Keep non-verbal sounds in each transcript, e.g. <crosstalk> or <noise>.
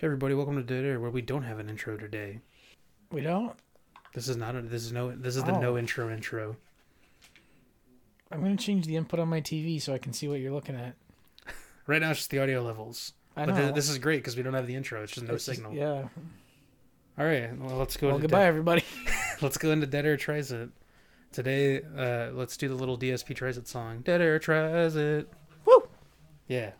Hey everybody, welcome to Dead Air, where we don't have an intro today. We don't. This is not a, this is no this is the Oh. no intro intro. I'm gonna change the input on my TV so I can see what you're looking at. <laughs> Right now it's just the audio levels. I but know. this is great because we don't have the intro. It's just no It's just- signal. yeah. All right, well let's go. Well, into goodbye, Dead- everybody. <laughs> let's go into Dead Air Tries It. Today, uh, let's do the little DSP Tries It song. Dead Air Tries It. Woo! Yeah.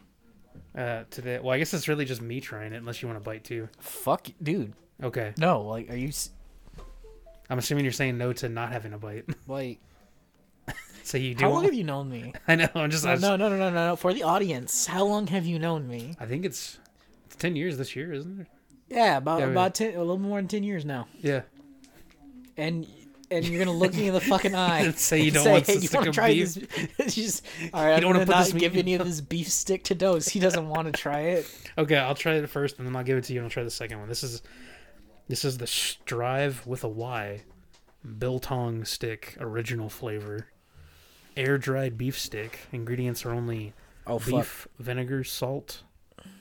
Uh, today, well, I guess it's really just me trying it, unless you want to bite too. Fuck, dude. Okay, No, like, are you s- I'm assuming you're saying no to not having a bite. <laughs> like? so you do. How long want- have you known me? <laughs> I know. I'm just. I, No, no, no, no, no, no. For the audience, how long have you known me? I think it's, it's ten years this year, isn't it? Yeah, about Yeah, we- about ten, a little more than ten years now. Yeah. And and you're gonna look me in the fucking <laughs> eye. And say you don't say, want hey, to you stick wanna try beef. this? <laughs> <laughs> Just all right. I'm don't gonna not give meat- any of this beef stick to Dos. He doesn't want to try it. Okay, I'll try it first, and then I'll give it to you, and I'll try the second one. This is, this is the Stryve with a Y, biltong stick original flavor, air dried beef stick. Ingredients are only Oh beef, vinegar, salt,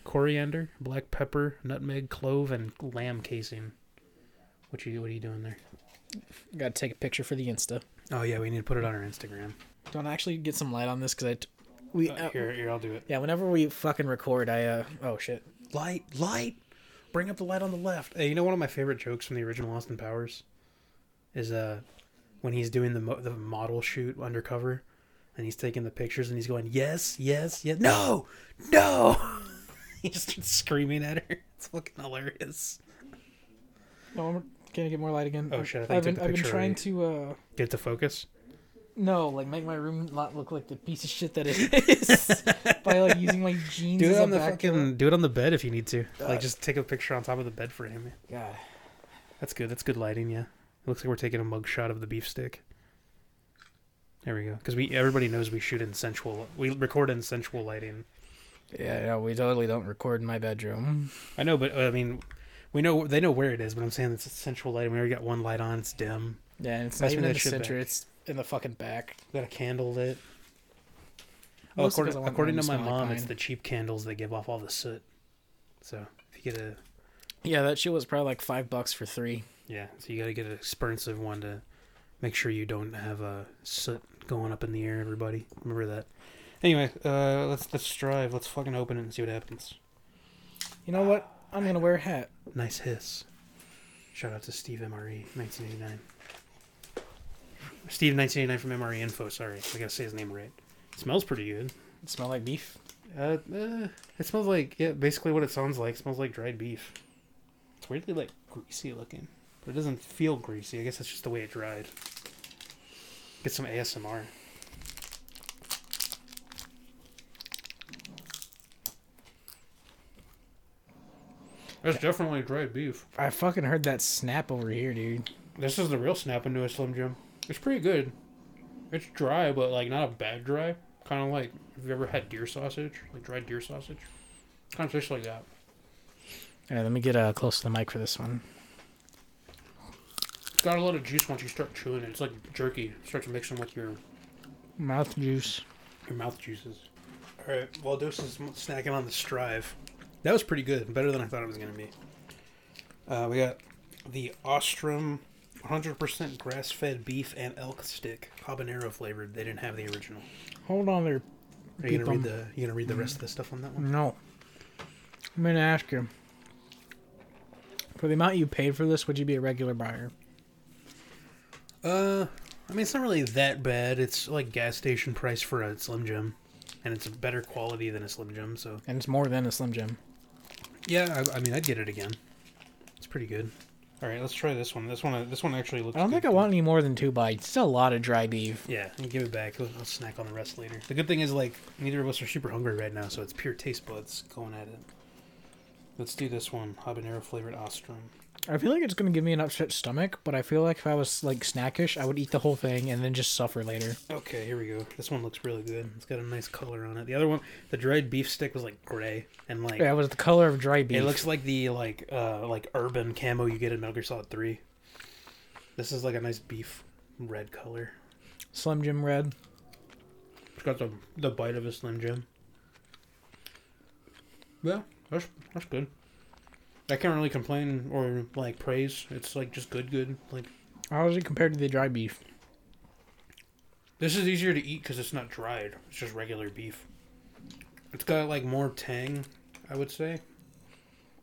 coriander, black pepper, nutmeg, clove, and lamb casing. What you what are you doing there? Got to take a picture for the Insta. Oh yeah, we need to put it on our Instagram. Don't actually get some light on this because I. T- we Uh, here, here, I'll do it. Yeah, whenever we fucking record, I uh oh shit. Light, light. Bring up the light on the left. Hey, you know one of my favorite jokes from the original Austin Powers is uh when he's doing the mo- the model shoot undercover and he's taking the pictures and he's going yes, yes, yes, no, no. <laughs> he just starts screaming at her. It's fucking hilarious. No, I'm get more light again. Oh, shit, I thought you I've been I've been trying to uh Get to focus. no like make my room not look like the piece of shit that it <laughs> is by like using my jeans. Do it as a on the fucking. Do it on the bed if you need to. Uh, Like just take a picture on top of the bed frame. God. That's good. That's good lighting. Yeah. It looks like we're taking a mug shot of the beef stick. There we go. Because we everybody knows we shoot in sensual. We record in sensual lighting. Yeah, no, we totally don't record in my bedroom. I know, but I mean, we know they know where it is. But I'm saying it's sensual lighting. We already got one light on. It's dim. Yeah, and it's not even in the center. back. It's in the fucking back. Got a candle lit. Oh, according, 'cause I want according to my like mom, it's the cheap candles that give off all the soot. So if you get a Yeah, that shit was probably like five bucks for three. yeah, so you got to get an expensive one to make sure you don't have a soot going up in the air. Everybody remember that. Anyway, uh, let's let's strive. Let's fucking open it and see what happens. You know what? I'm gonna wear a hat. Nice hiss. Shout out to Steve MRE, 1989. Steve, 1989 from MRE Info. Sorry, I gotta say his name right. smells pretty good. It smell like beef. Uh, uh, it smells like yeah, basically what it sounds like. It smells like dried beef. It's weirdly like greasy looking, but it doesn't feel greasy. I guess that's just the way it dried. Get some ASMR. That's definitely dried beef. I fucking heard that snap over here, dude. This is the real snap into a Slim Jim. It's pretty good. It's dry, but like not a bad dry. Kind of like have you ever had deer sausage, like dried deer sausage? Kind of tastes like that. All right, let me get uh, close to the mic for this one. It's got a lot of juice once you start chewing it. It's like jerky. It starts mixing with your Mouth juice. your mouth juices. All right, well, Dos is snacking on the Stryve. That was pretty good. Better than I thought it was gonna be. Uh, we got the Ostrim 100% grass-fed beef and elk stick, habanero flavored. They didn't have the original. Hold on there. Are you gonna read the? You gonna read the rest of the stuff on that one? No. I'm gonna ask you. For the amount you paid for this, would you be a regular buyer? Uh, I mean, it's not really that bad. It's like gas station price for a Slim Jim, and it's a better quality than a Slim Jim. So And it's more than a Slim Jim. Yeah, I, I mean, I'd get it again. It's pretty good. All right, let's try this one. This one, this one actually looks. I don't good. think I want any more than two bites. Still a lot of dry beef. Yeah, and give it back. We'll, I'll snack on the rest later. The good thing is, like, neither of us are super hungry right now, so it's pure taste buds going at it. Let's do this one, habanero flavored Ostrim. I feel like it's gonna give me an upset stomach, but I feel like if I was like snackish, I would eat the whole thing and then just suffer later. Okay, here we go. This one looks really good. It's got a nice color on it. The other one, the dried beef stick was like gray and like Yeah, it was the color of dry beef. It looks like the like uh like urban camo you get in Metal Gear Solid Three. This is like a nice beef red color. Slim Jim red. It's got the the bite of a Slim Jim. Yeah, that's that's good. I can't really complain or like praise. It's like just good, good. Like How is it compared to the dry beef? this is easier to eat because it's not dried. It's just regular beef. It's got like more tang, I would say.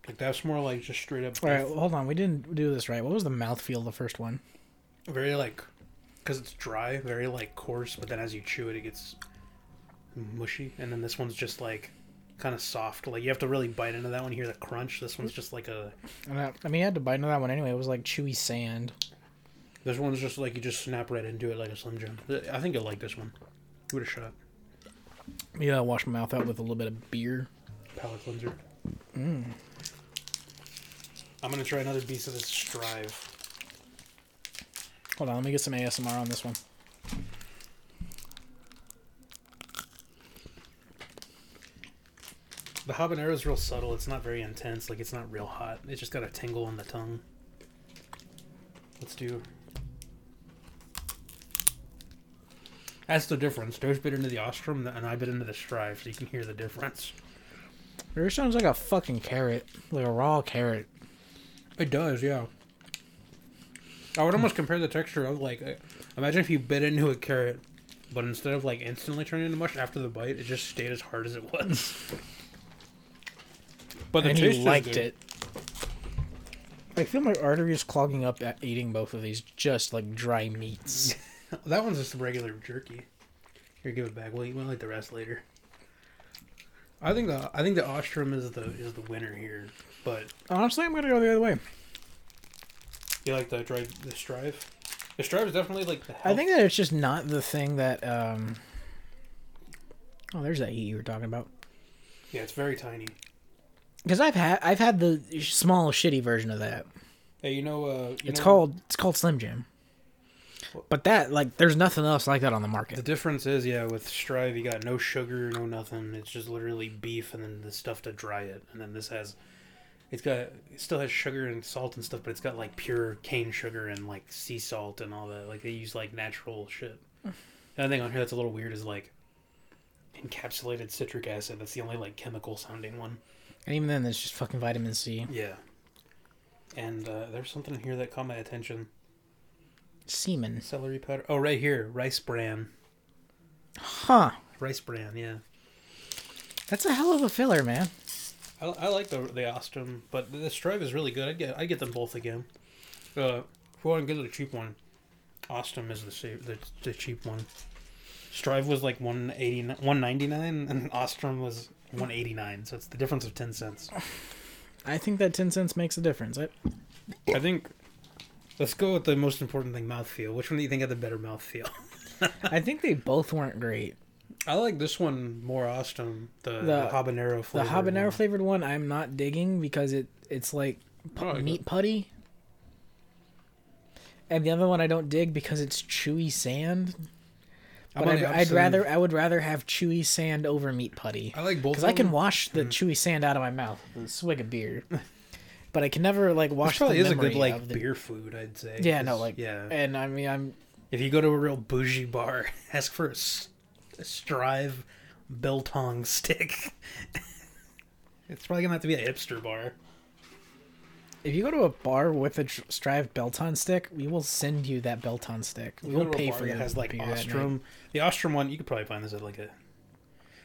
Like that's more like just straight up. All right, well, hold on. We didn't do this right. What was the mouthfeel of the first one? very like, because it's dry, very like coarse. But then as you chew it, it gets mushy. And then this one's just like kind of soft. Like you have to really bite into that one. Hear the crunch. This one's just like a. I, mean, I had to bite into that one anyway. It was like chewy sand. This one's just like you just snap right into it like a Slim Jim. Uh, I think you'll like this one. Give it a shot. Yeah, I wash my mouth out with a little bit of beer. Palate cleanser. Mm. I'm gonna try another piece of this Stryve. Hold on, let me get some ASMR on this one. The habanero is real subtle. It's not very intense. Like it's not real hot. It's just got a tingle on the tongue. Let's do. That's the difference. Joe's bit into the ostrim, and I bit into the stryve, so you can hear the difference. It sounds like a fucking carrot, like a raw carrot. It does, yeah. I would almost compare the texture of like, uh, imagine if you bit into a carrot, but instead of like instantly turning into mush after the bite, it just stayed as hard as it was. <laughs> but the and taste you liked good. it. I feel my arteries clogging up at eating both of these just like dry meats. <laughs> That one's just regular jerky. Here, give it back. We'll eat. We'll eat the rest later. I think the I think the ostrim is the is the winner here, but Honestly, I'm gonna go the other way. you like the drive the stryve. The stryve is definitely like the. I think that it's just not the thing that. um Oh, there's that heat you were talking about. yeah, it's very tiny. Because I've had I've had the small shitty version of that. Hey, you know, uh, you It's know- called it's called Slim Jim. But that like there's nothing else like that on the market. The difference is, yeah, with Stryve, you got no sugar, no nothing. It's just literally beef and then the stuff to dry it. And then this has, it's got, it still has sugar and salt and stuff, but it's got like pure cane sugar and like sea salt and all that. Like they use like natural shit. The other thing on here that's a little weird is like encapsulated citric acid. That's the only like chemical sounding one. And even then, there's just fucking vitamin C. Yeah. And uh, there's something in here that caught my attention. Semen. Celery powder. Oh, right here, rice bran. Huh. Rice bran, yeah. That's a hell of a filler, man. I, I like the the Ostrim, but the Stryve is really good. I get I get them both again. Uh, if you want to get the cheap one, Ostrim is the the, the cheap one. Stryve was like 180 199 and Ostrim was 189 so it's the difference of 10 cents. I think that 10 cents makes a difference. I, I think let's go with the most important thing mouthfeel. Which one do you think had the better mouthfeel? <laughs> I think they both weren't great. I like this one more Ostrim, the, the, The- habanero The habanero one. flavored one, I'm not digging because it it's like pu- oh, like meat it. putty. And the other one I don't dig because it's chewy sand. But I'd, I'd rather. I would rather have chewy sand over meat putty I like both because I can wash the Mhm. chewy sand out of my mouth with a swig of beer, <laughs> but I can never like This wash probably the is a good like the. beer food, I'd say. Yeah, no, like yeah. And I mean, I'm If you go to a real bougie bar, <laughs> ask for a Stryve Biltong stick. <laughs> it's probably gonna have to be a hipster bar. If you go to a bar with a Tr- Stryve Biltong stick, we will send you that Biltong stick. We will pay for it. has like beer that night. Ostrim. The Ostrim one, you could probably find this at like a.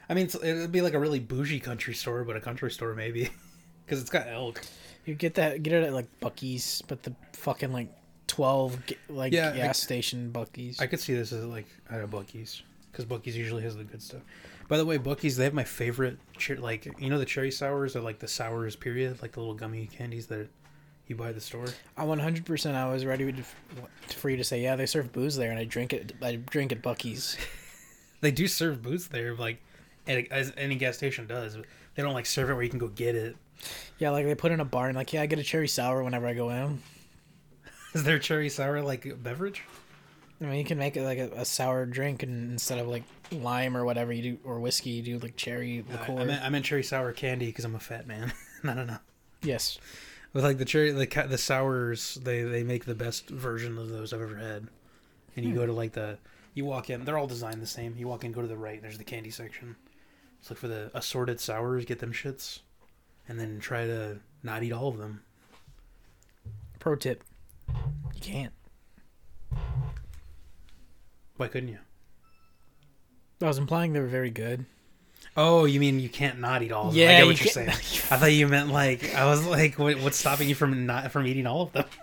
I mean, it'd be like a really bougie country store, but a country store maybe, <laughs> because it's got elk. You get that get it at like Buc-ee's, but the fucking like twelve like Yeah, gas I- station Buc-ee's. I could see this as like at a Buc-ee's, because Buc-ee's usually has the good stuff. By the way, Buc-ee's they have my favorite like you know the cherry sours are like the sours period, like the little gummy candies that you buy the store. I one hundred percent. I was ready to, for you to say, yeah, they serve booze there, and I drink it. I drink at Buc-ee's. <laughs> They do serve booze there, like as any gas station does. They don't like serve it where you can go get it. Yeah, like they put in a bar and like, yeah, I get a cherry sour whenever I go in. <laughs> Is there cherry sour like a beverage? I mean, you can make it like a, a sour drink, and instead of like lime or whatever you do, or whiskey, you do like cherry I, liqueur. I, meant, I meant cherry sour candy because I'm a fat man. I don't know. yes, With like the cherry, the the sours, they they make the best version of those I've ever had. And you Hmm. go to like the, you walk in, they're all designed the same. You walk in, go to the right, there's the candy section. Just look for the assorted sours, get them shits, and then try to not eat all of them. Pro tip: You can't. Why couldn't you? I was implying they were very good. Oh, you mean you can't not eat all of them? I get what you you're saying. <laughs> I thought you meant like I was like, what, what's stopping you from not from eating all of them? <laughs>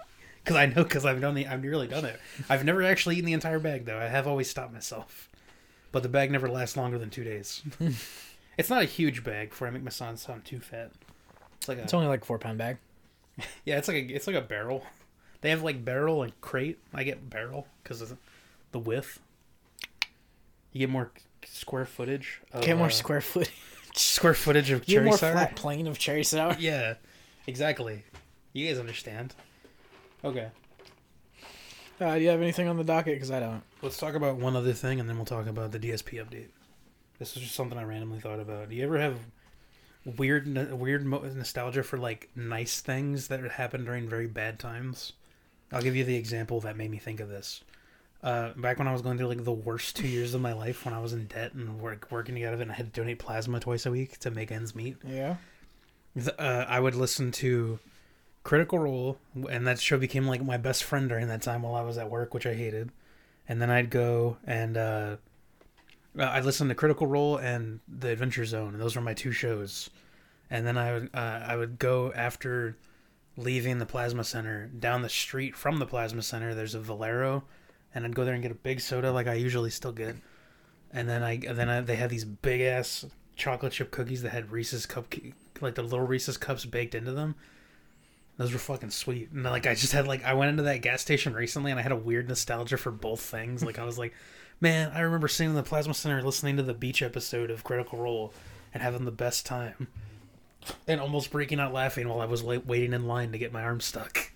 Because I know, because I've done the, I've really done it. I've never actually eaten the entire bag though. I have always stopped myself, but the bag never lasts longer than two days. <laughs> it's not a huge bag before I make my son sound too fat. It's like a It's only like a four pound bag. yeah, it's like a it's like a barrel. They have like barrel and crate. I get barrel because of the width. You get more square footage. Of, Get more uh, square foot. square footage of <laughs> Get cherry more sour. flat plane of cherry sour. <laughs> Yeah, exactly. You guys understand. Okay, Uh, do you have anything on the docket? Because I don't. let's talk about one other thing, and then we'll talk about the DSP update. This is just something I randomly thought about. Do you ever have weird, weird mo- nostalgia for like nice things that happened during very bad times? I'll give you the example that made me think of this. Uh, back when I was going through like the worst two years of my life, when I was in debt and work, working out of it, and I had to donate plasma twice a week to make ends meet. Yeah. uh, I would listen to Critical Role, and that show became like my best friend during that time while I was at work, which I hated. And then I'd go and uh, uh, I'd listen to Critical Role and The Adventure Zone, and those were my two shows. And then I would uh, I would go after leaving the plasma center down the street from the plasma center. There's a Valero, and I'd go there and get a big soda like I usually still get. And then I then I, they had these big ass chocolate chip cookies that had Reese's cup like the little Reese's cups baked into them. Those were fucking sweet. And like I just had like I went into that gas station recently and I had a weird nostalgia for both things. Like I was like, man, I remember sitting in the plasma center listening to the beach episode of Critical Role and having the best time. And almost breaking out laughing while I was wait- waiting in line to get my arm stuck.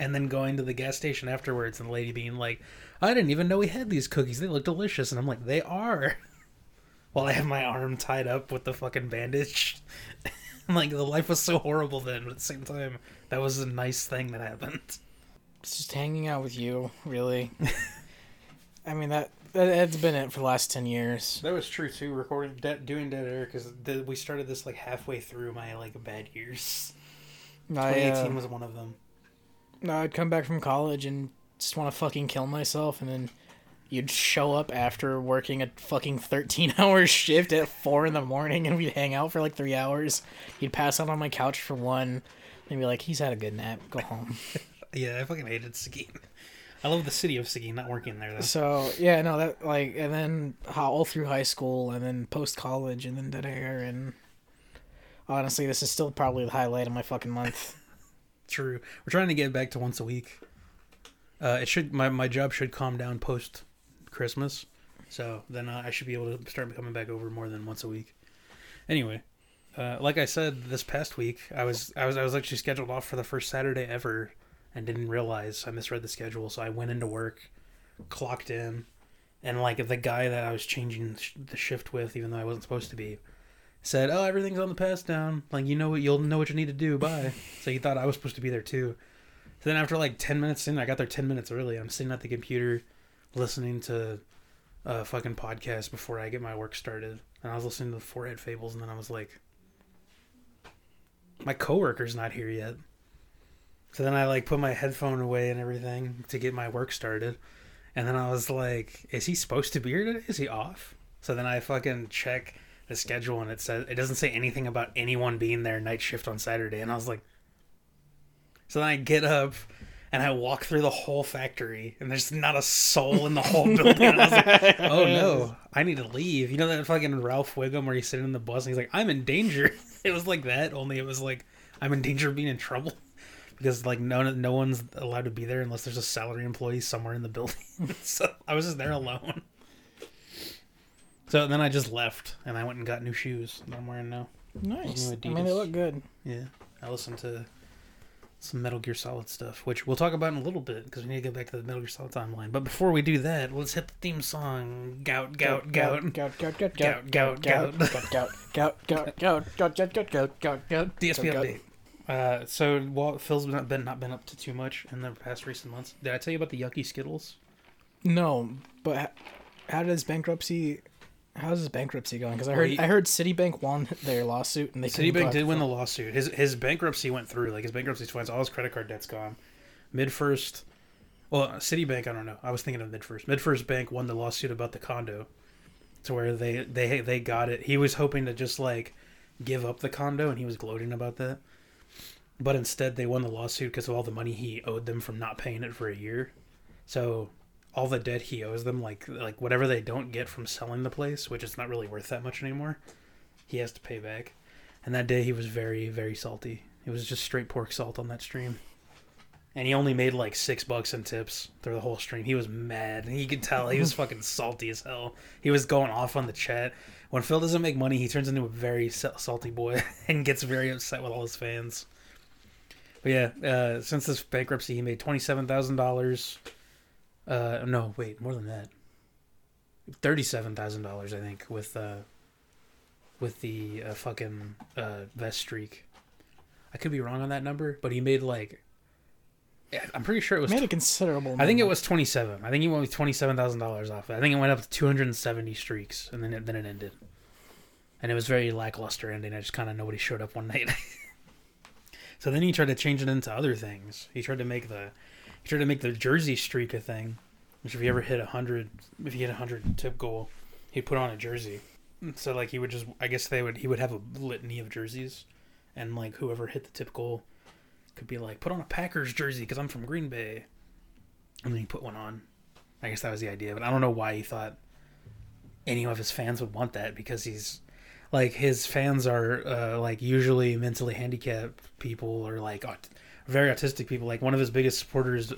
And then going to the gas station afterwards and the lady being like, I didn't even know we had these cookies. They look delicious. And I'm like, they are. <laughs> While I have my arm tied up with the fucking bandage. <laughs> I'm like, the life was so horrible then, but at the same time, that was a nice thing that happened. It's just hanging out with you, really. <laughs> I mean that that has been it for the last ten years. That was true too. Recording, de- doing Dead Air because we started this like halfway through my like bad years. I, 2018 uh, was one of them. No, I'd come back from college and just want to fucking kill myself, and then you'd show up after working a fucking thirteen <laughs> hour shift at four in the morning, and we'd hang out for like three hours. You'd pass out on my couch for one, and be like, "He's had a good nap. Go home." <laughs> Yeah, I fucking hated Seguin. I love the city of Seguin, not working there though. So yeah, no, that like, and then all through high school, and then post college, and then dead air, and honestly, this is still probably the highlight of my fucking month. True. We're trying to get back to once a week. Uh, it should my my job should calm down post Christmas, so then uh, I should be able to start coming back over more than once a week. Anyway, uh, like I said, this past week I was I was I was actually scheduled off for the first Saturday ever, and didn't realize I misread the schedule. So I went into work, clocked in, and like the guy that I was changing the shift with, even though I wasn't supposed to be, said, "Oh, everything's on the pass down. Like you know what you'll know what you need to do. Bye." so he thought I was supposed to be there too. So then after like ten minutes in, I got there ten minutes early. I'm sitting at the computer, listening to a fucking podcast before I get my work started, and I was listening to the Forehead Fables, and then I was like, "My coworker's not here yet." So then I like put my headphone away and everything to get my work started. And then I was like, is he supposed to be here today? Is he off? So then I fucking check the schedule and it says it doesn't say anything about anyone being there night shift on Saturday. And I was like So then I get up and I walk through the whole factory and there's not a soul in the whole building. And I was like, <laughs> oh no, I need to leave. You know that fucking Ralph Wiggum where he's sitting in the bus and he's like, I'm in danger. <laughs> It was like that, only it was like I'm in danger of being in trouble <laughs> because like no no one's allowed to be there unless there's a salary employee somewhere in the building. so I was just there alone. So then I just left and I went and got new shoes that I'm wearing now. Nice. I mean, they look good. Yeah, I listened to some Metal Gear Solid stuff, which we'll talk about in a little bit because we need to get back to the Metal Gear Solid timeline. But before we do that, let's hit the theme song. Gout, gout, gout. gout, gout, gout, Gout, gout, gout, gout, gout, gout, gout, gout, gout, gout, gout, gout, gout, gout. DSP gout. update. Uh, so while Phil's not been not been up to too much in the past recent months, did I tell you about the yucky Skittles? No, but how does bankruptcy How's his bankruptcy going? Because I heard he- I heard Citibank won their lawsuit and they Citibank did win the lawsuit. His his bankruptcy went through. Like his bankruptcy's fine. All his credit card debt's gone. MidFirst, well, Citibank. I don't know. I was thinking of MidFirst. Mid first Bank won the lawsuit about the condo, to where they they they got it. He was hoping to just like give up the condo, and he was gloating about that. But instead, they won the lawsuit because of all the money he owed them from not paying it for a year. So all the debt he owes them, like like whatever they don't get from selling the place, which is not really worth that much anymore, he has to pay back. And that day he was very, very salty. It was just straight pork salt on that stream. And he only made like six bucks in tips through the whole stream. He was mad. And you could tell he was <laughs> fucking salty as hell. He was going off on the chat. When Phil doesn't make money, he turns into a very salty boy <laughs> and gets very upset with all his fans. But yeah, uh, since this bankruptcy, he made $27,000. Uh, no, wait, more than that. $37,000, I think, with uh, with the uh, fucking uh, vest streak. I could be wrong on that number, but he made like I'm pretty sure it was. made a considerable. I think it was 27. I think he went with twenty seven thousand dollars off. it. I think it went up to 270 streaks, and then it, then it ended. And it was very lackluster ending. I just kind of nobody showed up one <laughs> night. so then he tried to change it into other things. He tried to make the he tried to make the jersey streak a thing. Which if he ever hit a hundred, if he hit a hundred tip goal, he'd put on a jersey. So like he would just, I guess they would, he would have a litany of jerseys, and like whoever hit the tip goal could be like, put on a Packers jersey because I'm from Green Bay, and then he put one on. I guess that was the idea, but I don't know why he thought any of his fans would want that because he's like his fans are uh, like usually mentally handicapped people or like very autistic people. Like one of his biggest supporters,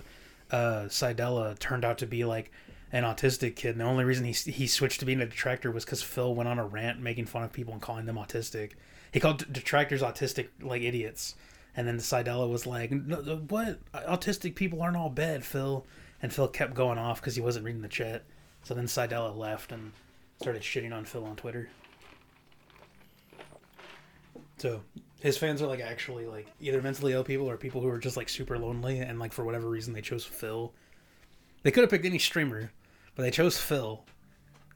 uh, Sidella, turned out to be like an autistic kid. And the only reason he he switched to being a detractor was because Phil went on a rant making fun of people and calling them autistic. He called detractors autistic like idiots. And then Sidella was like, "No, no, "What? Autistic people aren't all bad, Phil." And Phil kept going off because he wasn't reading the chat. So then Sidella left and started shitting on Phil on Twitter. So his fans are like actually like either mentally ill people or people who are just like super lonely and like for whatever reason they chose Phil. They could have picked any streamer, but they chose Phil,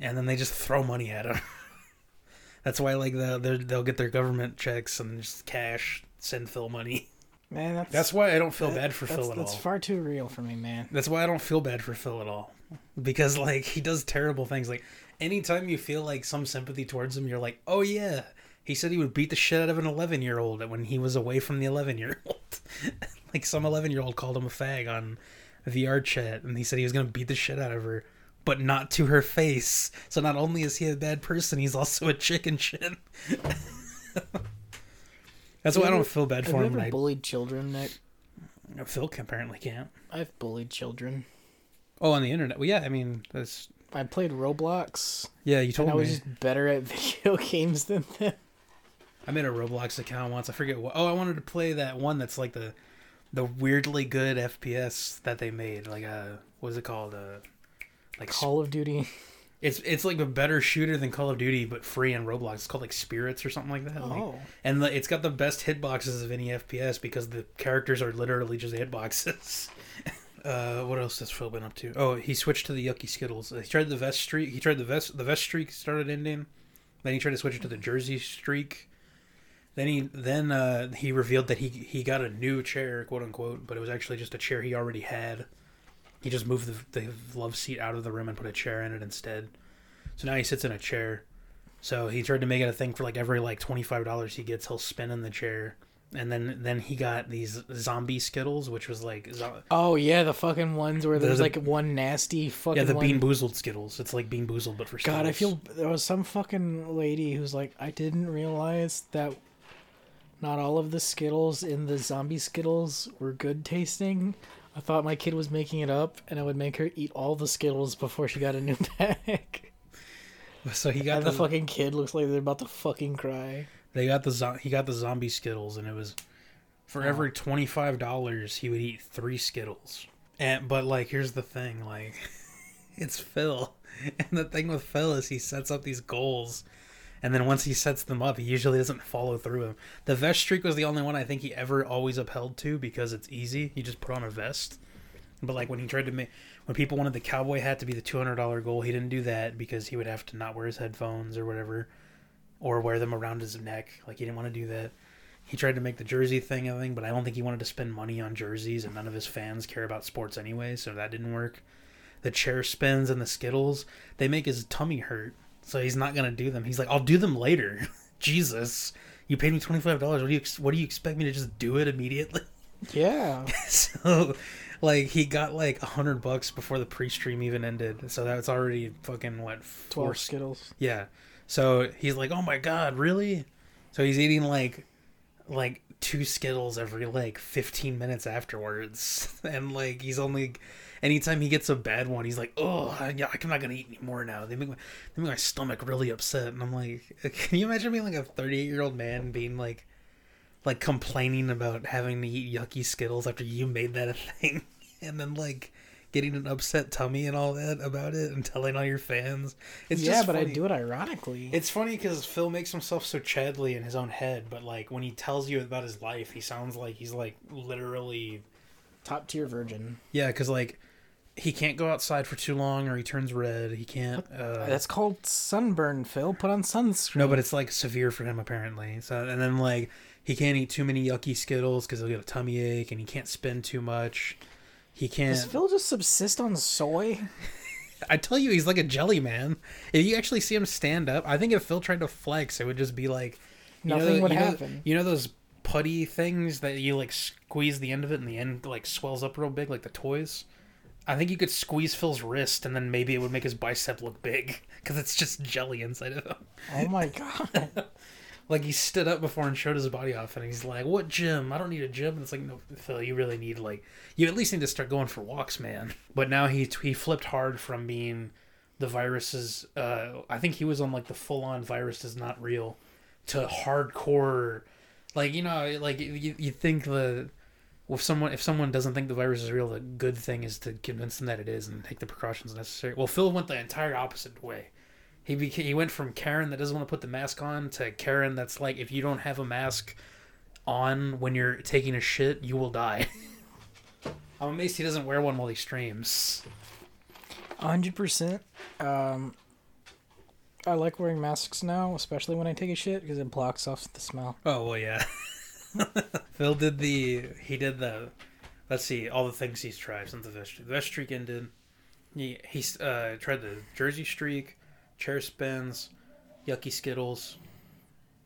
and then they just throw money at him. <laughs> That's why like the they'll get their government checks and just cash send Phil money. man. That's That's why I don't feel that- bad for Phil at That's all. far too real for me, man. That's why I don't feel bad for Phil at all. Because like he does terrible things. Like anytime you feel like some sympathy towards him, you're like, "Oh yeah, he said he would beat the shit out of an 11-year-old when he was away from the 11-year-old." <laughs> like some 11-year-old called him a fag on VR chat and he said he was going to beat the shit out of her, but not to her face. So not only is he a bad person, he's also a chicken shit. <laughs> That's why I don't ever- feel bad for Have for you ever bullied children, Nick? Phil apparently can't. I've bullied children. Oh, on the internet. Well, yeah. I mean, that's I played Roblox, yeah. You told I was just better at <laughs> video games than them. I made a Roblox account once. I forget what. Oh, I wanted to play that one that's like the the weirdly good FPS that they made. Like uh what is it called? Uh like Call of Duty. it's it's like a better shooter than Call of Duty, but free on Roblox. It's called like Spirits or something like that. Like, Oh, and the, it's got the best hitboxes of any FPS because the characters are literally just hitboxes. <laughs> uh, what else has Phil been up to? Oh, he switched to the Yucky Skittles. He tried the vest streak. He tried the vest. The vest streak started ending. Then he tried to switch it to the jersey streak. Then he then uh, he revealed that he he got a new chair, quote unquote, but it was actually just a chair he already had. He just moved the, the love seat out of the room and put a chair in it instead. So now he sits in a chair. So he tried to make it a thing for like every like twenty five dollars he gets, he'll spin in the chair. And then then he got these zombie Skittles, which was like zo- oh yeah, the fucking ones where there's the- like one nasty fucking. yeah the one. Bean Boozled Skittles. It's like Bean Boozled but for God, I feel there was some fucking lady who's like, I didn't realize that not all of the Skittles in the zombie Skittles were good tasting. I thought my kid was making it up, and I would make her eat all the Skittles before she got a new <laughs> pack. so he got the, the fucking kid looks like they're about to fucking cry. they got the zo- he got the zombie Skittles and it was for Oh. every twenty five dollars he would eat three Skittles. And but like here's the thing, like <laughs> it's Phil. <laughs> And the thing with Phil is he sets up these goals and then once he sets them up, he usually doesn't follow through them. The vest streak was the only one I think he ever always upheld to because it's easy. You just put on a vest. But like when he tried to make when people wanted the cowboy hat to be the two hundred dollar goal, he didn't do that because he would have to not wear his headphones or whatever, or wear them around his neck. Like he didn't want to do that. He tried to make the jersey thing a thing, but I don't think he wanted to spend money on jerseys, and none of his fans care about sports anyway, so that didn't work. The chair spins and the Skittles, they make his tummy hurt, so he's not gonna do them. He's like, I'll do them later. <laughs> Jesus, you paid me twenty five dollars. What do you ex- What do you expect me to just do it immediately? <laughs> Yeah. so like he got like a hundred bucks before the pre-stream even ended so that's already fucking what four Twelve Skittles. yeah so he's like oh my god really so he's eating like like two skittles every like 15 minutes afterwards <laughs> and like he's only anytime he gets a bad one he's like oh yeah i'm not gonna eat anymore now they make, my, they make my stomach really upset and i'm like <laughs> can you imagine being like a 38 year old man being like like complaining about having to eat yucky skittles after you made that a thing <laughs> and then like getting an upset tummy and all that about it and telling all your fans it's yeah, but I do it ironically. It's funny because Phil makes himself so Chadley in his own head, but like when he tells you about his life, he sounds like he's like literally Top tier virgin. yeah, because like he can't go outside for too long or he turns red. He can't. Uh, That's called sunburn, Phil. Put on sunscreen. no, but it's like severe for him apparently. So and then like he can't eat too many yucky Skittles because he'll get a tummy ache, and he can't spend too much. He can't. Does Phil just subsist on soy? <laughs> I tell you, he's like a jelly man. If you actually see him stand up, I think if Phil tried to flex, it would just be like you know- Nothing would you know- happen. You know those putty things that you like squeeze the end of it, and the end like swells up real big, like the toys. I think you could squeeze Phil's wrist, and then maybe it would make his bicep look big <laughs> because it's just jelly inside of him. Oh my god. <laughs> Like he stood up before and showed his body off, and he's like, "What gym? I don't need a gym." And it's like, no, Phil, you really need like, you at least need to start going for walks, man. But now he he flipped hard from being the virus's. Uh, I think he was on like the full on virus is not real, to hardcore, like you know, like you you think the. If someone if someone doesn't think the virus is real, the good thing is to convince them that it is and take the precautions necessary. Well, Phil went the entire opposite way. He he went from Karen that doesn't want to put the mask on to Karen that's like if you don't have a mask on when you're taking a shit, you will die. <laughs> I'm amazed he doesn't wear one while he streams. hundred percent. Um, I like wearing masks now, especially when I take a shit because it blocks off the smell. Oh well, yeah. <laughs> <laughs> Phil did the he did the let's see all the things he's tried since the vest the vest streak ended. He he's uh, tried the Jersey streak, chair spins, yucky skittles,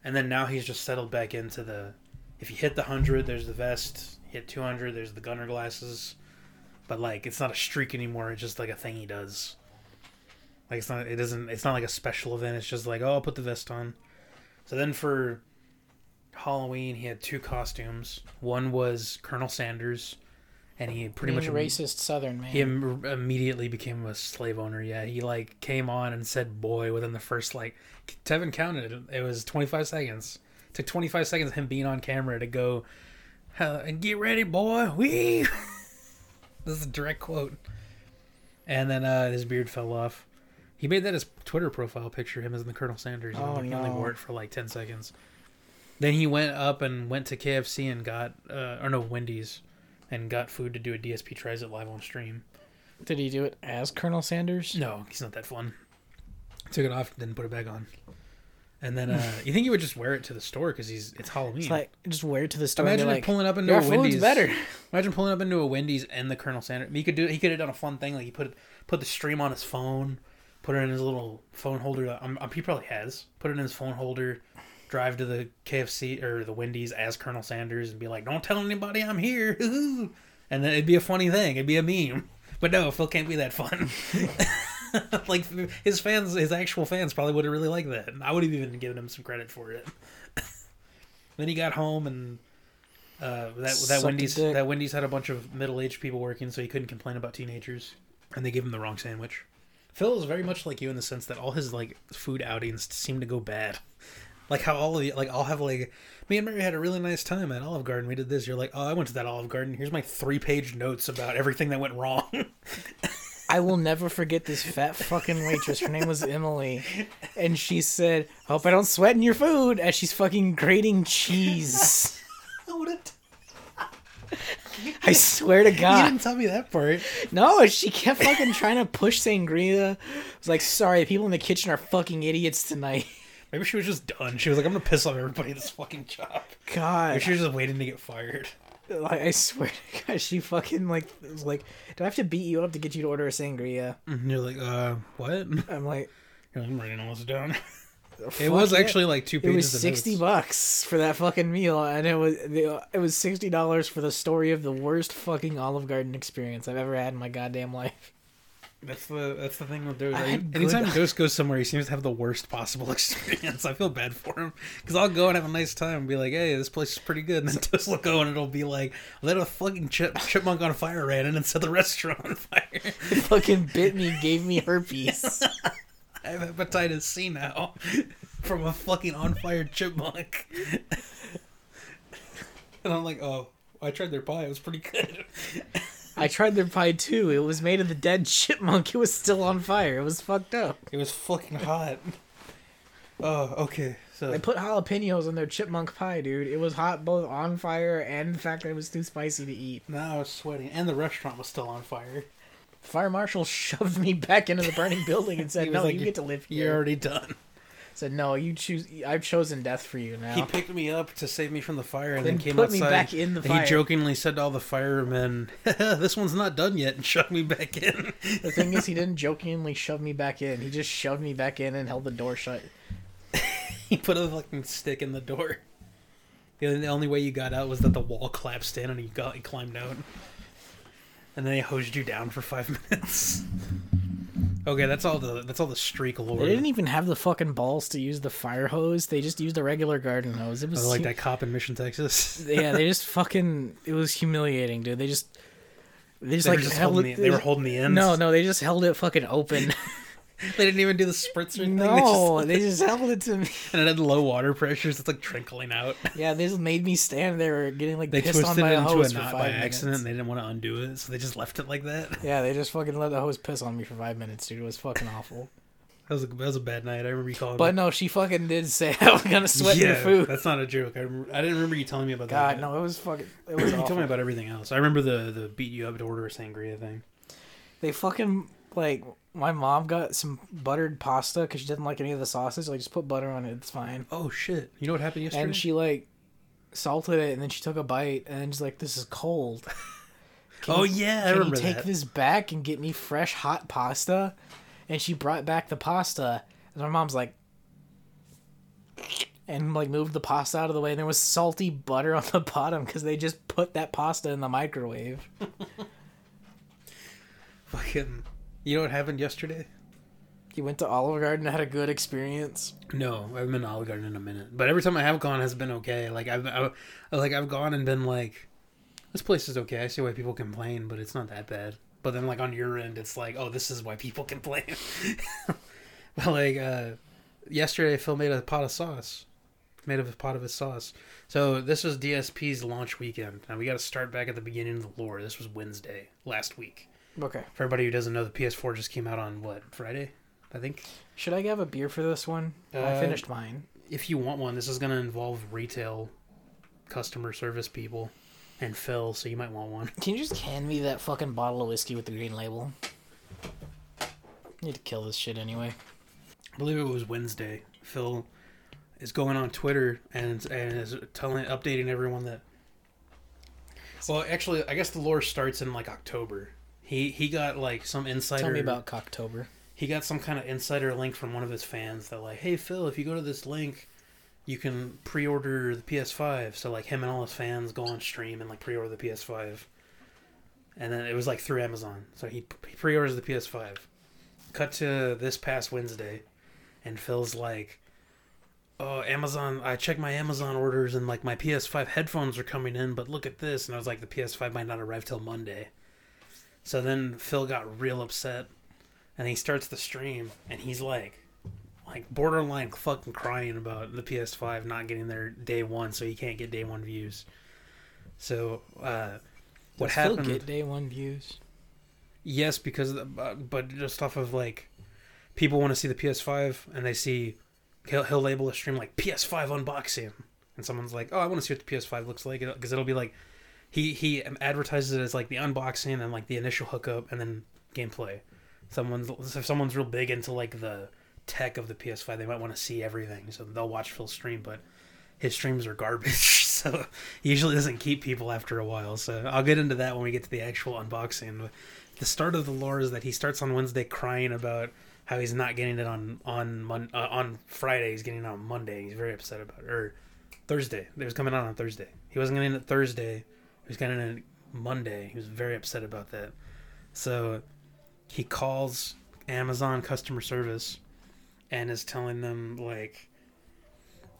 and then now he's just settled back into the. If you hit the hundred, there's the vest. Hit two hundred, there's the gunner glasses. But like, it's not a streak anymore. It's just like a thing he does. Like it's not. It doesn't. It's not like a special event. It's just like, oh, I'll put the vest on. So then for Halloween, he had two costumes. One was Colonel Sanders, and he pretty Being much a racist Southern man. he Im- immediately became a slave owner. Yeah, he like came on and said "boy" within the first like Tevin counted it. It was 25 seconds. It took 25 seconds of him being on camera to go "Uh, and get ready, boy. Wee. <laughs> this is a direct quote. And then uh, his beard fell off. He made that his Twitter profile picture. Him as the Colonel Sanders. and, Oh, like, He only no. wore it for like 10 seconds. Then he went up and went to KFC and got, uh, or no, Wendy's, and got food to do a DSP tries it live on stream. Did he do it as Colonel Sanders? No, he's not that fun. Took it off, didn't put it back on. And then uh, <laughs> you think he would just wear it to the store because he's it's Halloween. It's like just wear it to the store. Imagine and like pulling up into a Wendy's. better. Imagine pulling up into a Wendy's and the Colonel Sanders. He could do. He could have done a fun thing like he put put the stream on his phone, put it in his little phone holder. Um, he probably has put it in his phone holder. Drive to the KFC or the Wendy's as Colonel Sanders and be like, "Don't tell anybody I'm here," <laughs> and then it'd be a funny thing. It'd be a meme. <laughs> But no, Phil can't be that fun. <laughs> like his fans, his actual fans probably would have really liked that. I would have even given him some credit for it. then he got home and uh, that that Wendy's dick. that Wendy's had a bunch of middle aged people working, so he couldn't complain about teenagers, and they gave him the wrong sandwich. Phil is very much like you in the sense that all his like food outings seem to go bad. Like how all of you, like I'll have like me and Mary had a really nice time at Olive Garden. We did this. You're like, oh, I went to that Olive Garden. Here's my three page notes about everything that went wrong. I will never forget this fat fucking waitress. Her name was Emily, and she said, "Hope I don't sweat in your food." As she's fucking grating cheese. <laughs> I swear to God. You didn't tell me that part. No, she kept fucking trying to push sangria. I was like, sorry, people in the kitchen are fucking idiots tonight. Maybe she was just done. She was like, I'm gonna piss off everybody at this fucking job. God. Maybe she was just waiting to get fired. Like, I swear to God, she fucking like was like, "Do I have to beat you up to get you to order a sangria?" And you're like, uh, what? I'm like, <laughs> I'm writing all this down. It was yeah." actually like two It pages. was of sixty notes. bucks for that fucking meal, and it was it was sixty dollars for the story of the worst fucking Olive Garden experience I've ever had in my goddamn life. That's the that's the thing with Dos. I Anytime good- Dos goes somewhere, he seems to have the worst possible <laughs> experience. I feel bad for him because I'll go and have a nice time and be like, "Hey, this place is pretty good," <laughs> and then Dos will go and it'll be like, "Let a fucking chip, chipmunk on fire ran in and set the restaurant on fire." It <laughs> fucking bit me, gave me herpes. I have hepatitis C now from a fucking on fire chipmunk. and I'm like, "Oh, I tried their pie. It was pretty good." I tried their pie too. It was made of the dead <laughs> chipmunk. It was still on fire. It was fucked up. It was fucking hot. Oh, okay. So They put jalapenos in their chipmunk pie, dude. It was hot both on fire and the fact that it was too spicy to eat. now I was sweating, and the restaurant was still on fire. Fire marshal <laughs> shoved me back into the burning building and said, "No, like, you get to live here. You're already done. Said, "No, you choose. I've chosen death for you now." He picked me up to save me from the fire, and Then then, came put outside. me back in the fire. He jokingly said to all the firemen, <laughs> "This one's not done yet," and <laughs> shoved me back in. the thing is, he <laughs> didn't jokingly shove me back in. He just shoved me back in and held the door shut. he put a fucking stick in the door. The only, the only way you got out was that the wall collapsed in, and you got you climbed out. And then they hosed you down for five minutes. Okay, that's all the that's all the streak lore. They didn't even have the fucking balls to use the fire hose. They just used a regular garden hose. It was Oh, like that cop in Mission, Texas. <laughs> yeah, they just fucking. It was humiliating, dude. They just. They just They like were just held it. the, they were holding the ends. No, no, they just held it fucking open. <laughs> they didn't even do the spritzer thing. They no, just, they just held it to me. <laughs> and it had low water pressures. It's like trickling out. Yeah, they just made me stand there getting like They pissed on twisted by it a into a hose for knot five by minutes. accident. And they didn't want to undo it, so they just left it like that. Yeah, they just fucking let the hose <laughs> piss on me for five minutes, dude. It was fucking awful. That was a, that was a bad night. I remember you calling. But me. no, she fucking did say <laughs> I was gonna sweat yeah, your food. that's not a joke. I, remember, I didn't remember you telling me about God, that. no, it was fucking. It was <clears throat> you told me about everything else. I remember the the beat you up to order a sangria thing. They fucking like my mom got some buttered pasta because she didn't like any of the sauces. Like just put butter on it, it's fine. Oh shit! You know what happened yesterday? And she like salted it, and then she took a bite, and then she's like, "This is cold." <laughs> Can oh you- yeah, I Can remember you take that. this back and get me fresh hot pasta? And she brought back the pasta, and my mom's like, and like moved the pasta out of the way, and there was salty butter on <laughs> the bottom because they just put that pasta in the microwave. <laughs> Fucking. You know what happened yesterday? You went to Olive Garden and had a good experience. No, I haven't been to Olive Garden in a minute. But every time I have gone, has been okay. Like I've, I, like I've gone and been like, this place is okay. I see why people complain, but it's not that bad. But then like on your end, it's like, oh, this is why people <laughs> complain. <laughs> but like uh, yesterday, Phil made a pot of sauce, made of a pot of his sauce. So this was DSP's launch weekend. and we got to start back at the beginning of the lore. This was Wednesday last week. Okay. For everybody who doesn't know, the PS4 just came out on what Friday, I think. Should I have a beer for this one? I Uh, finished mine. if you want one, this is going to involve retail customer service people and Phil, so you might want one. <laughs> Can you just hand me that fucking bottle of whiskey with the green label? need to kill this shit anyway. I believe it was Wednesday. Phil is going on Twitter and and is telling updating everyone that Well, actually, I guess the lore starts in like October. He he got like some insider Tell me about Cocktober. he got some kind of insider link from one of his fans that like, hey Phil, if you go to this link, you can pre-order the PS5. So like him and all his fans go on stream and like pre-order the PS5. And then it was like through Amazon. So he, he pre-orders the PS5. Cut to this past Wednesday, and Phil's like, "Oh, Amazon! I checked my Amazon orders and like my PS5 headphones are coming in, but look at this." And I was like, "The PS5 might not arrive till Monday." So then Phil got real upset and he starts the stream and he's like like borderline fucking crying about the PS5 not getting there day one so he can't get day one views. So uh what Does happened Phil get day one views? Yes, because uh, but just off of like people want to see the PS5 and they see he'll, he'll label a stream like PS5 unboxing and someone's like, "Oh, I want to see what the PS5 looks like" because it'll be like he he advertises it as like the unboxing and like the initial hookup and then gameplay. Someone's if someone's real big into like the tech of the PS5, they might want to see everything, so they'll watch Phil's stream. But his streams are garbage, <laughs> so he usually doesn't keep people after a while. So I'll get into that when we get to the actual unboxing. The start of the lore is that he starts on Wednesday crying about how he's not getting it on on Mon- uh, on Friday. He's getting it on Monday. He's very upset about it. Or Thursday. It was coming out on Thursday. He wasn't getting it Thursday. Was getting it Monday. He was very upset about that. So he calls Amazon customer service and is telling them like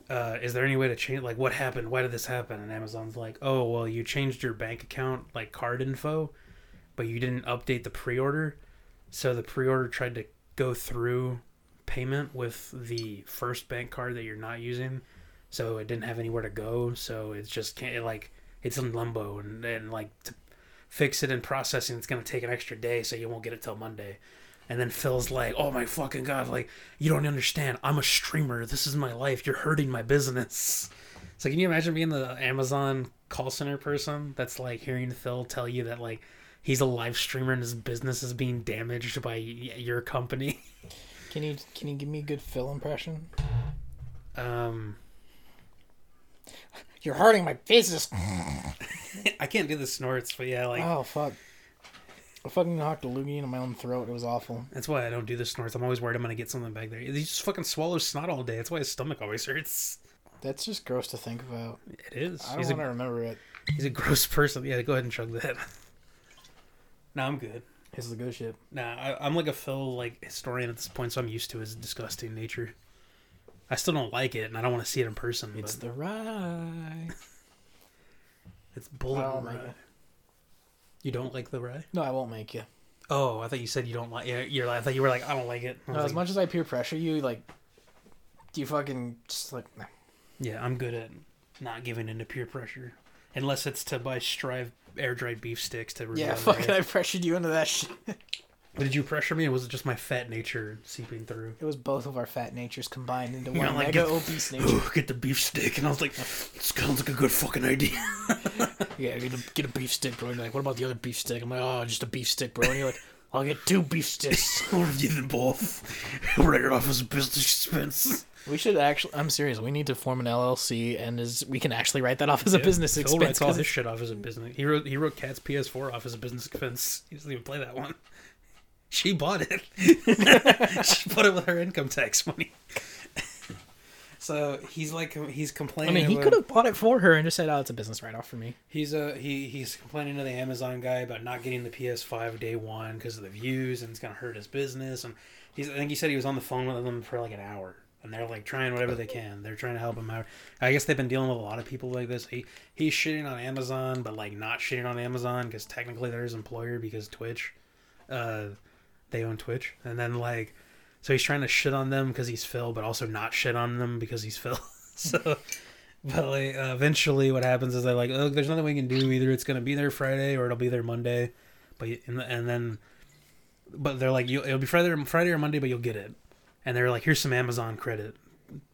uh, is there any way to change like what happened why did this happen and amazon's like oh well you changed your bank account like card info but you didn't update the pre-order so the pre-order tried to go through payment with the first bank card that you're not using so it didn't have anywhere to go so it's just can't it, like it's in limbo and, and like to fix it in processing it's going to take an extra day so you won't get it till monday and then Phil's like, "Oh my fucking god! Like you don't understand. I'm a streamer. This is my life. You're hurting my business." So can you imagine being the Amazon call center person that's like hearing Phil tell you that like he's a live streamer and his business is being damaged by your company? Can you can you give me a good Phil impression? Um, you're hurting my business. <laughs> I can't do the snorts, but yeah, like oh fuck. I fucking knocked a loogie into my own throat. It was awful. That's why I don't do the snorts. I'm always worried I'm gonna get something back there. He just fucking swallows snot all day. That's why his stomach always hurts. That's just gross to think about. It is. I don't want to remember it. He's a gross person. Yeah, go ahead and chug that. <laughs> no, I'm good. It's the good shit. Nah, I, am like a Phil like historian at this point, so I'm used to his disgusting nature. I still don't like it, and I don't want to see it in person. It's but... the rye. <laughs> it's bullet rye. You don't like the rye? No, I won't make you. Oh, I thought you said you don't like. Yeah, you're. I thought you were like, I don't like it. No, as like, much as I peer pressure you, like, do you fucking just like? Nah. Yeah, I'm good at not giving into peer pressure, unless it's to buy Stryve air dried beef sticks to. Yeah, fucking, I pressured you into that shit. <laughs> Did you pressure me, or was it just my fat nature seeping through? It was both of our fat natures combined into <laughs> one like, mega get, obese <gasps> nature. get the beef stick, and I was like, sounds like a good fucking idea." <laughs> yeah, get a, get a beef stick, bro. And you're like, "What about the other beef stick?" I'm like, "Oh, just a beef stick, bro." And you're like, <laughs> "I'll get two beef sticks." or even both. Write it off as a business expense. We should actually. I'm serious. We need to form an LLC, and is we can actually write that off as yeah, a business Phil expense. writes all his shit off as a business. He wrote he wrote Cat's PS4 off as a business expense. He doesn't even play that one. She bought it. <laughs> she bought it with her income tax money. so he's like he's complaining. I mean, he could have bought it for her and just said, "Oh, it's a business write off for me." He's uh he he's complaining to the Amazon guy about not getting the PS5 day one because of the views and it's gonna hurt his business. And he's I think he said he was on the phone with them for like an hour and they're like trying whatever they can. They're trying to help him out. I guess they've been dealing with a lot of people like this. He he's shitting on Amazon, but like not shitting on Amazon because technically they're his employer because Twitch. Uh, they own Twitch, and then like, so he's trying to shit on them because he's Phil, but also not shit on them because he's Phil. <laughs> so, but like, uh, eventually, what happens is they're like, "Oh, there's nothing we can do. Either it's gonna be there Friday or it'll be there Monday." But and, and then, but they're like, it'll be Friday, Friday or Monday, but you'll get it. And they're like, "Here's some Amazon credit,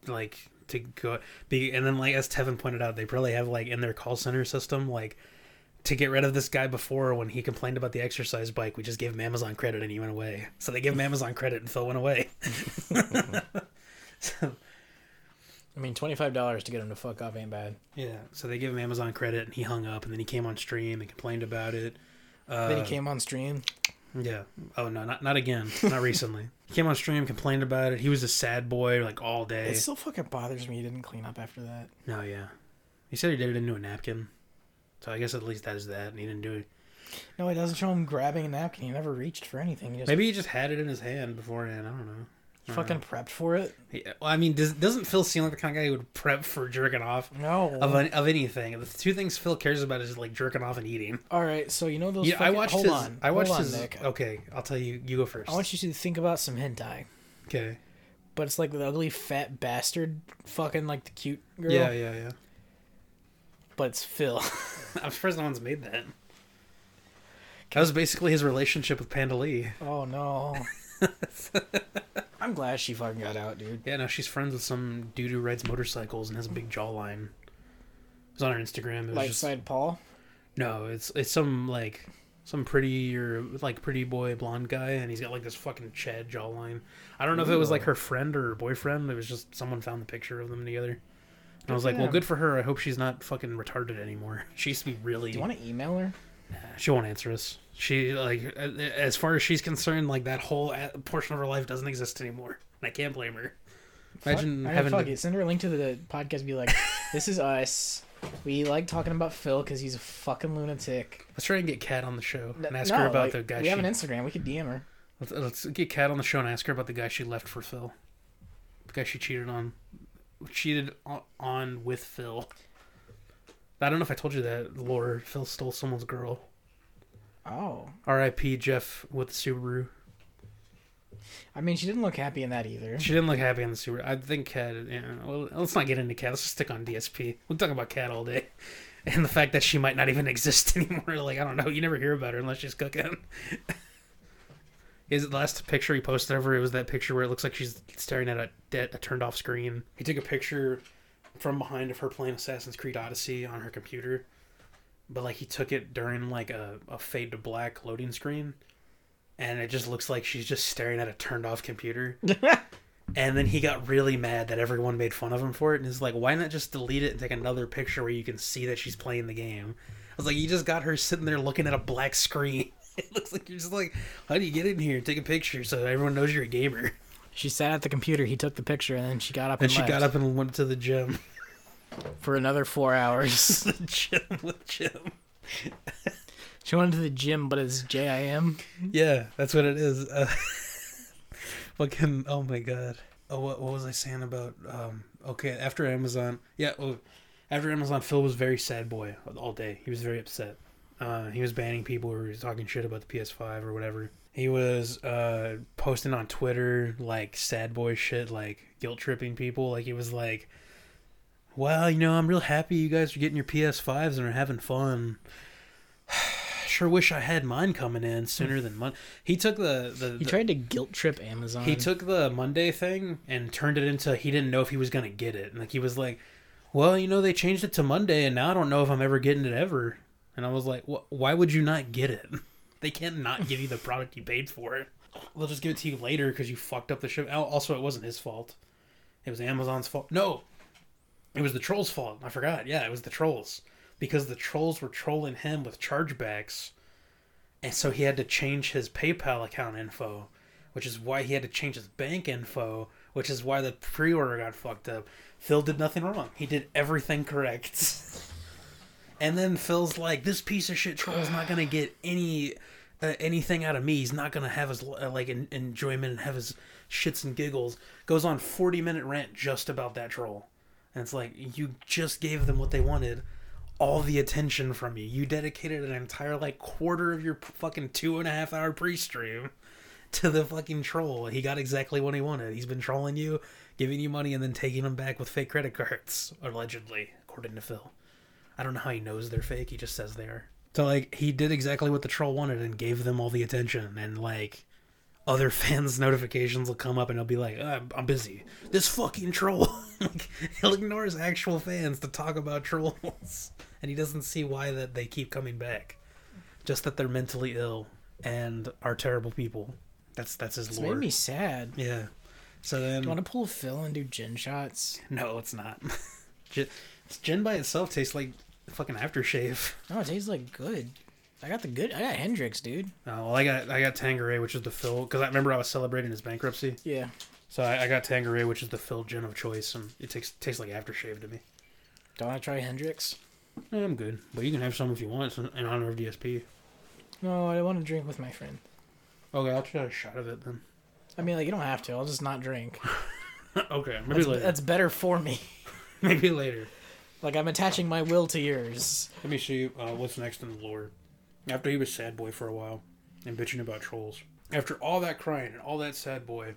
like." To go be and then like as Tevin pointed out, they probably have like in their call center system like to get rid of this guy before when he complained about the exercise bike. We just gave him Amazon credit and he went away. So they gave him Amazon credit and Phil went away. <laughs> so, I mean, twenty five dollars to get him to fuck off ain't bad. Yeah. So they gave him Amazon credit and he hung up and then he came on stream and complained about it. Uh, then he came on stream. Yeah. Oh no, not not again. Not recently. <laughs> he came on stream, complained about it. He was a sad boy like all day. It still fucking bothers me he didn't clean up after that. No, yeah. He said he did it into a napkin. So I guess at least that is that, and he didn't do it. No, it doesn't show him grabbing a napkin. He never reached for anything. He just, Maybe he just had it in his hand beforehand. I don't know. He fucking prepped for it. Yeah, well, I mean, does, doesn't Phil seem like the kind of guy who would prep for jerking off? No, of of anything. The two things Phil cares about is like jerking off and eating. All right, so you know those. Yeah, fucking, I watched. Hold his, on. I watched hold his. Nick. Okay, I'll tell you. You go first. I want you to think about some hentai. Okay. But it's like the ugly fat bastard, fucking like the cute girl. Yeah, yeah, yeah. But it's Phil. I'm surprised no one's made that. That was basically his relationship with Panda Lee. Oh no. <laughs> I'm glad she fucking got out, dude. Yeah, no, she's friends with some dude who rides motorcycles and has a big jawline. It was on her Instagram. It was Life just... Paul? No, it's it's some like some pretty or like pretty boy blonde guy, and he's got like this fucking Chad jawline. I don't know if it was like her friend or her boyfriend. It was just someone found the picture of them together. And I was like, well, good for her. I hope she's not fucking retarded anymore. <laughs> She used to be really. Do you want to email her? She won't answer us. She like, as far as she's concerned, like that whole uh, portion of her life doesn't exist anymore. And I can't blame her. Imagine fuck, having fuck to- it. Send her a link to the podcast. Be like, <laughs> this is us. We like talking about Phil because he's a fucking lunatic. Let's try and get Kat on the show and ask No, her about like, the guy. We she, have an Instagram. We could DM her. let's, let's get Kat on the show and ask her about the guy she left for Phil. The guy she cheated on, cheated on, with Phil. I don't know if I told you that, Lore. Phil stole someone's girl. Oh, R.I.P. Jeff with the Subaru. I mean, she didn't look happy in that either. She didn't look happy on the Subaru. I think Cat. Yeah, well, let's not get into Cat. Let's just stick on DSP. We'll talk about Cat all day, <laughs> and the fact that she might not even <laughs> exist anymore. Like I don't know. You never hear about her unless she's cooking. <laughs> Is it the last picture he posted over? It was that picture where it looks like she's staring at a, at a turned off screen. He took a picture from behind of her playing Assassin's Creed Odyssey on her computer, but like he took it during like a, a fade to black loading screen, and it just looks like she's just staring at a turned off computer. <laughs> And then he got really mad that everyone made fun of him for it, and is like, "Why not just delete it and take another picture where you can see that she's playing the game?" I was like, "You just got her sitting there looking at a black screen. <laughs> It looks like you're just like, how do you get in here and take a picture so everyone knows you're a gamer?" She sat at the computer. He took the picture, and then she got up and, And she left got up and went to the gym. <laughs> for another four hours. <laughs> the gym with Jim. she went to the gym, but it's J I M. Yeah, that's what it is. Uh, fucking, oh my god. Oh, what, what was I saying about? Um, okay, after Amazon, yeah, oh, after Amazon, Phil was very sad boy all day. He was very upset. Uh, he was banning people who were talking shit about the PS5 or whatever. He was uh, posting on Twitter like sad boy shit, like guilt tripping people. Like he was like, "Well, you know, I'm real happy you guys are getting your PS5s and are having fun." <sighs> Sure wish I had mine coming in sooner than Monday. He took the the, He the- tried to guilt trip Amazon. he took the Monday thing and turned it into he didn't know if he was gonna get it. And like he was like, "Well, you know, they changed it to Monday, and now I don't know if I'm ever getting it ever." And I was like, "Wh- "Why would you not get it? <laughs> They can't not give you the product you paid for. They'll just give it to you later because you fucked up the ship." Also, it wasn't his fault. It was Amazon's fault. No, it was the trolls' fault. I forgot. Yeah, it was the trolls because the trolls were trolling him with chargebacks, and so he had to change his PayPal account info which is why he had to change his bank info, which is why the pre-order got fucked up. Phil did nothing wrong. He did everything correct. <laughs> and then Phil's like, "This piece of shit troll's not gonna get any uh, anything out of me. He's not gonna have his uh, like en- enjoyment and have his shits and giggles." Goes on forty minute rant just about that troll, and it's like you just gave them what they wanted. All the attention from you. You dedicated an entire like quarter of your fucking two and a half hour pre-stream to the fucking troll. He got exactly what he wanted. He's been trolling you, giving you money, and then taking them back with fake credit cards, allegedly, according to Phil. I don't know how he knows they're fake. He just says they are. So like he did exactly what the troll wanted and gave them all the attention and like other <laughs> fans' notifications will come up and he'll be like, "Uh, "I'm busy." This fucking troll. <laughs> like, he'll ignore his actual fans to talk about trolls, <laughs> and he doesn't see why that they keep coming back. Just that they're mentally ill and are terrible people. That's that's his It's lore. made me sad. Yeah. So then, You want to pull a Phil and do gin shots? no, it's not. gin, gin by itself tastes like fucking aftershave. No, it tastes like good. I got the good. I got Hendrick's, dude. Oh, well, I got I got Tanqueray, which is the Phil, because I remember I was celebrating his bankruptcy. Yeah. So I, I got Tanqueray, which is the Phil gin of choice, and it takes tastes like aftershave to me. Don't I try Hendrick's? Eh, I'm good, but you can have some if you want in honor of DSP. No, I want to drink with my friend. Okay, I'll try a shot of it then. I mean, like you don't have to. I'll just not drink. <laughs> okay, maybe That's, later. that's better for me. <laughs> maybe later. Like I'm attaching my will to yours. Let me see uh, what's next in the lore. After he was sad boy for a while and bitching about trolls. After all that crying and all that sad boy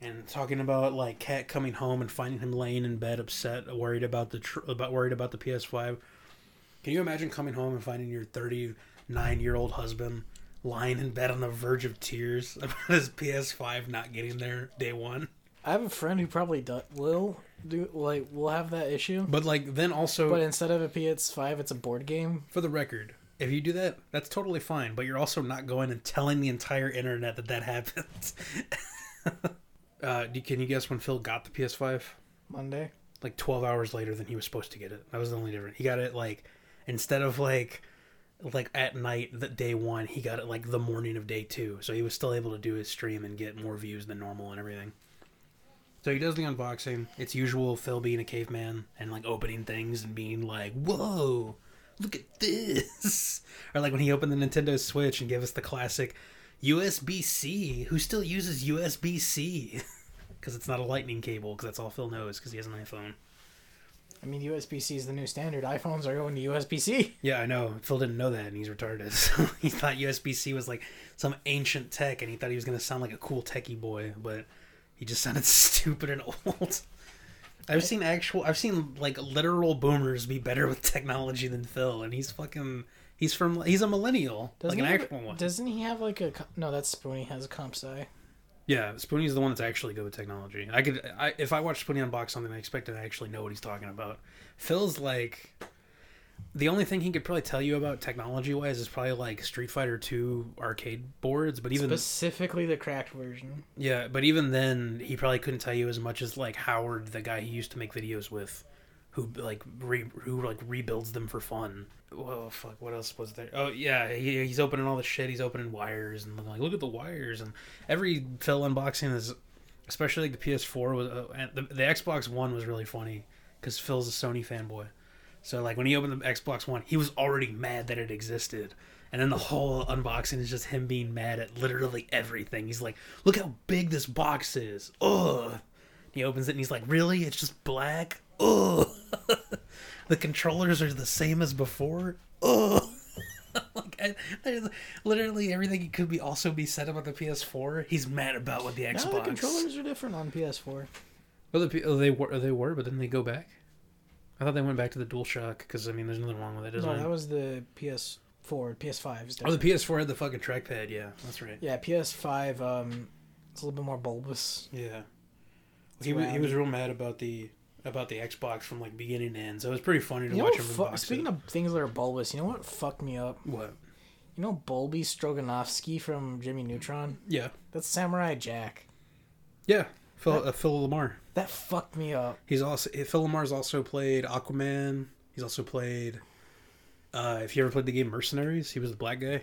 and talking about like Cat coming home and finding him laying in bed upset, worried about the tr- about worried about the PS5. Can you imagine coming home and finding your 39 year old husband lying in bed on the verge of tears <laughs> about his PS5 not getting there day one? I have a friend who probably do, will do like we'll have that issue, But like then also but instead of a PS5, it's a board game. for the record, if you do that, that's totally fine. But you're also not going and telling the entire internet that that <laughs> happened. <laughs> uh, do- can you guess when Phil got the PS5? Monday. Like 12 hours later than he was supposed to get it. That was the only difference. He got it like instead of like like at night the day one, he got it like the morning of day two. So he was still able to do his stream and get more views than normal and everything. So he does the unboxing. It's usual Phil being a caveman and like opening things and being like, "Whoa, look at this!" <laughs> or like when he opened the Nintendo Switch and gave us the classic USB C. Who still uses USB C? <laughs> Because it's not a lightning cable. Because that's all Phil knows. Because he has an iPhone. I mean, USB C is the new standard. iPhones are going to USB C. Yeah, I know. Phil didn't know that, and he's retarded. <laughs> So he thought USB C was like some ancient tech, and he thought he was gonna sound like a cool techie boy, but he just sounded <laughs> stupid and old. I've seen actual, I've seen like literal boomers be better with technology than Phil, and he's fucking, he's from, he's a millennial, Doesn't like an he have- actual one. Doesn't he have like a? No, that's Spoonie has a comp sci. Yeah, Spoonie's the one that's actually good with technology. I could, I, if I watch Spoonie unbox something, I expect to actually know what he's talking about. Phil's like, the only thing he could probably tell you about technology wise is probably like Street Fighter Two arcade boards. But even Specifically the cracked version. yeah, but even then, he probably couldn't tell you as much as like Howard, the guy he used to make videos with, who like re, who like rebuilds them for fun. Whoa, fuck! What else was there? Oh yeah, he, he's opening all the shit. He's opening wires and like, look at the wires. And every Phil unboxing is, especially like the PS4 was, uh, and the, the Xbox One was really funny because Phil's a Sony fanboy. So like when he opened the Xbox One, he was already mad that it existed. And then the whole unboxing is just him being mad at literally everything. He's like, "Look how big this box is." Ugh. He opens it and he's like, "Really? It's just black." Ugh. <laughs> the controllers are the same as before. Ugh. <laughs> like, I, there's literally everything could be also be said about the PS4. He's mad about with the Xbox. the controllers are different on PS4. Well, the, they were they were, but then they go back. I thought they went back to the DualShock because I mean, there's nothing wrong with it. is No, that was the PS4. PS5 is Oh, the PS4 had the fucking trackpad. Yeah, that's right. yeah, PS5. Um, it's a little bit more bulbous. Yeah. It's He was, he was real mad about the about the Xbox from like beginning to end. So it was pretty funny to You watch him fu- speaking it. of things that are bulbous, you know what fucked me up? what? You know Bolbi Stroganovsky from Jimmy Neutron? Yeah, That's Samurai Jack. yeah. Phil uh, Phil LaMarr. That fucked me up. He's also Phil LaMarr's also played Aquaman. He's also played. Uh, if you ever played the game Mercenaries, he was the black guy.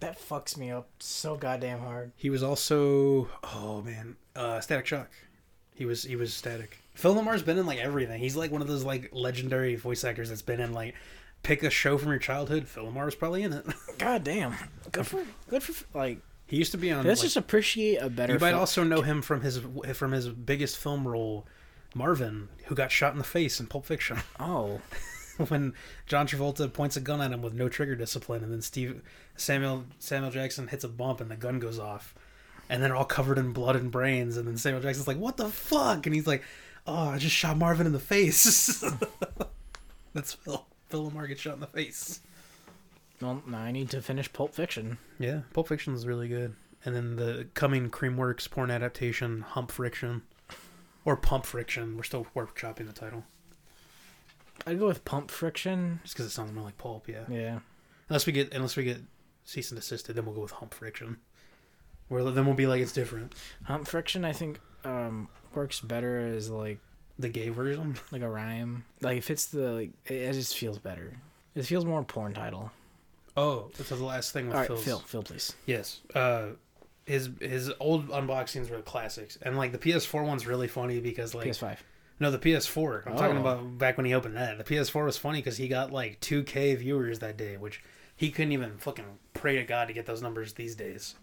That fucks me up so goddamn hard. He was also oh man, uh, Static Shock. He was he was Static. Phil LaMarr's been in like everything. He's like one of those like legendary voice actors that's been in like pick a show from your childhood. Phil LaMarr's probably in it. <laughs> God damn. Good for good for like. He used to be on. Let's like, just appreciate a better. you might film. also know him from his from his biggest film role, Marvin, who got shot in the face in Pulp Fiction. <laughs> Oh, <laughs> when John Travolta points a gun at him with no trigger discipline, and then Steve Samuel Samuel Jackson hits a bump and the gun goes off, and they're all covered in blood and brains, and then Samuel Jackson's like, "What the fuck?" and he's like, "Oh, I just shot Marvin in the face." <laughs> That's Phil. Phil LaMarr gets shot in the face. Well, now I need to finish Pulp Fiction. Yeah, Pulp Fiction is really good. And then the coming Creamworks porn adaptation, Hump Friction, or Pump Friction. We're still workshopping the title I'd go with Pump Friction. just because it sounds more like pulp. Yeah. Yeah. Unless we get unless we get cease and desisted, then we'll go with hump friction. Where then we'll be like it's different. Hump Friction, I think, um, works better as like The gay version. like a rhyme. Like it fits the like. It, it just feels better. It feels more porn title. Oh, so the last thing with All right, Phil's. Phil, Phil, please. Yes. Uh, his his old unboxings were classics, and like the PS4 one's really funny because like PS5. no the PS4. I'm talking Oh. about back when he opened that. The PS4 was funny because he got like 2K viewers that day, which he couldn't even fucking pray to God to get those numbers these days.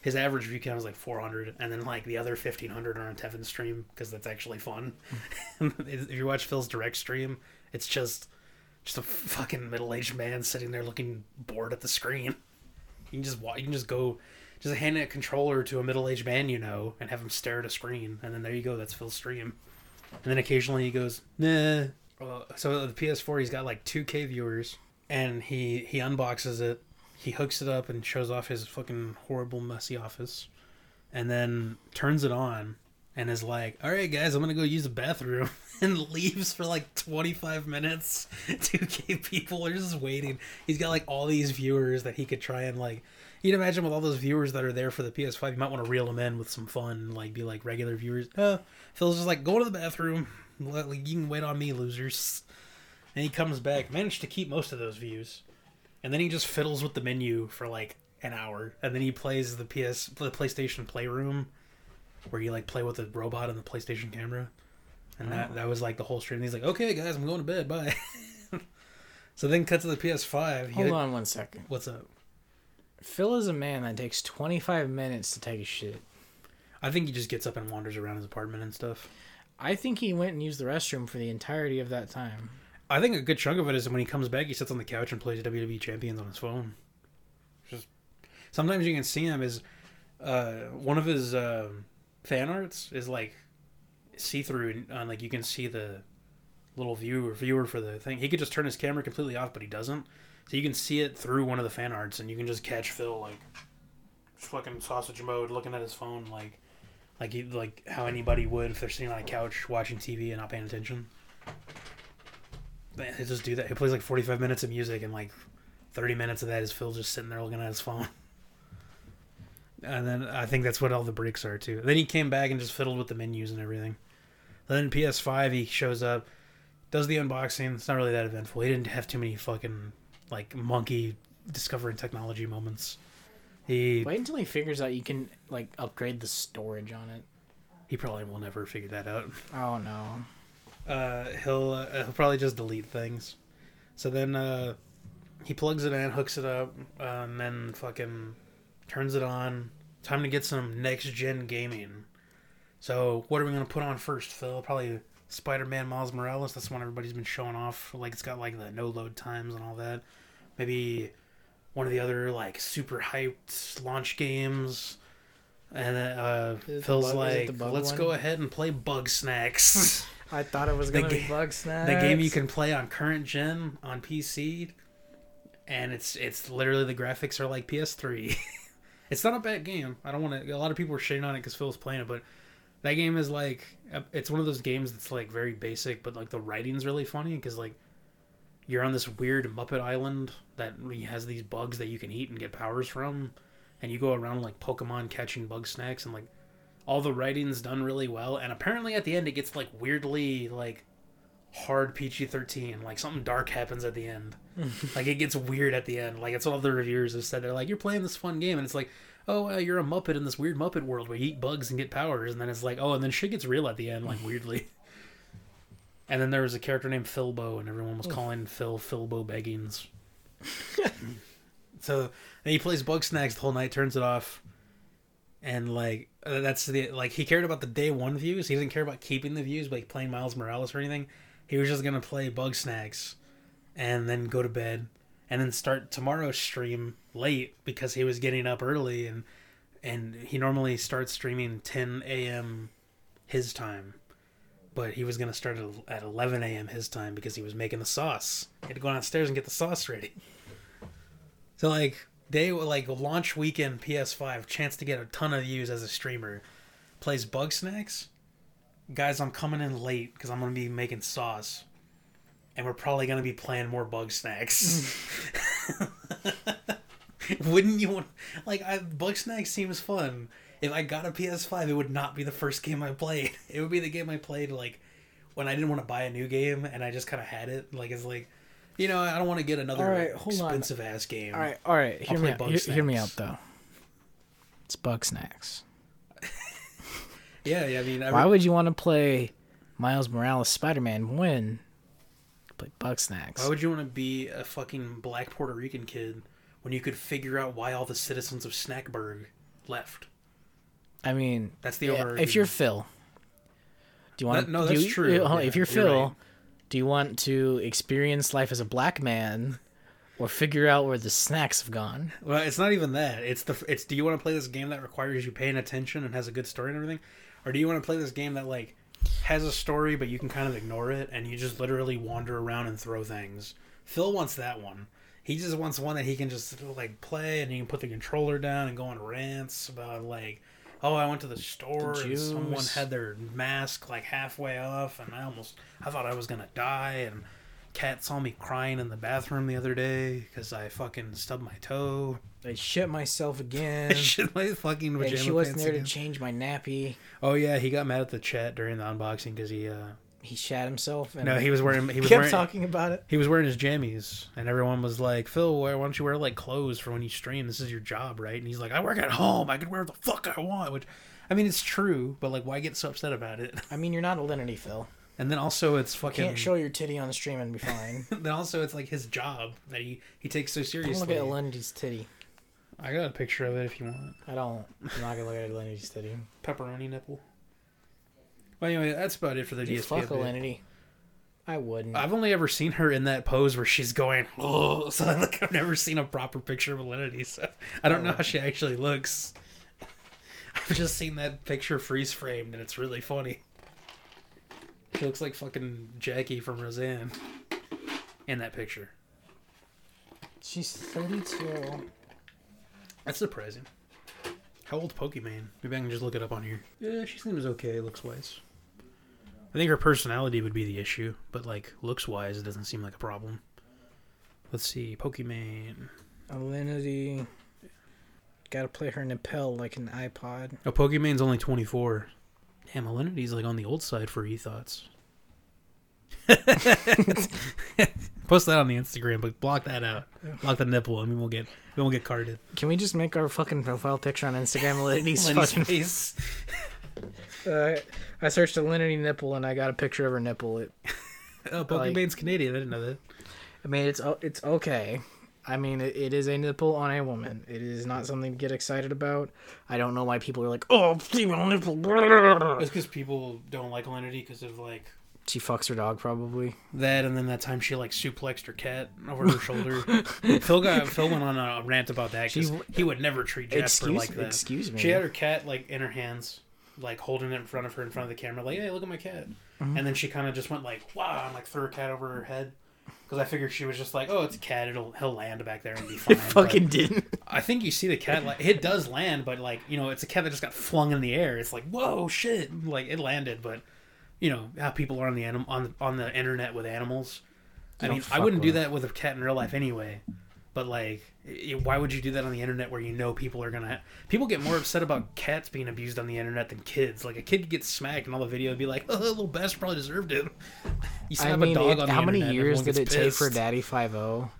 His average view count was like 400, and then like the other 1500 are on Tevin's stream because that's actually fun. <laughs> if you watch Phil's direct stream, it's just just a fucking middle aged man sitting there looking bored at the screen. You can just wa- you can just go, just hand a controller to a middle aged man you know, and have him stare at a screen, and then there you go. That's Phil's stream. And then occasionally he goes, nah. So the PS4, he's got like 2K viewers, and he he unboxes it, he hooks it up and shows off his fucking horrible messy office, and then turns it on, and is like, "All right, guys, I'm gonna go use the bathroom," <laughs> and leaves for like 25 minutes. <laughs> 2K people are just waiting. He's got like all these viewers that he could try and like. You'd imagine with all those viewers that are there for the PS5, you might want to reel them in with some fun, like be like regular viewers. Uh, Phil's just like, go to the bathroom. Let- Like, you can wait on me, losers. And he comes back, managed to keep most of those views, and then he just fiddles with the menu for like an hour, and then he plays the PS, the PlayStation Playroom, where you like play with the robot and the PlayStation camera, and that that was like the whole stream. He's like, okay, guys, I'm going to bed. Bye. <laughs> so then cut to the PS5. He Hold on one second. What's up? Phil is a man that takes 25 minutes to take a shit. I think he just gets up and wanders around his apartment and stuff. I think he went and used the restroom for the entirety of that time. I think a good chunk of it is when he comes back, he sits on the couch and plays WWE Champions on his phone. Just sometimes you can see him as uh, one of his uh, fan arts is like see through, and uh, like you can see the little viewer viewer for the thing. He could just turn his camera completely off, but he doesn't. So you can see it through one of the fan arts, and you can just catch Phil like fucking sausage mode, looking at his phone, like like like how anybody would if they're sitting on a couch watching TV and not paying attention. Man, he just do that. He plays like forty five minutes of music, and like thirty minutes of that is Phil just sitting there looking at his phone. <laughs> And then I think that's what all the breaks are too. Then he came back and just fiddled with the menus and everything. Then PS5, he shows up, does the unboxing. It's not really that eventful. He didn't have too many fucking like monkey discovering technology moments. He Wait until he figures out you can like upgrade the storage on it. he probably will never figure that out. Oh no. uh, he'll uh, he'll probably just delete things. So then uh, he plugs it in, hooks it up, uh, and then fucking turns it on. Time to get some next gen gaming. So what are we gonna put on first, Phil? Probably Spider Man Miles Morales. That's the one everybody's been showing off. Like it's got like the no load times and all that. Maybe one of the other like super hyped launch games. And then uh, Is it the Phil's bug- like, let's one?" go ahead and play Bugsnax. <laughs> I thought it was gonna be Bugsnax. the game you can play on current gen on PC, and it's it's literally the graphics are like PS3. <laughs> it's not a bad game. I don't want to. A lot of people are shitting on it because Phil's playing it, but that game is like it's one of those games that's like very basic, but like the writing's really funny because like you're on this weird Muppet island that has these bugs that you can eat and get powers from, and you go around like Pokemon catching Bugsnax and like all the writing's done really well and apparently at the end it gets like weirdly like hard PG-13 like something dark happens at the end like it gets weird at the end. Like it's all the reviewers have said they're like you're playing this fun game. And it's like oh uh, you're a muppet in this weird muppet world where you eat bugs and get powers. And then it's like oh and then shit gets real at the end like weirdly. <laughs> And then there was a character named Philbo and everyone was calling Phil Philbo Beggings <laughs> so then he plays Bugsnax the whole night turns it off. And like uh, that's the like he cared about the day one views. He didn't care about keeping the views, like playing Miles Morales or anything. He was just gonna play Bugsnax, and then go to bed, and then start tomorrow's stream late because he was getting up early and and he normally starts streaming 10 a.m. his time, but he was gonna start at- at 11 a.m. his time because he was making the sauce. He had to go downstairs and get the sauce ready. So like day like launch weekend PS5 chance to get a ton of views as a streamer plays Bugsnax guys i'm coming in late because i'm gonna be making sauce and we're probably gonna be playing more Bugsnax <laughs> <laughs> wouldn't you want like I, Bugsnax seems fun if i got a ps5 it would not be the first game i played <laughs> it would be the game i played like when i didn't want to buy a new game and i just kind of had it like it's like you know i don't want to get another All right, hold on. expensive ass game All right, all right. Hear me out. Hear, hear me out though. It's Bugsnax. Yeah, yeah. I mean, Why would you want to play Miles Morales Spider Man when you play Bugsnax? why would you want to be a fucking black Puerto Rican kid when you could figure out why all the citizens of Snaxburg left? I mean, That's the yeah, if you're Phil, do you want? That- no, that's you- true. on, Yeah, if you're you're Phil, right. do you want to experience life as a black man, or figure out where the snacks have gone? Well, it's not even that. It's the. It's. Do you want to play this game that requires you paying attention and has a good story and everything, or do you want to play this game that like has a story but you can kind of ignore it and you just literally wander around and throw things? Phil wants that one. He just wants one that he can just like play and he can put the controller down and go on rants about like, oh, I went to the store and someone had their mask like halfway off, and I almost, I thought I was gonna die. And Kat saw me crying in the bathroom the other day because I fucking stubbed my toe. I shit myself again. <laughs> I again. shit my fucking and she wasn't there to change my nappy. Oh yeah, he got mad at the chat during the unboxing because he, uh, He shat himself. And no, he was wearing, he was kept wearing, talking about it. he was wearing his jammies, and everyone was like, "Phil, why don't you wear like clothes for when you stream? This is your job, right?" And he's like, "I work at home. I can wear the fuck I want." Which, I mean, it's true, but like, why get so upset about it? I mean, you're not Alinity, Phil. And then also, it's fucking. You Can't show your titty on the stream and be fine. <laughs> then also, it's like his job that he he takes so Don't seriously. look at Alinity's titty. I got a picture of it if you want. I don't. I'm not gonna look at Alinity's titty. Pepperoni nipple. Well, anyway, that's about it for the You DSP. fuck update. Alinity. I wouldn't. I've only ever seen her in that pose where she's going, <laughs> oh, so <laughs> like I've never seen a proper picture of Alinity, so I don't know how she actually looks. I've just seen that picture freeze framed, and it's really funny. She looks like fucking Jackie from Roseanne in that picture. She's 32. That's surprising. How old Pokimane? Maybe I can just look it up on here. Yeah, she seems okay looks wise. I think her personality would be the issue, but like looks wise, it doesn't seem like a problem. Let's see, Pokimane. Alinity. Gotta play her Nepel like an iPod. Oh, Pokemon's only 24. Damn, Alinity's like on the old side for e-thoughts. Post that on the Instagram, but block that out. Block the nipple. I mean, we'll get we won't get carded. Can we just make our fucking profile picture on Instagram Alinity's fucking face. <laughs> Uh, I searched Alinity nipple and I got a picture of her nipple. It, <laughs> Oh, Pokemon's Canadian. I didn't know that. I mean, it's it's okay. I mean, it, it is a nipple on a woman. It is not something to get excited about. I don't know why people are like, oh, female nipple. It's because people don't like Alinity because of like She fucks her dog probably. that, and then that time she like suplexed her cat over her shoulder. <laughs> Phil got Phil went on a rant about that because he would never treat Jasper Excuse, like that. excuse me. She had her cat like in her hands, like holding it in front of her in front of the camera, like, "Hey, look at my cat." Mm-hmm. And then she kind of just went like, "Wow," and like threw her cat over her head. Because I figured she was just like, "Oh, it's a cat. It'll he'll land back there and be <laughs> fine." it fucking didn't. I think you see the cat like it does land, but like you know, it's a cat that just got flung in the air. It's like, whoa, shit! Like it landed, but you know how people are on the anim- on on the internet with animals. I mean, I wouldn't do that with a cat in real life anyway. But like, why would you do that on the internet where you know people are gonna? People get more upset about cats being abused on the internet than kids. Like a kid could get smacked, and all the video would be like, <laughs> "Oh, little bastard probably deserved it." <laughs> You I mean, a dog it- on the how many years did it gets take for pissed. Daddy Five O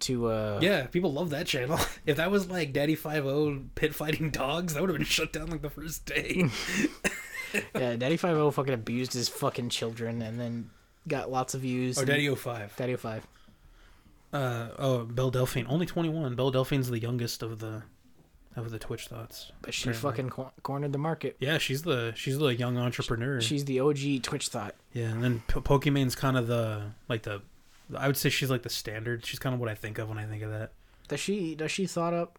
to? uh Yeah, people love that channel. <laughs> If that was like Daddy Five O pit fighting dogs, that would have been shut down like the first day. Yeah, Daddy Five O fucking abused his fucking children and then got lots of views. or and- Daddy O Five. Daddy Five. Uh oh, Belle Delphine, only twenty one. Belle Delphine's the youngest of the of the Twitch thoughts. But she apparently. fucking cor- cornered the market. Yeah, she's the she's the young entrepreneur. She's the OG Twitch thought. yeah, and then P- Pokemon's kind of the like the. I would say she's like the standard. She's kind of what I think of when I think of that. Does she does she thought up?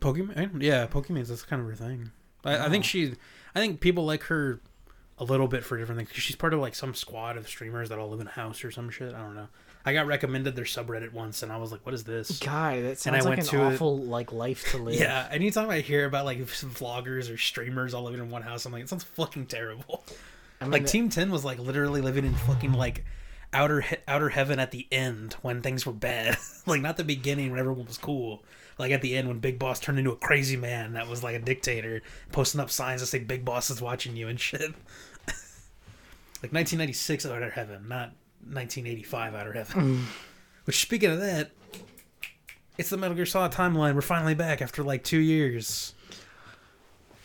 Pokemon, yeah, Pokemon's that's kind of her thing. I, I think she, I think people like her a little bit for different things. 'cause She's part of like some squad of streamers that all live in a house or some shit. I don't know. I got recommended their subreddit once, and I was like, "What is this?" God, that sounds like went an to it- awful like life to live. Yeah, anytime I hear about like some <laughs> vloggers or streamers all living in one house, I'm like, it sounds fucking terrible. I mean, Like that- Team Ten was like literally living in fucking like outer he- outer heaven at the end when things were bad. <laughs> like not the beginning when everyone was cool. Like at the end when Big Boss turned into a crazy man that was like a dictator, posting up signs that say Big Boss is watching you and shit. <laughs> like 1996 outer heaven, not 1985 outer heaven. Which speaking of that, it's the Metal Gear Solid timeline. We're finally back after like two years.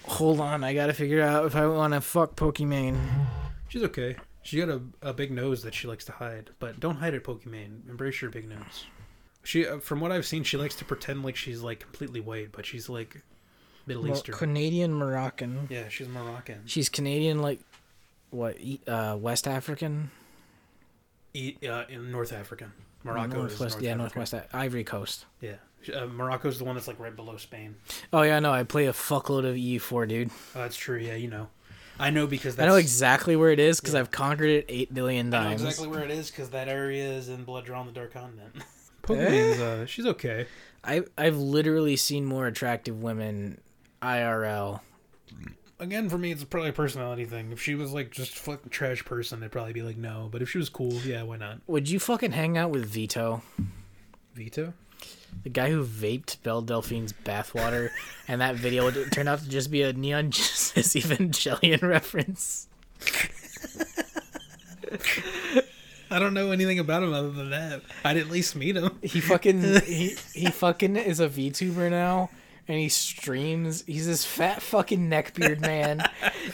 hold on, I gotta figure out if I want to fuck Pokimane. She's okay. She got a, a big nose that she likes to hide, but don't hide it, Pokemon. Embrace your big nose. She, uh, from what I've seen, she likes to pretend like she's like completely white, but she's like Middle Well, Eastern. Canadian Moroccan. yeah, she's Moroccan. She's Canadian, like what? Uh, West African. E- uh, in North Africa. Morocco Northwest. North yeah, Africa. Northwest A- Ivory Coast. Yeah, uh, Morocco's the one that's like right below Spain. Oh yeah, I know. I play a fuckload of EU4, dude. Oh, that's true. Yeah, you know. I know because I know exactly where it is because Yeah. I've conquered it eight billion I know times. exactly where it is because that area is in Blood Drawn the Dark Continent. <laughs> Pokemon's, uh, she's okay. I I've literally seen more attractive women IRL Again, for me, it's probably a personality thing. If she was like just fucking trash person, I'd probably be like no. But if she was cool, yeah, why not? Would you fucking hang out with Vito? Vito? The guy who vaped Belle Delphine's bathwater, <laughs> and that video would- turned out to just be a Neon <laughs> Genesis Evangelion reference. I don't know anything about him other than that. I'd at least meet him. He fucking <laughs> he he fucking is a VTuber now, and he streams. He's this fat fucking neckbeard man,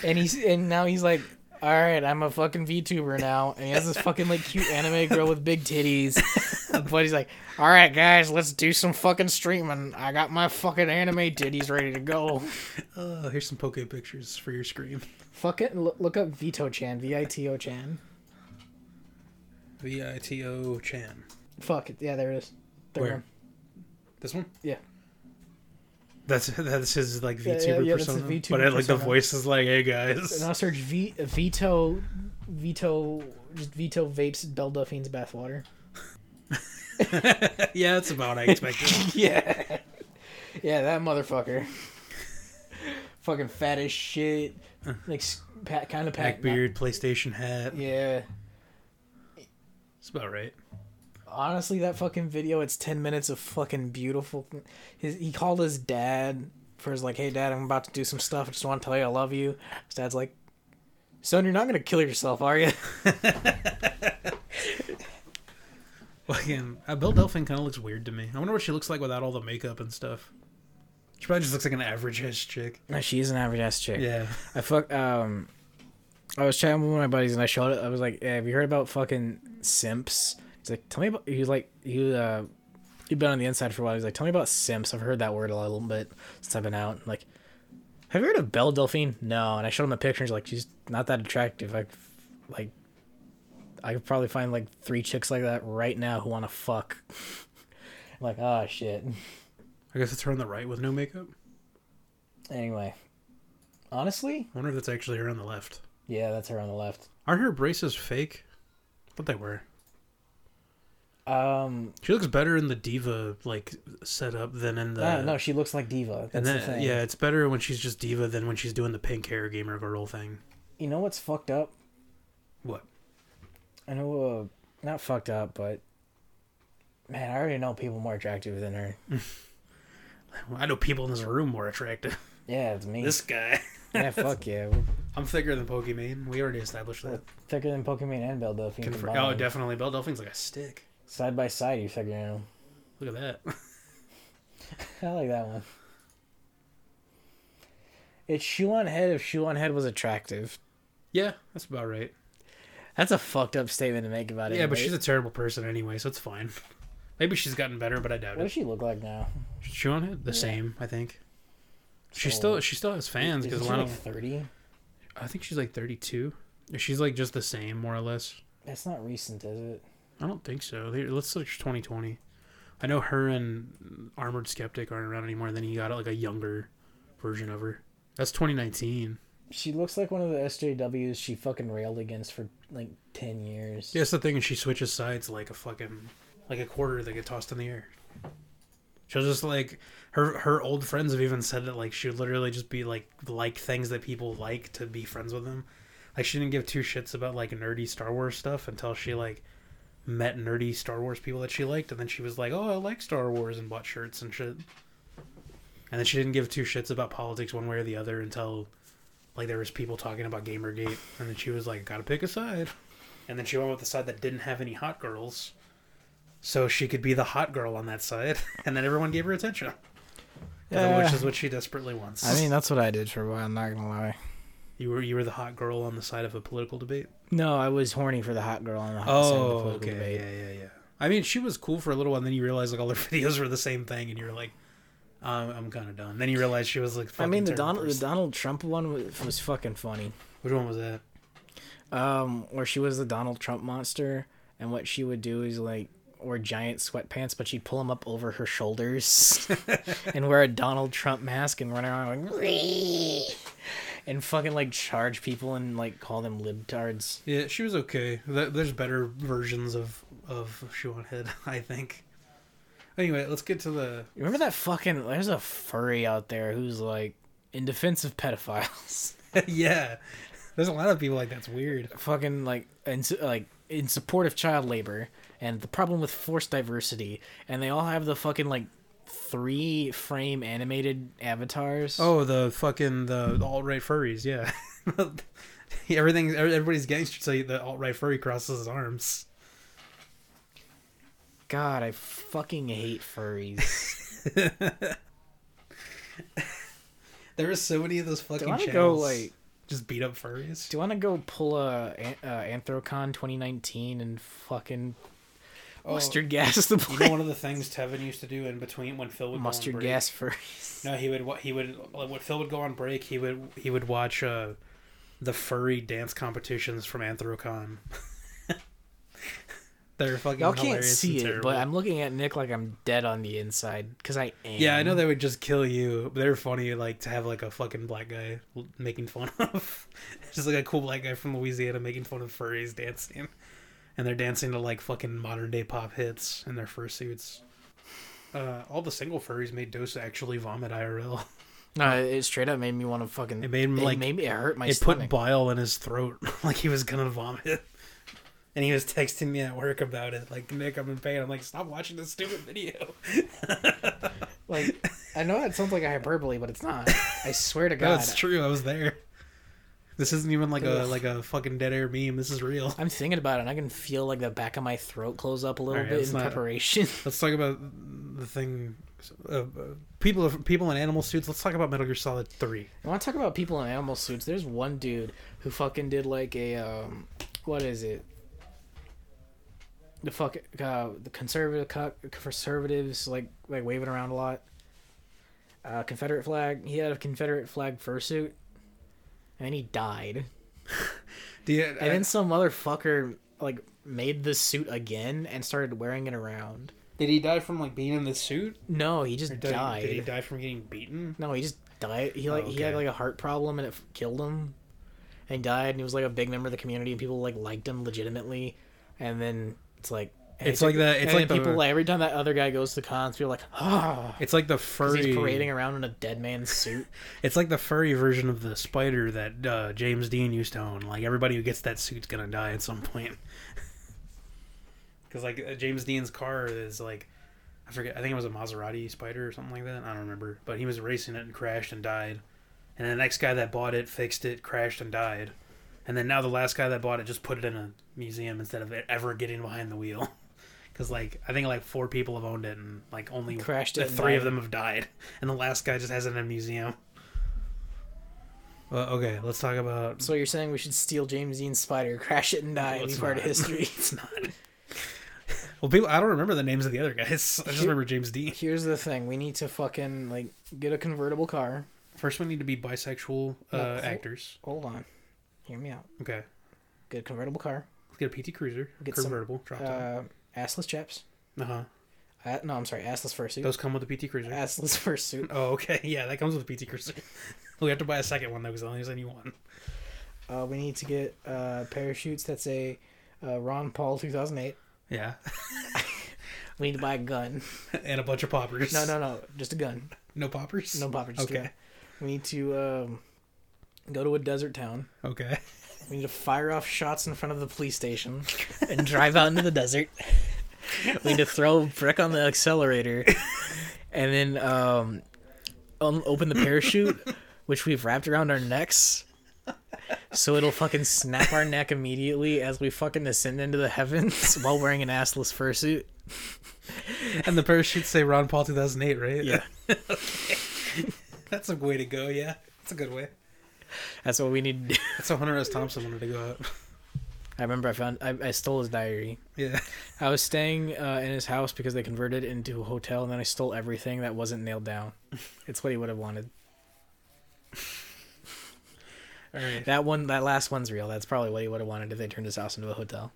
and he's and now he's like, all right, I'm a fucking VTuber now, and he has this fucking like cute anime girl with big titties, but he's like, all right, guys, let's do some fucking streaming. I got my fucking anime titties ready to go. Oh, here's some poke pictures for your screen. Fuck it, look, look up Vito Chan, V I T O Chan. V I T O Chan. Fuck it, yeah, there it is. Third Where? one. This one. Yeah. That's that's his like VTuber yeah, yeah, persona. VTuber but it, like the voice is like, hey guys. Now search v- Vito, Vito, just Vito vapes Belle Delphine's bathwater. <laughs> yeah, that's about I expected. <laughs> yeah, yeah, that motherfucker. Fucking fat as shit, <laughs> like pat, kind of pack beard, PlayStation hat. Yeah, It's about right. Honestly, that fucking video. It's ten minutes of fucking beautiful. His he called his dad for his like, hey dad, I'm about to do some stuff. I just want to tell you I love you. His dad's like, son, you're not gonna kill yourself, are you? <laughs> Fucking, uh, Belle Delphine kind of looks weird to me. I wonder what she looks like without all the makeup and stuff. She probably just looks like an average ass chick. No, she is an average ass chick. Yeah. I fuck um I was chatting with one of my buddies and I showed it I was like, hey, have you heard about fucking simps? He's like, Tell me about he was like he uh he'd been on the inside for a while. He's like, Tell me about simps. I've heard that word a little bit since I've been out. I'm like, have you heard of Belle Delphine? No. And I showed him a picture and he's like, She's not that attractive. I like I could probably find like three chicks like that right now who wanna fuck. <laughs> I'm like, oh shit. I guess it's her on the right with no makeup. Anyway. Honestly, I wonder if that's actually her on the left. yeah, that's her on the left. Aren't her braces fake? I thought they were. Um She looks better in the diva like setup than in the. Uh, no, she looks like diva. That's and the then thing. yeah, it's better when she's just diva than when she's doing the pink hair gamer girl thing. You know what's fucked up? What? I know, uh, not fucked up, but man, I already know people more attractive than her. <laughs> I know people in this room more attractive. Yeah, it's me. This guy. <laughs> yeah, fuck yeah. <laughs> I'm thicker than Pokimane. We already established that. thicker than Pokemon and Belle Delphine Confir- oh, definitely. Belle Delphine's like a stick. Side by side, you figure out. Look at that. <laughs> I like that one. It's shoe on head if shoe on head was attractive. yeah, that's about right. That's a fucked up statement to make about it. Yeah, but she's a terrible person anyway, so it's fine. <laughs> Maybe she's gotten better, but I doubt it. What does she look like now? She on it the Yeah. same, I think. She still she still has fans because a lot like of thirty? I think she's like 32. She's like just the same, more or less. That's not recent, is it? I don't think so. Here, let's search 2020. I know her and Armored Skeptic aren't around anymore. Then you got like a younger version of her. That's 2019. She looks like one of the SJWs she fucking railed against for like ten years. Yeah, that's the thing. And she switches sides like a fucking like a quarter that get tossed in the air. She'll just like her her old friends have even said that like she would literally just be like like things that people like to be friends with them. Like she didn't give two shits about like nerdy Star Wars stuff until she like met nerdy Star Wars people that she liked, and then she was like, "Oh, I like Star Wars," and bought shirts and shit. And then she didn't give two shits about politics one way or the other until like there was people talking about Gamergate, and then she was like, "Gotta pick a side." And then she went with the side that didn't have any hot girls, so she could be the hot girl on that side, <laughs> and then everyone gave her attention. Yeah. which is what she desperately wants. I mean, that's what I did for a while. I'm not gonna lie. You were you were the hot girl on the side of a political debate. No, I was horny for the hot girl on the hot side of the Oh, political okay, debate. yeah, yeah, yeah. I mean, she was cool for a little while, and then you realize like all her <laughs> videos were the same thing, and you're like, um, I'm kind of done. Then you realize she was like, I mean, the Donald the. Donald Trump one was, was fucking funny. Which one was that? Um, where she was the Donald Trump monster, and what she would do is like wear giant sweatpants, but she'd pull them up over her shoulders <laughs> and wear a Donald Trump mask and run around like and fucking like charge people and like call them libtards. Yeah, she was okay. There's better versions of of Shoe on Head, <laughs> I think. Anyway, let's get to the. You remember that fucking? There's a furry out there who's like in defense of pedophiles. <laughs> <laughs> yeah. There's a lot of people like that's weird. fucking like in, like in support of child labor and the problem with forced diversity and they all have the fucking like three frame animated avatars Oh, the fucking the alt right furries, <laughs> yeah. Everything everybody's gangster so the alt right furry crosses his arms. god i fucking hate furries <laughs> There are so many of those do fucking want to go like just beat up furries. do you want to go pull a, An- uh, anthrocon 2019 and fucking mustard gas the You know one of the things Tevin used to do in between when Phil would go on mustard break? gas furries No, he would. He would. like, When Phil would go on break, he would. He would watch uh, the furry dance competitions from Anthrocon. <laughs> They're fucking y'all can't hilarious see it terrible. but i'm looking at nick like i'm dead on the inside because i am Yeah, I know they would just kill you. But they're funny, like to have like a fucking black guy making fun of, <laughs> just like a cool black guy from Louisiana making fun of furries dancing, and they're dancing to like fucking modern day pop hits in their fursuits. Uh, all the single furries made Dos actually vomit IRL. no it straight up made me want to fucking It made him, like- made me it hurt my it stomach put bile in his throat <laughs> like he was gonna vomit and he was texting me at work about it like nick i'm in pain i'm like stop watching this stupid video Like, I know that sounds like a hyperbole, but it's not. I swear to <laughs> no God. it's true i was there this isn't even like a like a fucking dead air meme this is real I'm thinking about it, and I can feel like the back of my throat close up a little Alright, bit in not- preparation. <laughs> let's talk about the thing uh, uh, people people in animal suits let's talk about metal gear solid 3 I want to talk about people in animal suits. There's one dude who fucking did like a um, what is it? The fuck uh, the conservative co- conservatives like like waving around a lot. Uh, Confederate flag. He had a Confederate flag fursuit, and then he died. Do you, uh, And then some motherfucker like made the suit again and started wearing it around. did he die from like being in the suit No, he just did, died. did he die from getting beaten No, he just died. He like Oh, he had like a heart problem and it f- killed him. And died, and he was like a big member of the community, and people like liked him legitimately. And then it's like It's like that- it's and like the- people like every time that other guy goes to cons, people are like ah, it's like the furry he's parading around in a dead man's suit. <laughs> It's like the furry version of the spider that uh, James Dean used to own. Like everybody who gets that suit's gonna die at some point. <laughs> Because like uh, James Dean's car is like, I forget. I think it was a Maserati Spider or something like that. I don't remember. But he was racing it and crashed and died. And the next guy that bought it fixed it, crashed and died. And then now the last guy that bought it just put it in a museum instead of ever getting behind the wheel. <laughs> Because like I think like four people have owned it and like only Crashed it the three of them have died, <laughs> and the last guy just has it in a museum. Well, okay, let's talk about. so you're saying we should steal James Dean's spider, crash it, and die, Well, and be it's part of history? <laughs> it's not. <laughs> Well, people, I don't remember the names of the other guys. I just remember James Dean. Here's the thing: we need to fucking like get a convertible car. First, we need to be bisexual uh, No, hold- actors. Hold on, hear me out. Okay, Get a convertible car. let's get a PT Cruiser, Get some, convertible, drop top. Uh, assless chaps. Uh huh. Uh, no, I'm sorry, assless fursuit. Those come with the PT Cruiser. assless fursuit. Oh, okay. <laughs> Yeah, that comes with the PT Cruiser. <laughs> we have to buy a second one though, because only there's any one. Uh, we need to get uh, parachutes that say uh, Ron Paul 2008. Yeah, <laughs> We need to buy a gun. and a bunch of poppers. No, no, no, just a gun. no poppers. No poppers. Okay. We need to um, go to a desert town. Okay. We need to fire off shots in front of the police station and drive out into the desert. We need to throw brick on the accelerator and then um, um, open the parachute, which we've wrapped around our necks. So it'll fucking snap our neck immediately as we fucking ascend into the heavens <laughs> while wearing an assless fursuit. And the parachutes say Ron Paul 2008, right? Yeah. <laughs> That's a way to go. Yeah, that's a good way. That's what we need to do. <laughs> That's how Hunter S. Thompson wanted to go out. I remember I found I, I stole his diary. Yeah. I was staying uh, in his house because they converted it into a hotel, and then I stole everything that wasn't nailed down. It's what he would have wanted. <laughs> All right. That one, that last one's real. That's probably what he would have wanted if they turned his house into a hotel.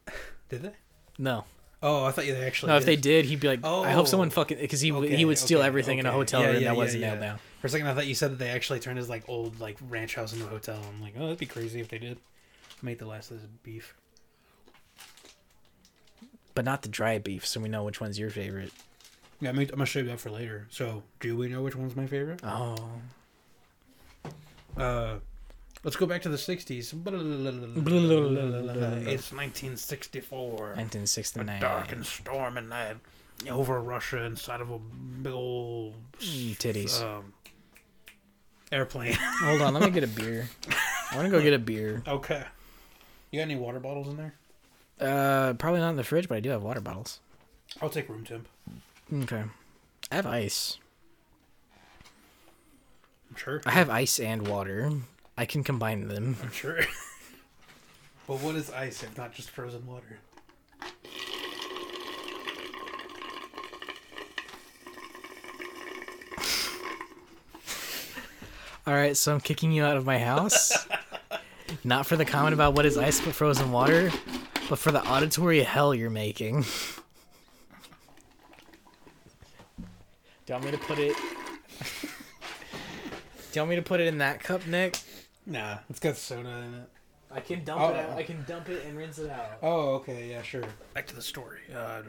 Did they? No, Oh, I thought you actually. no. If they did. did, he'd be like, "Oh, I hope someone Oh. fucking because he would Okay, he would steal okay, everything in a hotel Yeah, room yeah, that yeah, wasn't nailed down. For a second, I thought you said that they actually turned his like old like ranch house into a hotel. I'm like, oh, that'd be crazy if they did. Make the last of this beef. But not the dry beef, so we know which one's your favorite. Yeah, I'm gonna, I'm gonna show you that for later. So, do we know which one's my favorite? Oh, Uh, let's go back to the '60s. It's 1964. 1969. A dark and stormy night over Russia inside of a big old Mm, titties. um, airplane. <laughs> Hold on, let me get a beer. I want to go get a beer. okay. You got any water bottles in there? Uh, probably not in the fridge, but I do have water bottles. I'll take room temp. Okay. I have ice. I'm sure. I have ice and water. I can combine them. I'm sure. <laughs> but what is ice if not just frozen water? All right, so I'm kicking you out of my house. <laughs> Not for the comment about what is ice but frozen water, but for the auditory hell you're making. Do you want me to put it? <laughs> Do you want me to put it in that cup, Nick? Nah, it's got soda in it. I can dump Oh. it out. I can dump it and rinse it out. Oh, okay, yeah, sure. Back to the story. Uh,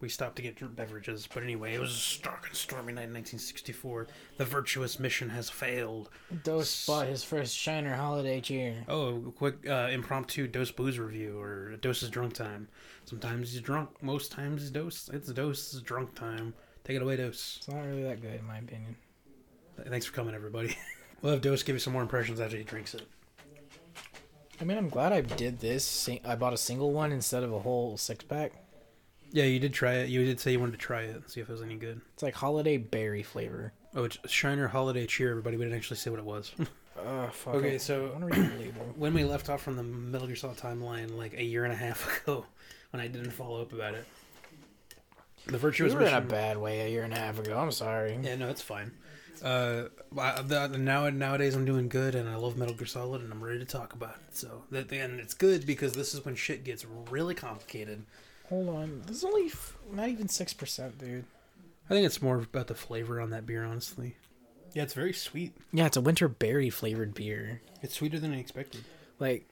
we stopped to get dr- beverages, but anyway, it was a dark and stormy night in 1964. The virtuous mission has failed. Dos bought his first Shiner holiday cheer. Oh, quick uh, impromptu Dos booze review or Dos's drunk time. Sometimes he's drunk, most times he's Dos. It's Dos is drunk time. Take it away, Dos. It's not really that good, in my opinion. Thanks for coming, everybody. <laughs> we'll have Dos give you some more impressions after he drinks it. I mean, I'm glad I did this. I bought a single one instead of a whole six pack. Yeah, you did try it. You did say you wanted to try it and see if it was any good. It's like holiday berry flavor. Oh, it's Shiner Holiday Cheer, everybody. We didn't actually say what it was. <laughs> Oh, fuck. Okay, I- so- I read the label. <clears throat> when we left off from the Metal Gear Solid timeline like a year and a half <laughs> ago, when I didn't follow up about it, the We virtuous were in a bad way a year and a half ago. I'm sorry. Yeah, no, it's fine. Uh, I- the, the, now nowadays I'm doing good, and I love Metal Gear Solid, and I'm ready to talk about it. So that and it's good because this is when shit gets really complicated. Hold on. This is only f- not even six percent, dude. I think it's more about the flavor on that beer, honestly. Yeah, it's very sweet. Yeah, it's a winter berry flavored beer. It's sweeter than I expected. Like,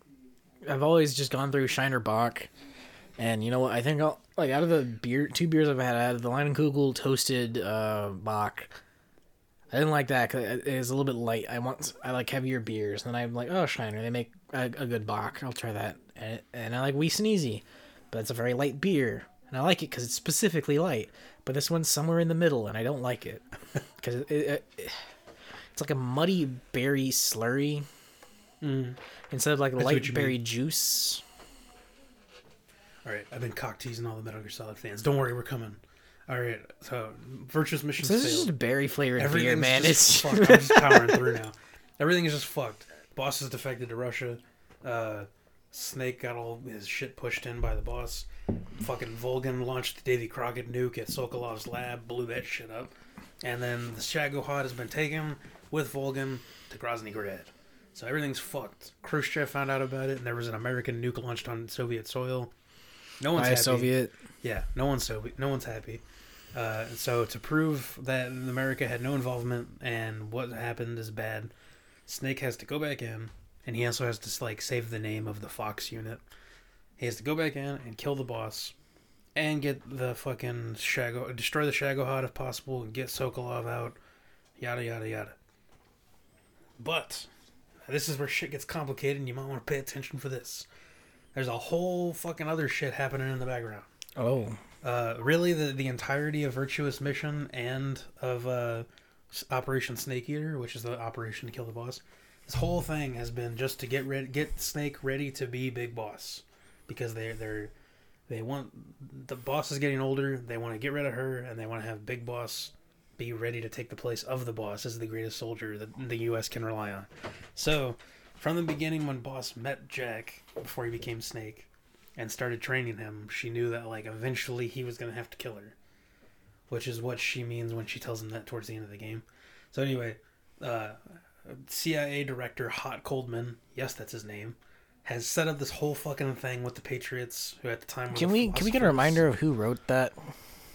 I've always just gone through Shiner Bock, and you know what? I think I'll like out of the beer, two beers I've had, out of the Leinenkugel toasted uh, Bock. I didn't like that because it is a little bit light. I want I like heavier beers, and I'm like, oh Shiner, they make a, a good Bock. I'll try that, and, and I like Easy, but it's a very light beer, and I like it because it's specifically light. But this one's somewhere in the middle, and I don't like it <laughs> because it, it, it, it's like a muddy berry slurry Mm. instead of like light berry juice. All right, I've been cock teasing all the Metal Gear Solid fans. Don't worry, we're coming. All right, so virtuous mission So this is failed. just a berry flavored beer, man. just It's fucked. I'm just <laughs> powering through now. Everything is just fucked. Boss is defected to Russia. Uh, Snake got all his shit pushed in by the boss. Fucking Volgin launched the Davy Crockett nuke at Sokolov's lab, blew that shit up. And then the Shagohod has been taken with Volgin to Grozny Grad. So everything's fucked. Khrushchev found out about it, and there was an American nuke launched on Soviet soil. No one's happy. Soviet. Yeah, no one's so no one's happy. Uh, and so to prove that America had no involvement and what happened is bad, Snake has to go back in, and he also has to like save the name of the Fox unit. He has to go back in and kill the boss, and get the fucking Shago, destroy the Shagohod if possible, and get Sokolov out. Yada yada yada. But this is where shit gets complicated, and you might want to pay attention for this. There's a whole fucking other shit happening in the background. Oh, Uh, really, the the entirety of Virtuous Mission and of uh, Operation Snake Eater, which is the operation to kill the boss. This whole thing has been just to get ready, get Snake ready to be Big Boss, because they they're they want the boss is getting older. They want to get rid of her, and they want to have Big Boss be ready to take the place of the boss as the greatest soldier that the U.S. can rely on. So, from the beginning, when Boss met Jack before he became Snake, and started training him, she knew that like eventually he was gonna have to kill her, which is what she means when she tells him that towards the end of the game. So anyway, uh, CIA director Hot Coldman, yes, that's his name, has set up this whole fucking thing with the Patriots, who at the time were can we can we get a reminder of who wrote that?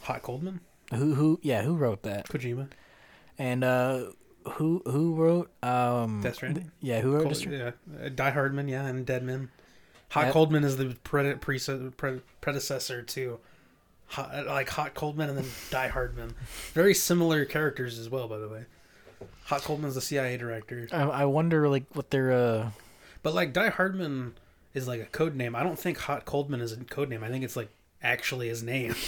Hot Coldman, Who who yeah who wrote that? Kojima, And uh, who who wrote um Death Stranding? Yeah, who wrote Col- Death Stranding? yeah, uh, Die Hardman, yeah, and Deadman. Hot. Coldman is the prede- prece- pre- predecessor to hot, like Hot Coldman and then <laughs> Die Hardman. Very similar characters as well, by the way. Hot Coldman's the CIA director. I, I wonder like what their uh But like Die Hardman is like a code name. I don't think Hot Coldman is a code name. I think it's like actually his name. <laughs>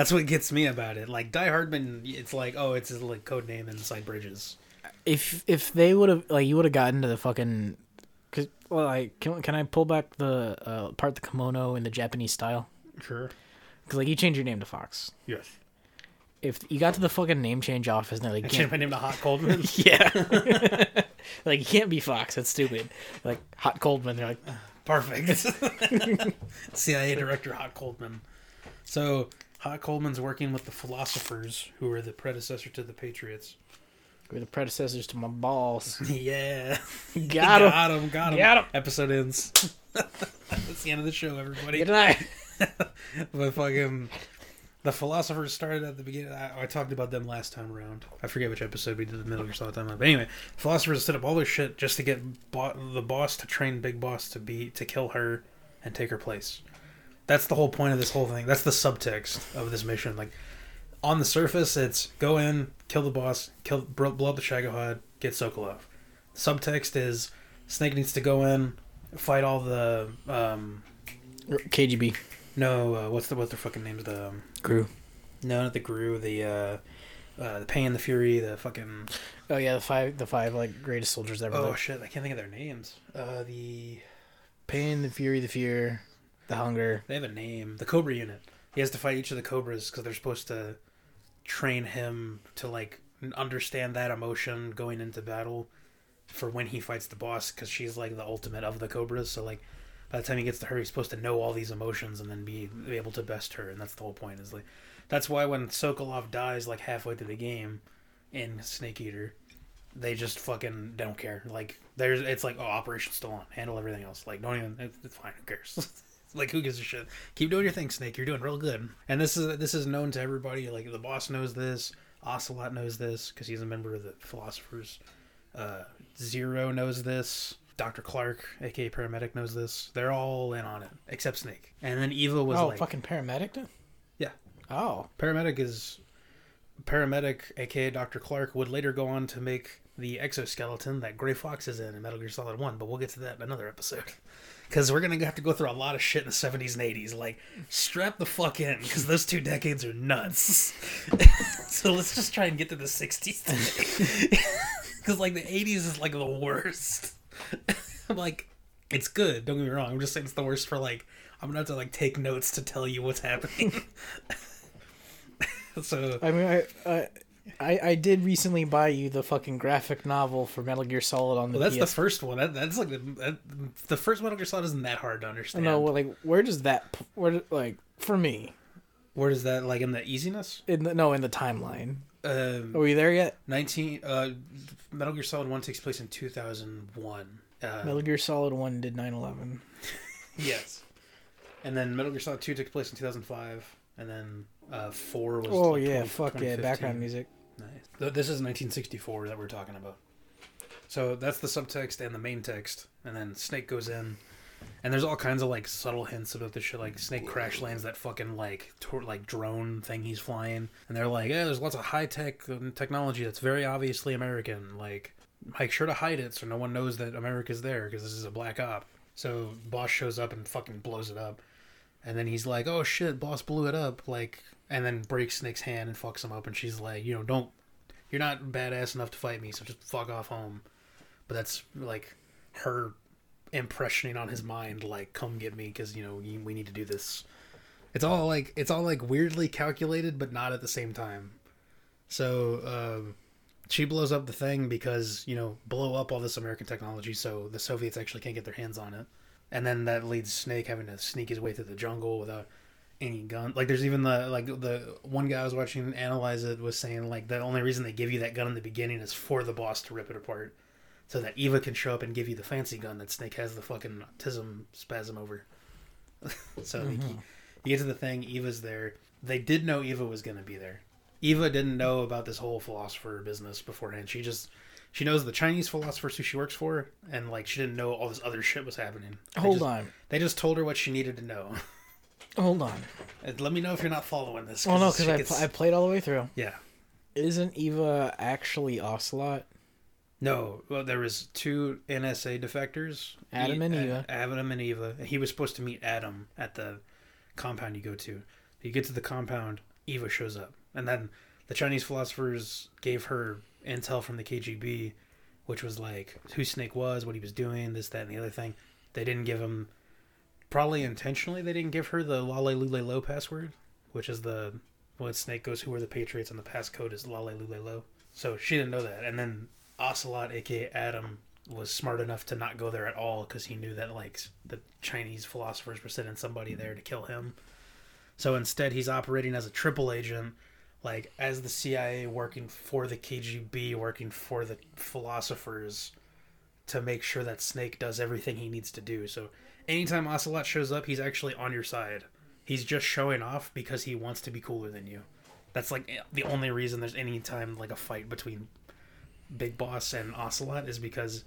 That's what gets me about it. Like Die Hardman, it's like oh, it's his like code name inside Bridges. if if they would have like you would have gotten to the fucking cause well like can, can I pull back the uh, part the kimono in the Japanese style Sure. because like you change your name to Fox Yes. if you got to the fucking name change office and they're like I you changed my name to Hot Coldman. <laughs> yeah <laughs> like you can't be Fox that's stupid like Hot Coldman they're like Perfect. <laughs> CIA director Hot Coldman. So Hot Coldman's working with the philosophers, who are the predecessor to the Patriots. we're the predecessors to my balls <laughs> yeah. <laughs> <laughs> got him Got him. Got him. Got 'em. Episode ends. That's the end of the show, everybody. good night But fucking the philosophers started at the beginning. I, I talked about them last time around. I forget which episode we did the Metal Gear Solid timeline. But anyway, philosophers set up all this shit just to get bo- the boss to train Big Boss to be to kill her and take her place. That's the whole point of this whole thing. That's the subtext of this mission. Like on the surface, it's go in, kill the boss, kill blow up the Shagohod, get Sokolov. Subtext is Snake needs to go in, fight all the um, KGB no, uh, what's the what's their fucking names? The um, Gru no, not the Gru, the uh, uh, the Pain, the Fury, the fucking oh yeah the five the five like greatest soldiers ever oh lived. shit, I can't think of their names. Uh, the pain the fury the fear the hunger they have a name. The Cobra unit. He has to fight each of the Cobras because they're supposed to train him to like understand that emotion going into battle for when he fights the boss because she's like the ultimate of the Cobras. So like by the time he gets to her, he's supposed to know all these emotions and then be, be able to best her, and that's the whole point. Is like that's why when Sokolov dies like halfway through the game in Snake Eater, they just fucking don't care. Like there's it's like oh operation's still on, handle everything else. Like don't even it's, it's fine. Who cares? <laughs> like who gives a shit? Keep doing your thing, Snake. You're doing real good. And this is this is known to everybody. Like the boss knows this. Ocelot knows this because he's a member of the Philosophers. Uh, Zero knows this. Dr. Clark, aka paramedic, knows this. They're all in on it except Snake. And then Eva was oh like, fucking paramedic? Yeah. oh paramedic is paramedic aka dr clark would later go on to make the exoskeleton that gray fox is in in metal gear solid 1 but we'll get to that in another episode <laughs> because we're gonna have to go through a lot of shit in the 70s and 80s like strap the fuck in because those two decades are nuts. <laughs> So let's just try and get to the 60s because <laughs> like the 80s is like the worst. I'm <laughs> like it's good don't get me wrong. I'm just saying it's the worst for like i'm gonna have to like take notes to tell you what's happening. So I mean, I, I, I, I did recently buy you the fucking graphic novel for Metal Gear Solid on the well, that's PS. the first one. That, that's like the that, the first Metal Gear Solid isn't that hard to understand. no, well, like where does that where like for me Where does that like in the easiness? in the no in the timeline? Um, Are we there yet? nineteen. Uh, Metal Gear Solid One takes place in two thousand one. Uh, Metal Gear Solid One did 9/11. <laughs> yes, and then Metal Gear Solid Two took place in two thousand five, and then uh, four was. Oh like, yeah, 20 fuck yeah, background music. Nice. This is 1964 that we're talking about. So that's the subtext and the main text, and then Snake goes in, and there's all kinds of like subtle hints about this shit. Like Snake crash lands that fucking like tor- like drone thing he's flying, and they're like, "Yeah, there's lots of high tech technology that's very obviously American. Like, make sure to hide it so no one knows that America's there because this is a black op." So boss shows up and fucking blows it up, and then he's like, "Oh shit, boss blew it up!" Like, and then breaks Snake's hand and fucks him up, and she's like, "You know, don't you're not badass enough to fight me, so just fuck off home. But that's like her impressioning on his mind, like, come get me, because you know we need to do this. It's all like it's all like weirdly calculated, but not at the same time. So um, she blows up the thing because you know blow up all this American technology, so the Soviets actually can't get their hands on it, and then that leads Snake having to sneak his way through the jungle without any gun. Like there's even the like the one guy I was watching analyze it was saying like the only reason they give you that gun in the beginning is for the boss to rip it apart, so that Eva can show up and give you the fancy gun that Snake has the fucking autism spasm over. <laughs> so you, mm-hmm. you get to the thing, Eva's there. They did know Eva was gonna be there. Eva didn't know about this whole philosopher business beforehand. She just she knows the Chinese philosophers who she works for, and like she didn't know all this other shit was happening. They Hold just- on, They just told her what she needed to know. <laughs> hold on. Uh, let me know if you're not following this. Oh no, because I, pl- I played all the way through. yeah. Isn't Eva actually Ocelot? No, well, there was two NSA defectors, Adam and Eva. Adam and Eva. He was supposed to meet Adam at the compound you go to. You get to the compound, Eva shows up, and then the Chinese philosophers gave her intel from the KGB, which was like who Snake was, what he was doing, this, that, and the other thing. They didn't give him, probably intentionally, they didn't give her the Lale Lule Lo password, which is the when Snake goes, "Who are the Patriots?" and the passcode is Lale Lule Lo. So she didn't know that, and then Ocelot, aka Adam, was smart enough to not go there at all because he knew that like the Chinese philosophers were sending somebody there to kill him. So instead, he's operating as a triple agent, like as the CIA working for the KGB, working for the philosophers, to make sure that Snake does everything he needs to do. So anytime Ocelot shows up, he's actually on your side. He's just showing off because he wants to be cooler than you. That's like the only reason there's any time like a fight between Big Boss and Ocelot is because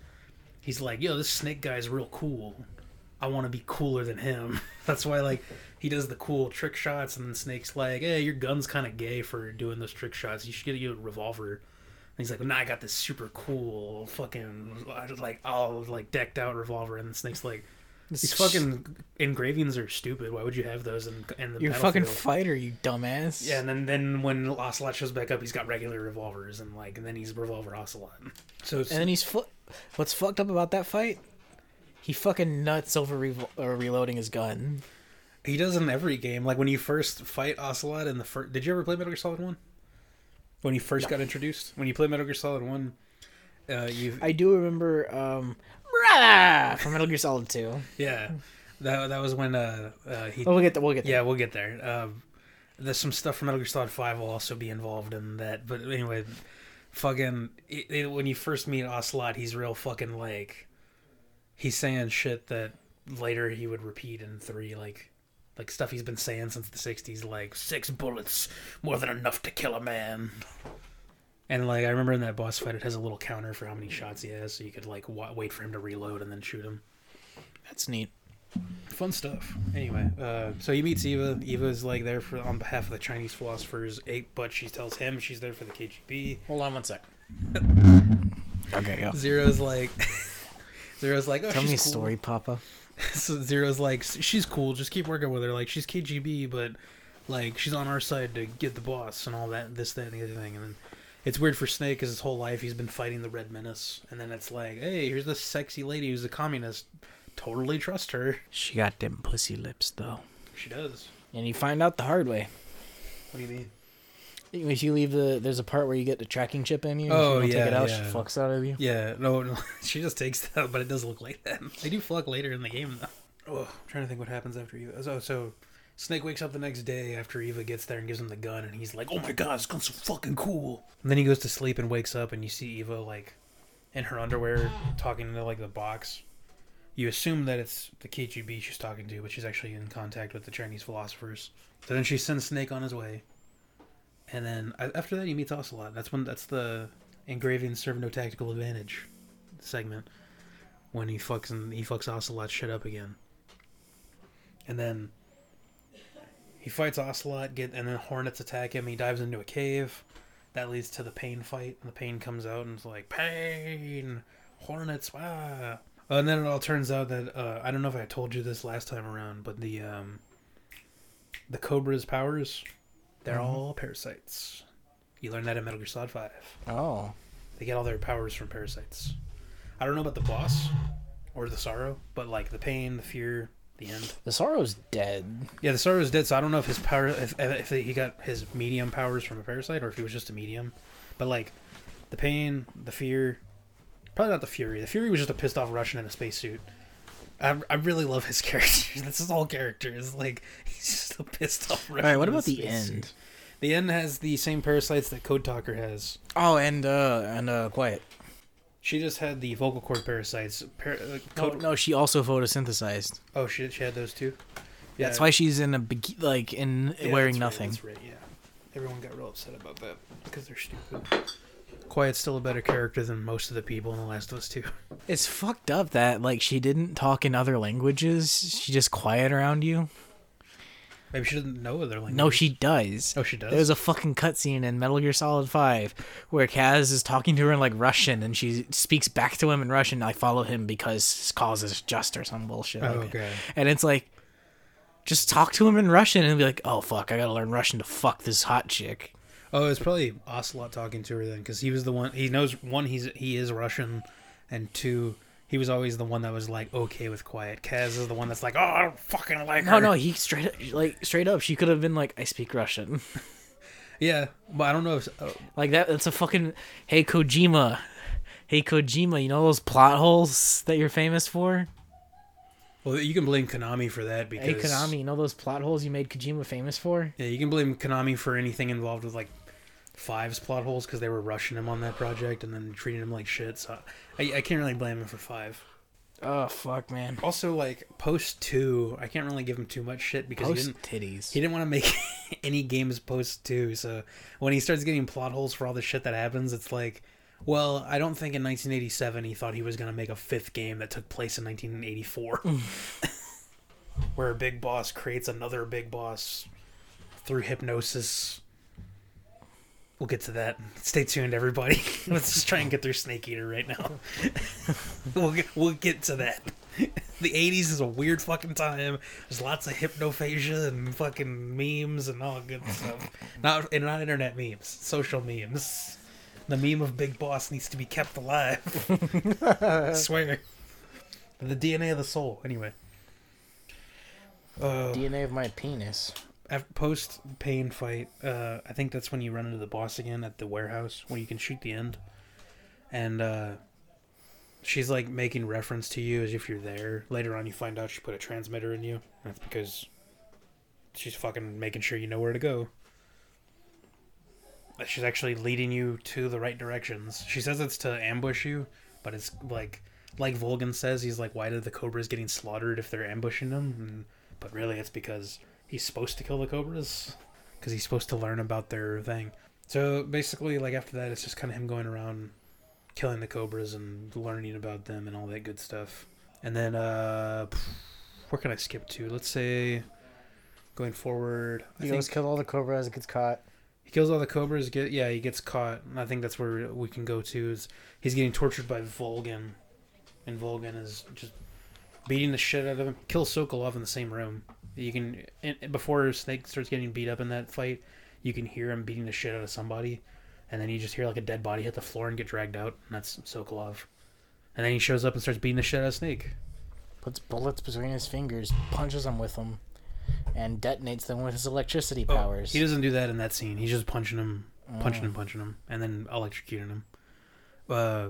he's like, yo, this Snake guy's real cool. I want to be cooler than him. <laughs> That's why like he does the cool trick shots, and then Snake's like, hey, your gun's kind of gay for doing those trick shots. You should get a revolver. And he's like, nah, I got this super cool fucking like all like decked out revolver, and Snake's like. These fucking engravings are stupid. Why would you have those in, in the You're a fucking fighter, you dumbass. Yeah, and then, then when Ocelot shows back up, he's got regular revolvers, and like, and then he's revolver Ocelot. So it's, And then he's fu- What's fucked up about that fight? He fucking nuts over revol- uh, reloading his gun. he does in every game. Like when you first fight Ocelot in the first. Did you ever play Metal Gear Solid One? When you first got introduced, when you play Metal Gear Solid One, uh, you I do remember um From Metal Gear Solid 2. yeah, that that was when uh, uh he we'll get there. We'll get there. Yeah, we'll get there. Um, there's some stuff from Metal Gear Solid Five will also be involved in that. But anyway, fucking it, it- when you first meet Ocelot, he's real fucking like he's saying shit that later he would repeat in three, like like stuff he's been saying since the '60s, like six bullets more than enough to kill a man. And like I remember in that boss fight, it has a little counter for how many shots he has, so you could like wa- wait for him to reload and then shoot him That's neat. fun stuff. Anyway, uh, so he meets Eva. Eva's like there for on behalf of the Chinese philosophers, eight, but she tells him she's there for the KGB. Hold on one sec. <laughs> okay, go. Zero's like, <laughs> Zero's like, oh, Tell she's me a cool. story, Papa. <laughs> So Zero's like, she's cool. Just keep working with her. Like she's KGB, but like she's on our side to get the boss and all that, this, that, and the other thing. And then it's weird for Snake because his whole life he's been fighting the Red Menace, and then it's like, hey, here's this sexy lady who's a communist. Totally trust her. She got them pussy lips, though. She does. And you find out the hard way. What do you mean? If you leave the, there's a part where you get the tracking chip in you. Oh, you don't yeah, take it out, yeah. she fucks out of you. Yeah, no, <laughs> no, she just takes that, but it does look like that. They do fuck later in the game, though. Oh, I'm trying to think what happens after Eva. So, so Snake wakes up the next day after Eva gets there and gives him the gun, and he's like, "Oh my god, this gun's so fucking cool." And then he goes to sleep and wakes up, and you see Eva like in her underwear talking to like the box. You assume that it's the KGB she's talking to, but she's actually in contact with the Chinese philosophers. So then she sends Snake on his way, and then after that he meets Ocelot. That's when that's the engraving serve no tactical advantage segment when he fucks and he fucks Ocelot shit up again. And then he fights Ocelot, get and then Hornets attack him. He dives into a cave. That leads to the pain fight, and the pain comes out and it's like pain, Hornets, ah. Uh, and then it all turns out that uh, I don't know if I told you this last time around, but the um, the Cobra's powers, they're Mhm. all parasites. You learn that in Metal Gear Solid Five. Oh. They get all their powers from parasites. I don't know about the boss or the sorrow, but like the pain, the fear, the end. The Sorrow's dead. Yeah, the sorrow is dead, so I don't know if his power, if, if he got his medium powers from a parasite or if he was just a medium. But like the pain, the fear, probably not the fury. The fury was just a pissed off Russian in a spacesuit. I, I really love his <laughs> character. this is all character. Is like <laughs> he's just a pissed off Russian. Alright, what about the spacesuit. end? The end has the same parasites that Code Talker has. Oh, and uh and uh quiet. She just had the vocal cord parasites. Par- uh, No, no, she also photosynthesized. Oh, she she had those too. Yeah, That's why she's in a big like in yeah, wearing that's right, nothing. that's right, yeah, everyone got real upset about that because they're stupid. Quiet's still a better character than most of the people in The Last of Us too. <laughs> It's fucked up that like she didn't talk in other languages. She just quiet around you. Maybe she doesn't know their language. No, she does. Oh, she does. There's a fucking cutscene in Metal Gear Solid 5 where Kaz is talking to her in like Russian and she speaks back to him in Russian. I follow him because his cause is just or some bullshit. Oh, like that. okay. And it's like, just talk to him in Russian and be like, oh fuck, I gotta learn Russian to fuck this hot chick. Oh, it's probably Ocelot talking to her then, because he was the one. He knows one. He's he is Russian, and two, he was always the one that was like okay with quiet. Kaz is the one that's like, oh, I don't fucking like No, her. no, he straight up, like straight up. She could have been like, I speak Russian. <laughs> Yeah, but I don't know if. Oh, like that. That's a fucking. Hey Kojima, hey Kojima. You know those plot holes that you're famous for? well, you can blame Konami for that because. Hey Konami, you know those plot holes you made Kojima famous for? Yeah, you can blame Konami for anything involved with like Five's plot holes because they were rushing him on that project and then treating him like shit. So I, I can't really blame him for Five. Oh fuck, man. Also, like post two, I can't really give him too much shit because he didn't. titties. He didn't want to make <laughs> any games post two, so when he starts getting plot holes for all the shit that happens, it's like, well, I don't think in 1987 he thought he was gonna make a fifth game that took place in 1984, <laughs> where a big boss creates another big boss through hypnosis. We'll get to that. Stay tuned, everybody. <laughs> Let's just try and get through Snake Eater right now. <laughs> we'll get we'll get to that. <laughs> The 80s is a weird fucking time. There's lots of hypnophagia and fucking memes and all good stuff. Not and not internet memes, social memes. The meme of Big Boss needs to be kept alive. I swear. The DNA of the soul. Anyway. Uh, DNA of my penis. Post pain fight, uh, I think that's when you run into the boss again at the warehouse when you can shoot the end, and uh, she's like making reference to you as if you're there. Later on, you find out she put a transmitter in you. That's because she's fucking making sure you know where to go. She's actually leading you to the right directions. She says it's to ambush you, but it's like like Volgin says, he's like, why did the cobras getting slaughtered if they're ambushing them? And, but really, it's because he's supposed to kill the cobras because he's supposed to learn about their thing. So basically, like after that, it's just kind of him going around killing the cobras and learning about them and all that good stuff. And then, uh, where can I skip to? Let's say going forward. I He think goes kill all the cobras, gets caught. he kills all the cobras. Get yeah, he gets caught. And I think that's where we can go to. Is he's getting tortured by Volgin, and Volgin is just beating the shit out of him. Kills Sokolov in the same room. You can before Snake starts getting beat up in that fight, you can hear him beating the shit out of somebody, and then you just hear like a dead body hit the floor and get dragged out, and that's Sokolov. And then he shows up and starts beating the shit out of Snake. Puts bullets between his fingers, punches him with them, and detonates them with his electricity Oh, powers. he doesn't do that in that scene. He's just punching him, punching Mm. him, punching him, and then electrocuting him. Uh,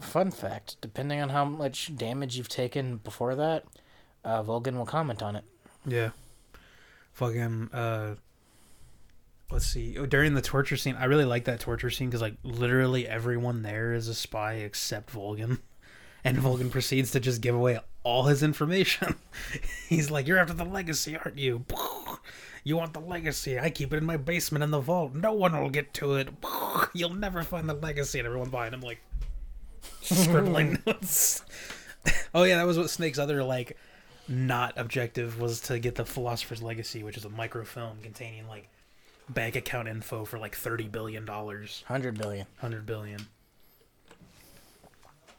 Fun fact: depending on how much damage you've taken before that, uh, Volgin will comment on it. Yeah. Fucking uh let's see. Oh, During the torture scene, I really like that torture scene cuz like literally everyone there is a spy except Volgin. <laughs> And Volgin proceeds to just give away all his information. <laughs> He's like, "You're after the legacy, aren't you? <laughs> You want the legacy? I keep it in my basement in the vault. No one will get to it. You'll never find the legacy." And everyone behind him like scribbling notes. oh yeah, that was what Snake's other like not objective was to get the Philosopher's Legacy, which is a microfilm containing like bank account info for like thirty billion dollars, Hundred billion. hundred billion.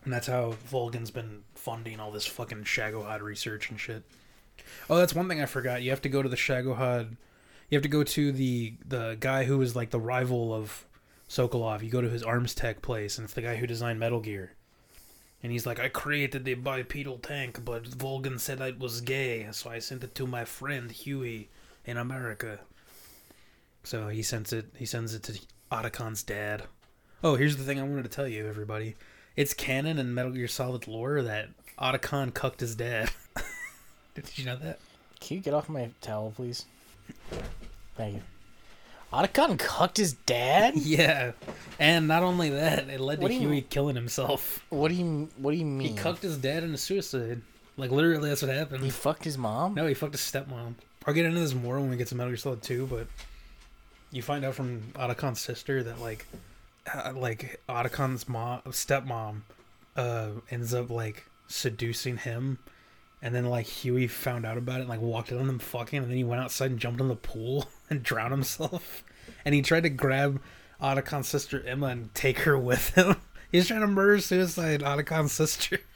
And that's how Volgin's been funding all this fucking Shagohod research and shit. Oh, that's one thing I forgot. You have to go to the Shagohod. You have to go to the the guy who was like the rival of Sokolov. You go to his arms tech place, and it's the guy who designed Metal Gear. And he's like, I created the bipedal tank, but Volgin said it was gay, so I sent it to my friend Huey in America. So he sends it. He sends it to Otacon's dad. Oh, here's the thing I wanted to tell you, everybody. It's canon in Metal Gear Solid lore that Otacon cucked his dad. <laughs> Did you know that? Can you get off my towel, please? Thank you. Otacon cucked his dad. <laughs> Yeah, and not only that, it led What to you- Huey killing himself. What do you What do you mean? He cucked his dad into suicide. Like literally, that's what happened. He fucked his mom. No, he fucked his stepmom. I'll get into this more when we get to Metal Gear Solid 2, but you find out from Otacon's sister that like uh, like Otacon's mom stepmom uh ends up like seducing him And then like Huey found out about it and like walked in on them fucking, and then he went outside and jumped in the pool <laughs> <laughs> and drowned himself. And he tried to grab Otacon's sister Emma and take her with him. <laughs> He's trying to murder suicide Otacon's sister. <laughs>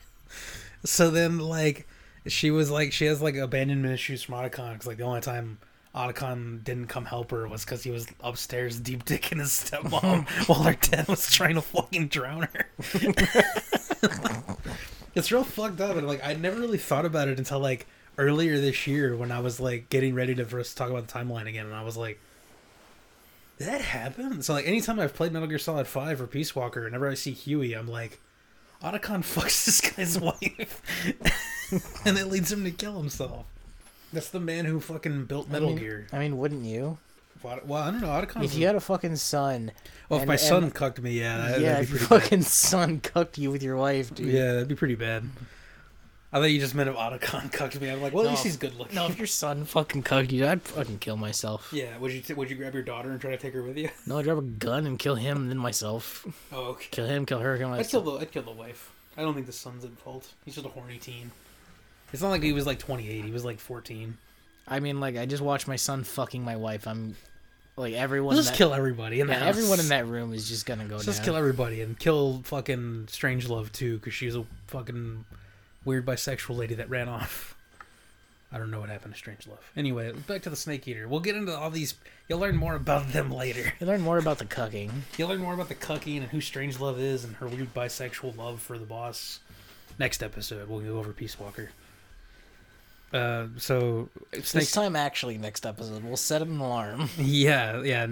So then like she was like she has like abandonment issues from Otacon because like the only time Otacon didn't come help her was because he was upstairs deep dicking his stepmom while her dad was trying to fucking drown her. it's real fucked up, and like I never really thought about it until like earlier this year when I was like getting ready to first talk about the timeline again, and I was like, "Did that happen?" So like anytime I've played Metal Gear Solid Five or Peace Walker, whenever I see Huey, I'm like, Otacon <laughs> fucks this guy's <laughs> wife, <laughs> and it leads him to kill himself. That's the man who fucking built Metal I mean, Gear. I mean, wouldn't you? Well, I don't know. Otacon. If you had a fucking son, well, if and- my son and- cucked me, yeah, that, yeah, that'd if be your pretty fucking son cucked you with your wife, dude. Yeah, that'd be pretty bad. I thought you just meant if Otacon <laughs> cucked me. I'm like, well, at No. least he's good looking. No, if your son fucking cucked you, I'd fucking kill myself. Yeah, would you t- would you grab your daughter and try to take her with you? <laughs> No, I'd grab a gun and kill him, and then myself. Oh, okay. Kill him, kill her, kill myself. I'd kill the I'd kill the wife. I don't think the son's at fault. He's just a horny teen. It's not like he was like 28. He was like 14. I mean, like, I just watched my son fucking my wife. I'm like everyone. Let's just that, kill everybody in yeah, house. everyone in that room is just gonna go Let's down. just kill everybody and kill fucking Strangelove too, because she's a fucking weird bisexual lady that ran off. I don't know what happened to Strangelove. Anyway, back to the Snake Eater. We'll get into all these. You'll learn more about them later. You learn more about the cucking. You'll learn more about the cucking and who Strangelove is and her weird bisexual love for the boss. Next episode, we'll go over Peace Walker. Uh, so This time, actually, next episode, we'll set an alarm. <laughs> Yeah, yeah.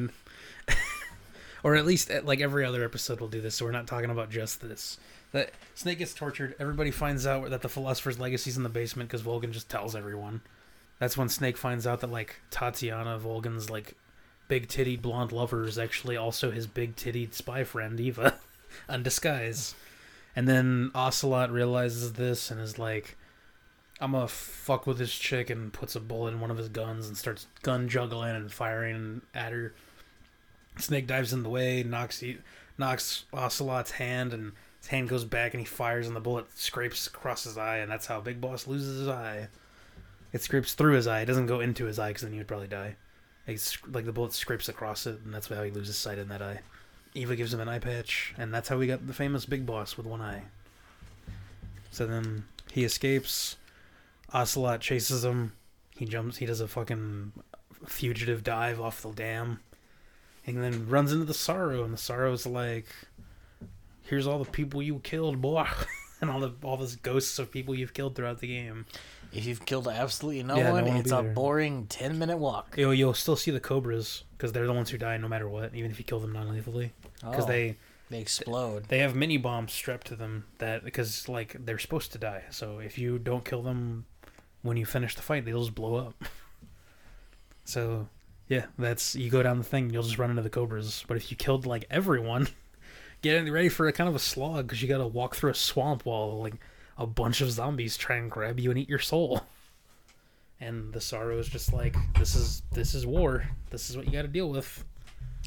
<laughs> or at least like every other episode we'll do this, so we're not talking about just this. That Snake gets tortured. Everybody finds out that the Philosopher's Legacy's in the basement because Volgin just tells everyone. That's when Snake finds out that like Tatiana, Volgin's like big tittied blonde lover, is actually also his big tittied spy friend Eva, <laughs> undisguised. And then Ocelot realizes this and is like, I'm gonna fuck with this chick and puts a bullet in one of his guns and starts gun juggling and firing at her. Snake dives in the way, knocks knocks Ocelot's hand, and his hand goes back and he fires and the bullet scrapes across his eye, and that's how Big Boss loses his eye. It scrapes through his eye. It doesn't go into his eye because then he would probably die. It's like the bullet scrapes across it, and that's how he loses sight in that eye. Eva gives him an eye patch, and that's how we got the famous Big Boss with one eye. So then he escapes. Ocelot chases him. He jumps. He does a fucking fugitive dive off the dam, and then runs into the Sorrow. And the Sorrow's like, "Here's all the people you killed, boy," <laughs> and all the all those ghosts of people you've killed throughout the game. If you've killed absolutely no Yeah, no one, one it's a there. boring ten minute walk. You'll, you'll still see the Cobras because they're the ones who die no matter what, even if you kill them non-lethally. Because Oh, they they explode. they have mini bombs strapped to them that because like they're supposed to die. So if you don't kill them when you finish the fight, they'll just blow up. <laughs> so yeah, that's you go down the thing, you'll just run into the cobras. But if you killed like everyone, <laughs> getting ready for a kind of a slog because you got to walk through a swamp while like a bunch of zombies try and grab you and eat your soul. And the sorrow is just like this is this is war. This is what you got to deal with.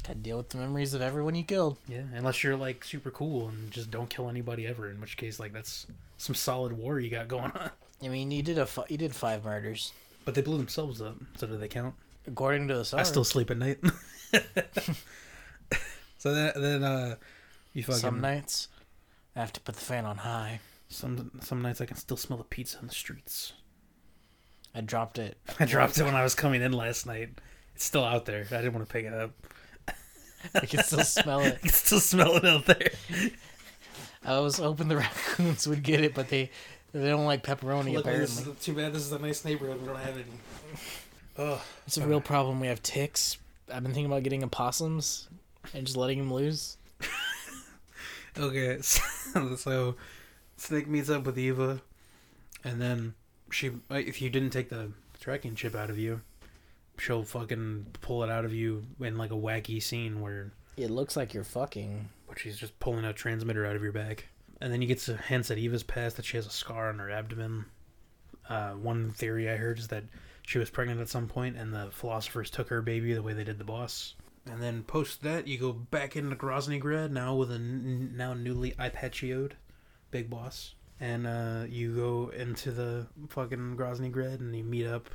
Gotta deal with the memories of everyone you killed. Yeah, unless you're like super cool and just don't kill anybody ever, in which case like that's some solid war you got going on. <laughs> I mean, you did a you did five murders But they blew themselves up, so do they count? according to the song. I still sleep at night. <laughs> <laughs> so then, then uh, you fucking Some nights, I have to put the fan on high. some some nights I can still smell the pizza in the streets. I dropped it. <laughs> I dropped it when I was coming in last night. It's still out there. I didn't want to pick it up. I can still smell <laughs> it. I can still smell it out there. I was hoping the <laughs> raccoons would get it, but they they don't like pepperoni. This apparently, is, too bad this is a nice neighborhood. We don't have any. Ugh. it's a real problem. We have ticks. I've been thinking about getting opossums and just letting them loose. Okay, so, <laughs> so Snake meets up with Eva, and then she, if you didn't take the tracking chip out of you, she'll fucking pull it out of you in like a wacky scene where, It looks like you're fucking. but she's just pulling a transmitter out of your back, and then you get some hints at Eva's past that she has a scar on her abdomen. Uh, one theory I heard is that she was pregnant at some point, and the philosophers took her baby the way they did the boss. And then post that, you go back into Groznygrad now with a n- now newly Ipatchioed big boss. and uh, you go into the fucking Grozny Grad and you meet up.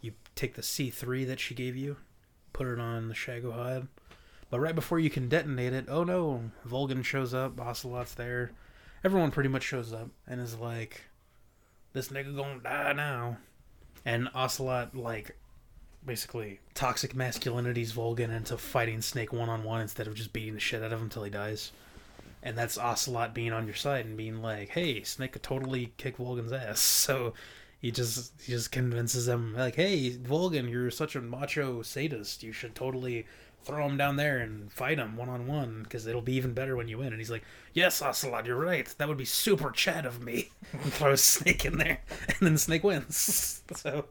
You take the C three that she gave you, put it on the Shagohod. But right before you can detonate it, oh no, Volgin shows up, Ocelot's there. Everyone pretty much shows up and is like, this nigga gonna die now. And Ocelot, like, basically toxic masculinity's Volgin into fighting Snake one on one instead of just beating the shit out of him until he dies. And that's Ocelot being on your side and being like, hey, Snake could totally kick Volgin's ass. <laughs> So he just he just convinces him like, hey, Volgin, you're such a macho sadist. You should totally throw him down there and fight him one on one because it'll be even better when you win. And he's like, yes, Ocelot, you're right. That would be super Chad of me. <laughs> throws Snake in there, <laughs> and then Snake wins. so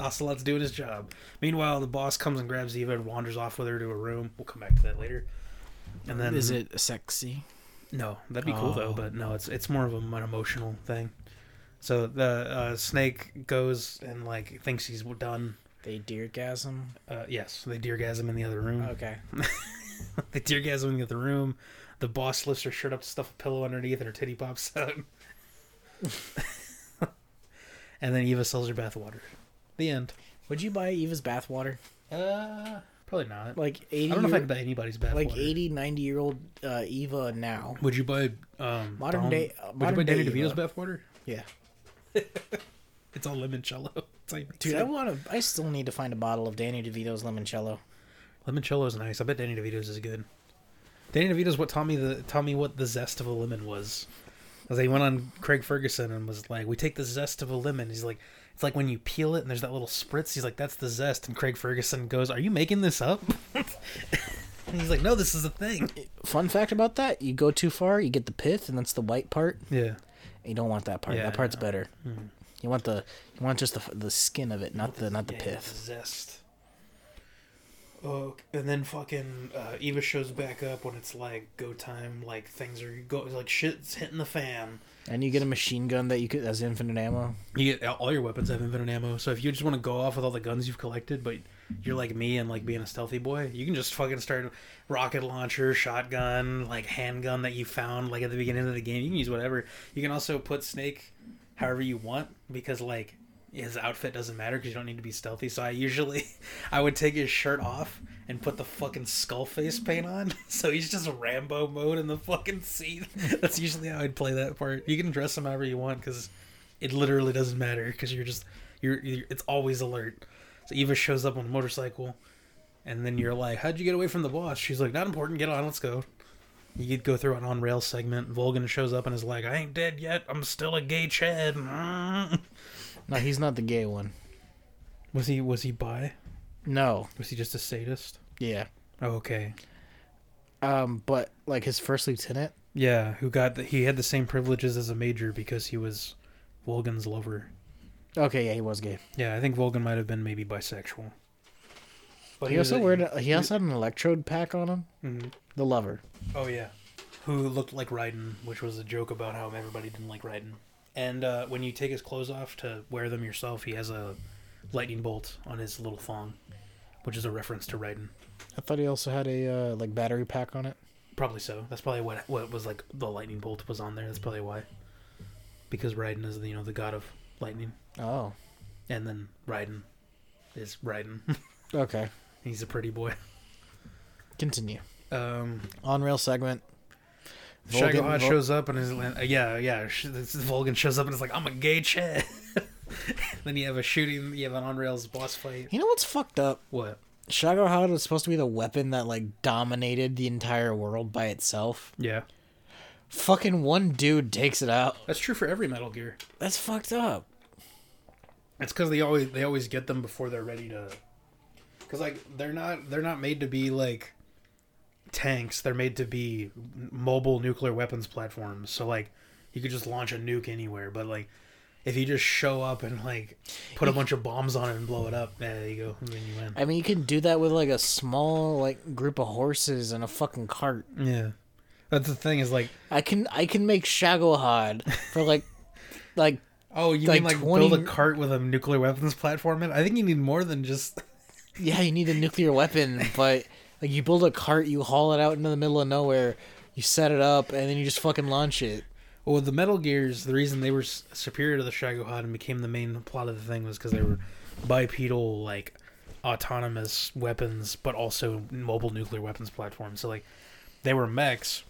Ocelot's doing his job. Meanwhile, the boss comes and grabs Eva and wanders off with her to a room. We'll come back to that later. And then Is it sexy? no, that'd be cool though, Oh. but no, it's it's more of an emotional thing. So the uh, snake goes and like thinks he's done. They deergasm. Uh, yes, they deergasm in the other room. Okay. <laughs> they deergasm in the other room. The boss lifts her shirt up to stuff a pillow underneath, and her titty pops out. <laughs> and then Eva sells her bathwater. The end. Would you buy Eva's bathwater? Uh, probably not. Like 80 I don't know if year- I'd buy anybody's bathwater. like 80, 90 year old uh, Eva now. Would you buy um Modern Dom- day- uh, Would you buy Danny day DeVito's bathwater? Yeah. <laughs> It's all limoncello. <laughs> It's like Dude, I want to. I still need to find a bottle of Danny DeVito's limoncello. limoncello is nice. I bet Danny DeVito's is good. Danny DeVito's what taught me the taught me what the zest of a lemon was. As he went on Craig Ferguson and was like, "We take the zest of a lemon." He's like, "It's like when you peel it and there's that little spritz." He's like, "That's the zest." And Craig Ferguson goes, "Are you making this up?" <laughs> and he's like, "No, this is a thing." Fun fact about that: you go too far, you get the pith, and that's the white part. Yeah. You don't want that part. Yeah, that part's no. better. You want the you want just the the skin of it, not the not the Yeah, pith. Zest. Oh, and then fucking uh, Eva shows back up when it's like go time, like things are go like shit's hitting the fan. And you get a machine gun that you could as infinite ammo. You get all your weapons have infinite ammo, so if you just want to go off with all the guns you've collected, but you're like me and like being a stealthy boy, you can just fucking start rocket launcher, shotgun, like handgun that you found like at the beginning of the game. You can use whatever. You can also put Snake however you want because like his outfit doesn't matter because you don't need to be stealthy. So I usually <laughs> I would take his shirt off and put the fucking skull face paint on, <laughs> so he's just Rambo mode in the fucking scene. <laughs> That's usually how I'd play that part. You can dress him however you want because it literally doesn't matter because you're just you're, you're it's always alert. So Eva shows up on a motorcycle, and then you're like, "How'd you get away from the boss?" She's like, "Not important. Get on. Let's go." You could go through an on rail segment. Volgin shows up and is like, "I ain't dead yet. I'm still a gay Chad." No, he's not the gay one. Was he was he bi? No. Was he just a sadist? Yeah. Oh, okay. Um, but like his first lieutenant. Yeah, who got the, he had the same privileges as a major because he was Volgin's lover. Okay, yeah, he was gay. Yeah, I think Volgin might have been maybe bisexual. But he was also a- weared. A, he also had an electrode pack on him. Mhm. The lover. Oh yeah, who looked like Raiden, which was a joke about how everybody didn't like Raiden. And uh, when you take his clothes off to wear them yourself, he has a lightning bolt on his little thong, which is a reference to Raiden. I thought he also had a uh, like battery pack on it. Probably so. That's probably what what was like the lightning bolt was on there. That's probably why. Because Raiden is you know the god of lightning, Oh. and then Raiden is Raiden. <laughs> Okay. He's a pretty boy. Continue. Um, On rail segment. Shagohod Vol- shows up and is like, yeah, yeah. sh- this Volgin shows up and is like, I'm a gay Chad. <laughs> then you have a shooting, you have an on rails boss fight. You know what's fucked up? What? Shagohod was supposed to be the weapon that like dominated the entire world by itself. Yeah, Fucking one dude takes it out. that's true for every Metal Gear. That's fucked up. It's because they always they always get them before they're ready to. Because like they're not they're not made to be like tanks. They're made to be mobile nuclear weapons platforms. So like you could just launch a nuke anywhere. But like if you just show up and like put a bunch of bombs on it and blow it up, yeah, there you go, and then you win. I mean, you can do that with like a small like group of horses and a fucking cart. Yeah, that's the thing is like I can I can make Shagohod for like <laughs> like oh you Like mean like 20 build a cart with a nuclear weapons platform in? I think you need more than just. yeah, you need a nuclear weapon, but <laughs> like you build a cart, you haul it out into the middle of nowhere, you set it up, and then you just fucking launch it. Well, the Metal Gears, the reason they were superior to the Shagohod and became the main plot of the thing was because they were bipedal, like autonomous weapons, but also mobile nuclear weapons platforms. So like they were mechs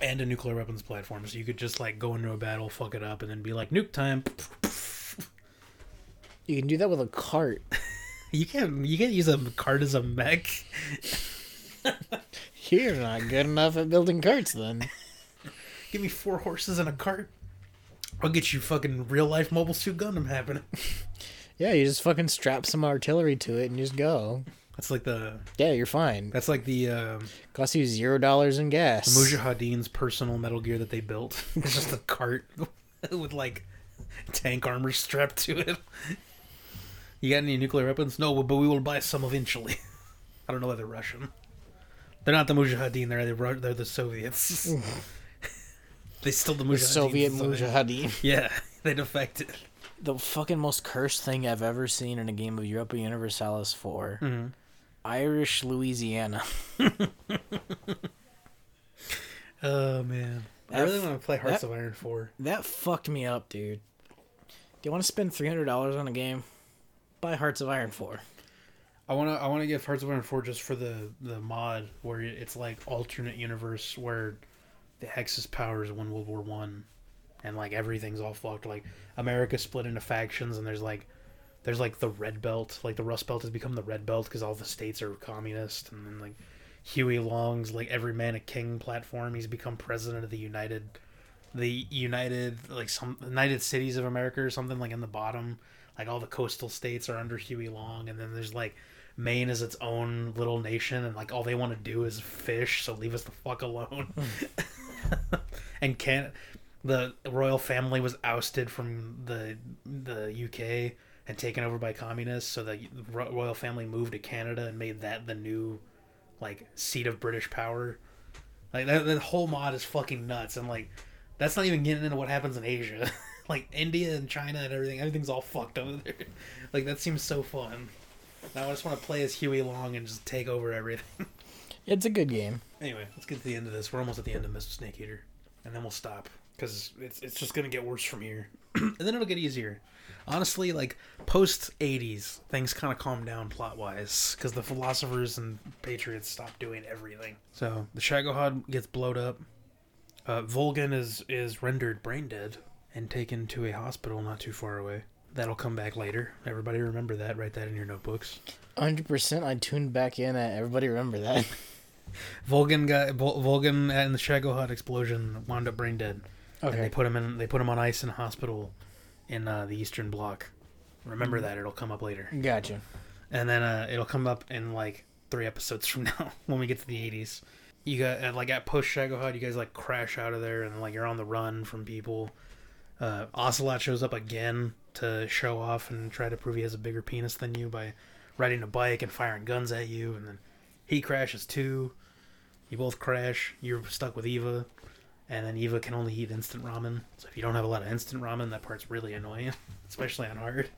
and a nuclear weapons platform. So you could just like go into a battle, fuck it up, and then be like nuke time. You can do that with a cart. <laughs> You can't you can't use a cart as a mech. You're not good enough at building carts then. <laughs> Give me four horses and a cart. I'll get you fucking real life mobile suit Gundam happening. <laughs> Yeah, you just fucking strap some artillery to it and just go. That's like the Yeah, you're fine. that's like the um, Costs you zero dollars in gas. Mujahideen's personal Metal Gear that they built. <laughs> It's just a cart with like tank armor strapped to it. You got any nuclear weapons? No, but we will buy some eventually. <laughs> I don't know why they're Russian. They're not the Mujahideen. They're the Ru- they're the Soviets. <laughs> they still the The Soviet society. Mujahideen. <laughs> Yeah, they defected. The fucking most cursed thing I've ever seen in a game of Europa Universalis 4. Mhm. Irish Louisiana. Oh man, I really want to play Hearts that- of Iron Four. That fucked me up, dude. Do you want to spend $300 on a game? Buy Hearts of Iron 4. I want to I want to get Hearts of Iron 4 just for the the mod where it's like alternate universe where the Axis powers won World War 1 and like everything's all fucked like America split into factions and there's like there's like the red belt like the rust belt has become the red belt cuz all the states are communist and then like Huey Long's like every man a king platform he's become president of the United the United like some United Cities of America or something like in the bottom like all the coastal states are under Huey Long and then there's like Maine is its own little nation, and like all they want to do is fish. So leave us the fuck alone. Hmm. <laughs> and can the royal family was ousted from the the UK and taken over by communists. So the royal family moved to Canada and made that the new like seat of British power. Like that, that whole mod is fucking nuts, and like that's not even getting into what happens in Asia. <laughs> like India and China and everything, everything's all fucked over there. <laughs> Like that seems so fun. Now I just want to play as Huey Long and just take over everything. <laughs> It's a good game. anyway, let's get to the end of this. We're almost at the end of Mr. Snake Eater, and then we'll stop because it's it's just gonna get worse from here, <clears throat> and then it'll get easier. Honestly, like post '80s, things kind of calm down plot wise because the philosophers and patriots stop doing everything. So the Shagohod gets blowed up. Uh, Volgin is is rendered brain dead and taken to a hospital not too far away. That'll come back later. Everybody remember that. Write that in your notebooks. 100% I tuned back in at everybody remember that. <laughs> Volgin got Vol- Volgin in the Shagohod explosion wound up brain dead. And they put him in. They put him on ice in a hospital in uh, the Eastern Bloc. Remember that. It'll come up later, Gotcha. and then uh, it'll come up in like three episodes <laughs> from now when we get to the eighties. You got uh, like at post Shagohod, you guys like crash out of there, and like you're on the run from people. Uh, Ocelot shows up again to show off and try to prove he has a bigger penis than you by riding a bike and firing guns at you, and then he crashes too. You both crash. You're stuck with Eva, and then Eva can only eat instant ramen. So if you don't have a lot of instant ramen, that part's really annoying, <laughs> especially on hard.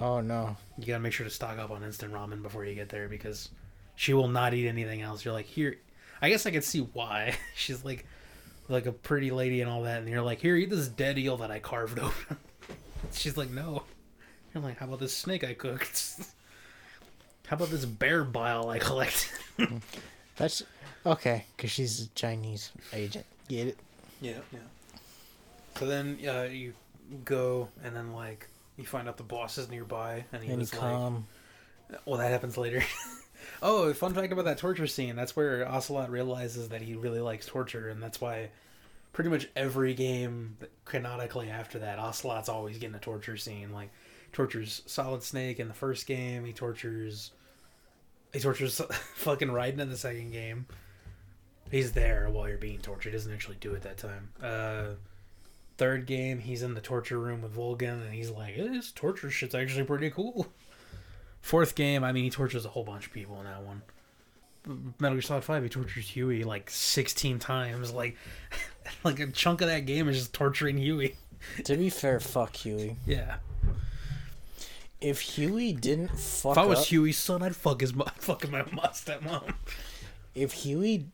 Oh no. You gotta make sure to stock up on instant ramen before you get there because she will not eat anything else. You're like, here. I guess I could see why. <laughs> She's like, like a pretty lady and all that, and you're like, here, eat this dead eel that I carved <laughs> open. She's like, no. You're like, how about this snake I cooked? <laughs> How about this bear bile I collected? <laughs> That's okay, because she's a Chinese agent. Get it? Yeah, yeah. So then uh, you go, and then like you find out the boss is nearby, and he And you was like, come. "Well, that happens later." Oh, fun fact about that torture scene. That's where Ocelot realizes that he really likes torture, and that's why pretty much every game canonically after that, Ocelot's always getting a torture scene. Like tortures Solid Snake in the first game. He tortures. He tortures <laughs> fucking Raiden in the second game. He's there while you're being tortured. He doesn't actually do it that time. Uh, third game, he's in the torture room with Volgin, and he's like, "This torture shit's actually pretty cool." <laughs> Fourth game, I mean, he tortures a whole bunch of people in that one. Metal Gear Solid Five, he tortures Huey like sixteen times. Like, <laughs> like a chunk of that game is just torturing Huey. To be fair, fuck Huey. Yeah. If Huey didn't fuck if I was up, Huey's son, I'd fuck his <laughs> fucking my mo- stepmom. if Huey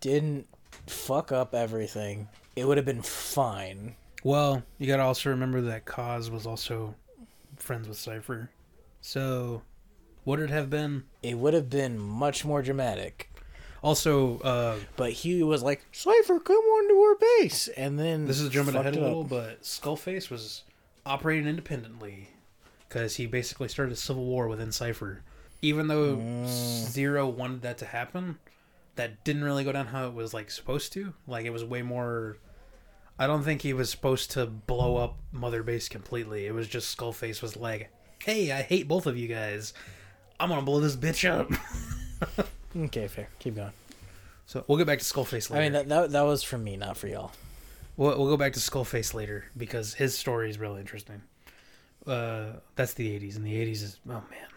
didn't fuck up everything, it would have been fine. Well, you gotta also remember that Kaz was also friends with Cipher. So, would it have been? It would have been much more dramatic. Also, uh, But he was like, Cipher, come on to our base. And then. this is jumping ahead a little, but Skullface was operating independently because he basically started a civil war within Cipher. Even though Mm. Zero wanted that to happen, that didn't really go down how it was like supposed to. Like it was way more. I don't think he was supposed to blow up Mother Base completely. It was just Skullface was like, "Hey, I hate both of you guys. I'm gonna blow this bitch up." <laughs> Okay, fair. Keep going. so we'll get back to Skullface later. I mean, that, that, that was for me, not for y'all. We'll, we'll go back to Skullface later because his story is really interesting. Uh, that's the 80s, and the 80s is oh man.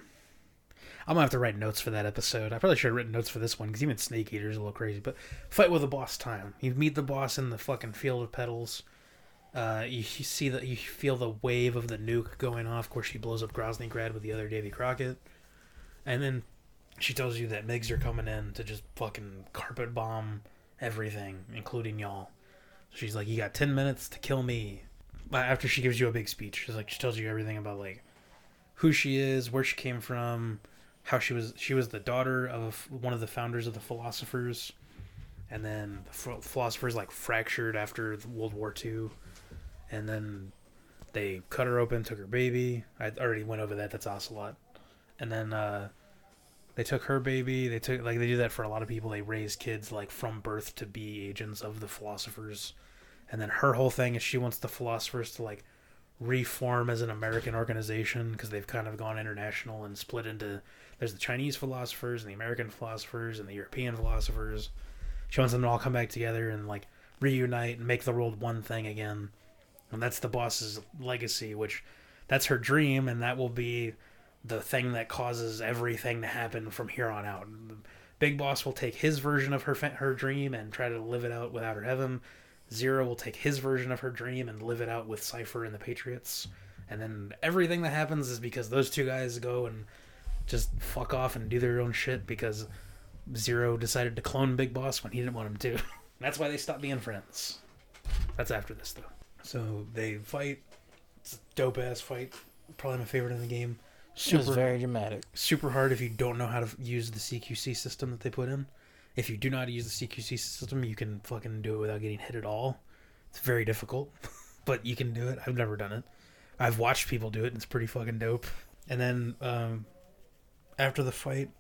I'm gonna have to write notes for that episode. I probably should have written notes for this one because even Snake Eater is a little crazy. But fight with the boss time. You meet the boss in the fucking field of petals. Uh, you, you see that you feel the wave of the nuke going off. Of course, she blows up Grozny Grad with the other Davy Crockett, and then she tells you that MiGs are coming in to just fucking carpet bomb everything, including y'all. She's like, "You got ten minutes to kill me." After she gives you a big speech, she's like, she tells you everything about like who she is, where she came from, how she was. She was the daughter of one of the founders of the philosophers, and then the philosophers like fractured after World War II, and then they cut her open, took her baby. I already went over that. That's Ocelot, and then uh, they took her baby. They took like they do that for a lot of people. They raise kids like from birth to be agents of the philosophers, and then her whole thing is she wants the philosophers to like reform as an American organization because they've kind of gone international and split into there's the Chinese philosophers and the American philosophers and the European philosophers. She wants them to all come back together and like reunite and make the world one thing again. And that's the boss's legacy, which that's her dream, and that will be the thing that causes everything to happen from here on out. Big Boss will take his version of her her dream and try to live it out without her heaven. Zero will take his version of her dream and live it out with Cipher and the Patriots. And then everything that happens is because those two guys go and just fuck off and do their own shit because Zero decided to clone Big Boss when he didn't want him to. <laughs> That's why they stopped being friends. That's after this though. So they fight. It's a dope ass fight. Probably my favorite in the game. It was Super very dramatic. super hard if you don't know how to use the CQC system that they put in. If you do not use the CQC system, you can fucking do it without getting hit at all. It's very difficult, <laughs> but you can do it. I've never done it. I've watched people do it, and it's pretty fucking dope. And then um, after the fight,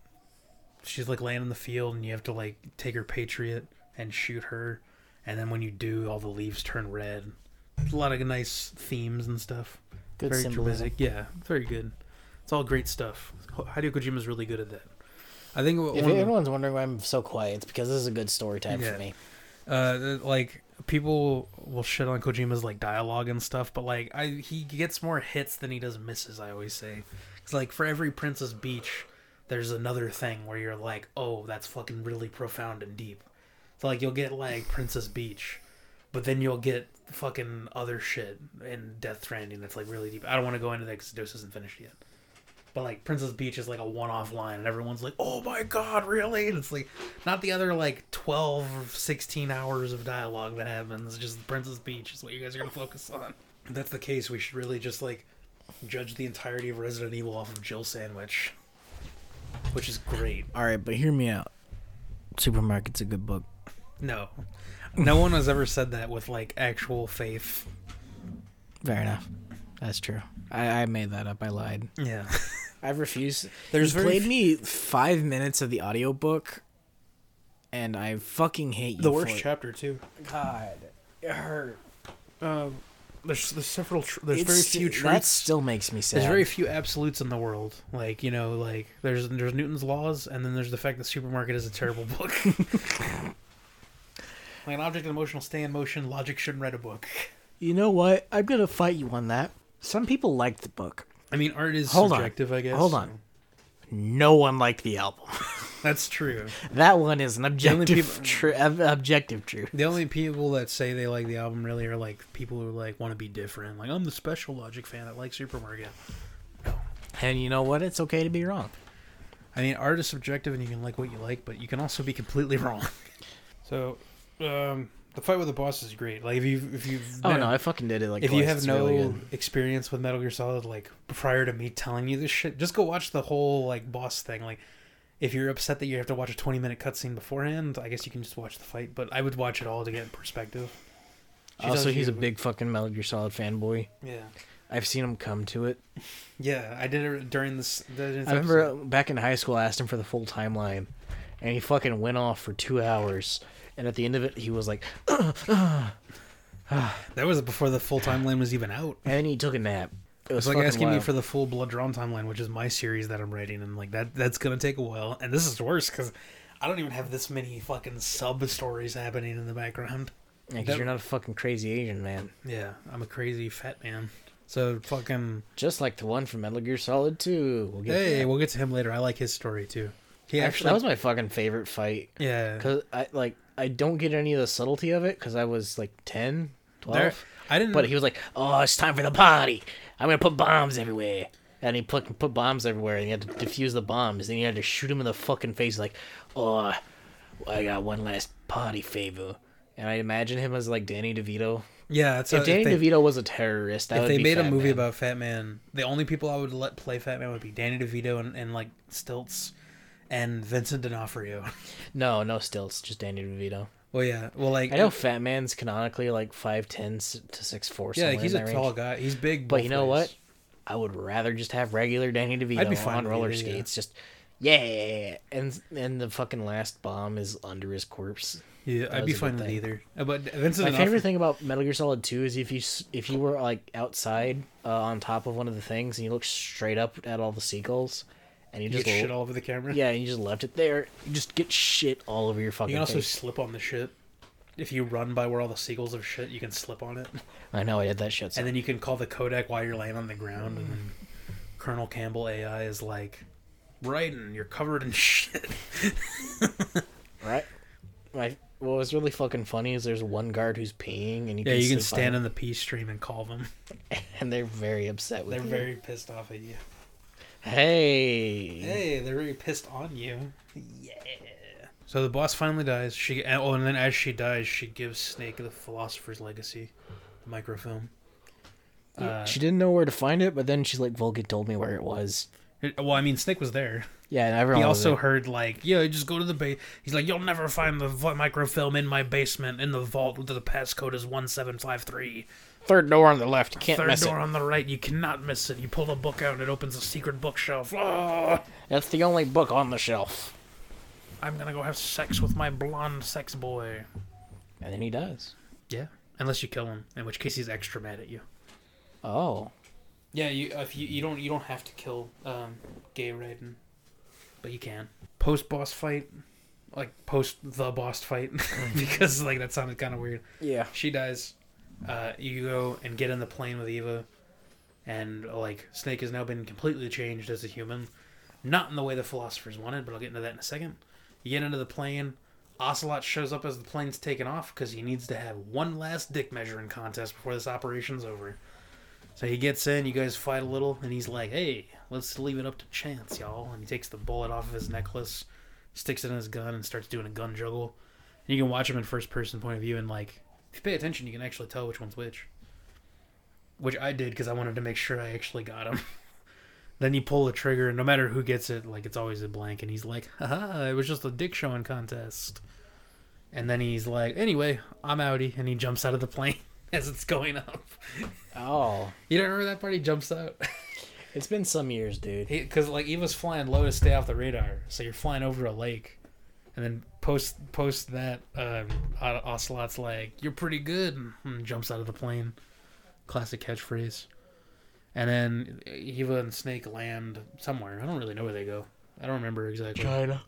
she's like laying in the field, and you have to like take her Patriot and shoot her. And then when you do, all the leaves turn red. A lot of nice themes and stuff Good very symbolism. dramatic. Yeah, very good. It's all great stuff. Hideo Kojima's really good at that. I think If the- everyone's wondering why I'm so quiet, it's because this is a good story time Yeah. for me. uh, like people will shit on Kojima's like dialogue and stuff, but like I he gets more hits than he does misses. I always say, it's like for every Princess Beach, there's another thing where you're like, oh, that's fucking really profound and deep. So like you'll get like Princess Beach, but then you'll get fucking other shit in Death Stranding that's like really deep. I don't want to go into that because Dos isn't finished yet. But like Princess Beach is like a one-off line, and everyone's like, "Oh my god, really?" And it's like not the other like 12 16 hours of dialogue that happens. Just Princess Beach is what you guys are gonna focus on. If that's the case, we should really just like judge the entirety of Resident Evil off of Jill Sandwich, which is great. All right, but hear me out. Supermarket's a good book. No, no one has ever said that with like actual faith. Fair enough. That's true. I, I made that up. I lied. Yeah, <laughs> I've refused. There's you played f- me five minutes of the audiobook, and I fucking hate you. the for worst it. chapter too. God, it hurt. Um, there's there's several. Tr- there's It's very sti- few That still makes me sad. There's very few absolutes in the world. Like you know, like there's there's Newton's laws, and then there's the fact that supermarket is a terrible book. <laughs> <laughs> like an object in motion will stay in motion. Logic shouldn't read a book. You know what? I'm gonna fight you on that. Some people liked the book. I mean, art is Hold on. subjective, I guess. Hold on. No one liked the album. <laughs> That's true. that one is an objective, people- <laughs> tru- ob- objective truth. The only people that say they like the album really are like people who like want to be different. Like I'm the special Logic fan that likes Supermarket. And you know what? It's okay to be wrong. I mean, art is subjective, and you can like what you like, but you can also be completely <laughs> wrong. so, um, The fight with the boss is great. Like if you if you Oh no, I fucking did it like if you have It's no really experience with Metal Gear Solid, like prior to me telling you this shit, just go watch the whole like boss thing. Like, if you're upset that you have to watch a 20 minute cutscene beforehand, I guess you can just watch the fight. But I would watch it all to get in perspective. <laughs> Also, he's a big fucking Metal Gear Solid fanboy. Yeah, I've seen him come to it. <laughs> yeah. I did it during this. this I remember back in high school, I asked him for the full timeline, and he fucking went off for two hours. And at the end of it, he was like, <clears throat> that was before the full timeline was even out. and he took a nap. It was It's like fucking asking me wild. for the full Blood Drawn timeline, which is my series that I'm writing, and like that that's gonna take a while. And this is worse because I don't even have this many fucking sub stories happening in the background. Yeah, 'cause that- you're not a fucking crazy Asian man. Yeah, I'm a crazy fat man. So fucking Just like the one from Metal Gear Solid 2. We'll get to hey, that. we'll get to him later. I like his story too. He Actually, actually, that was my fucking favorite fight. yeah. Cause I like I don't get any of the subtlety of it because I was like 10, 12. There, I didn't. But he was like, "Oh, it's time for the party. I'm gonna put bombs everywhere." And he put put bombs everywhere, and he had to defuse the bombs. And he had to shoot him in the fucking face, like, "Oh, I got one last party favor." And I imagine him as like Danny DeVito. yeah, it's if a- Danny they, DeVito was a terrorist, if they made a movie Man. about Fat Man, the only people I would let play Fat Man would be Danny DeVito and, and like Stilts and Vincent D'Onofrio. no, no stilts, just Danny DeVito. well, yeah, well, like I know Fat Man's canonically like five ten to six four. yeah, like, he's a that tall range. guy. He's big, But you know ways. what? I would rather just have regular Danny DeVito I'd be fine on roller either, yeah. skates. Just yeah, and and the fucking last bomb is under his corpse. Yeah, I'd be fine with either. Uh, But Vincent My favorite thing about Metal Gear Solid Two is if you if you were like outside uh, on top of one of the things and you look straight up at all the seagulls, and you you just shit all over the camera. yeah, and you just left it there, you just get shit all over your fucking you can also face. slip on the shit. If you run by where all the seagulls have shit, you can slip on it, I know I did that shit. So. and then you can call the Codec while you're laying on the ground, and then Colonel Campbell AI is like, "Right, and you're covered in <laughs> shit." right, my what was really fucking funny is there's one guard who's peeing, and you Yeah, can you can stand in the pee stream and call them. <laughs> and they're very upset with They're you. very pissed off at you. Hey. Hey, they're very pissed on you. Yeah. So the boss finally dies. She and- oh, and then as she dies, she gives Snake the Philosopher's Legacy, the microfilm. Uh, she didn't know where to find it, but then she's like, Volgin told me where it was. it- well, I mean, Snake was there. Yeah, and everyone He also there. heard like, yeah, just go to the base. He's like, you'll never find the vo- microfilm in my basement in the vault. The passcode is one seven five three. Third door on the left. You can't Third miss door on the right. You cannot miss it. You pull the book out, and it opens a secret bookshelf. Ah! That's the only book on the shelf. I'm gonna go have sex with my blonde sex boy. And then he does. Yeah, unless you kill him, in which case he's extra mad at you. Oh. Yeah, you if you, you don't you don't have to kill um, Gay Raiden, but you can post boss fight, like post the boss fight, <laughs> because like that sounded kind of weird. Yeah. She dies. Uh, you go and get in the plane with Eva, and like Snake has now been completely changed as a human, not in the way the philosophers wanted, but I'll get into that in a second. You get into the plane. Ocelot shows up as the plane's taken off because he needs to have one last dick measuring contest before this operation's over. So he gets in, you guys fight a little, and he's like, hey, let's leave it up to chance, y'all. And he takes the bullet off of his necklace, sticks it in his gun, and starts doing a gun juggle. And you can watch him in first person point of view, and like, if you pay attention, you can actually tell which one's which. Which I did because I wanted to make sure I actually got him. <laughs> then you pull the trigger, and no matter who gets it, like, it's always a blank, and he's like, haha, it was just a dick showing contest. And then he's like, anyway, I'm outie, and he jumps out of the plane <laughs> as it's going up. Oh. You don't remember that part? He jumps out. It's been some years, dude. Because like he was flying low to stay off the radar, so you're flying over a lake, and then post post that O- Ocelot's like, "You're pretty good," and jumps out of the plane. Classic catchphrase. And then Eva and Snake land somewhere. I don't really know where they go. I don't remember exactly. China.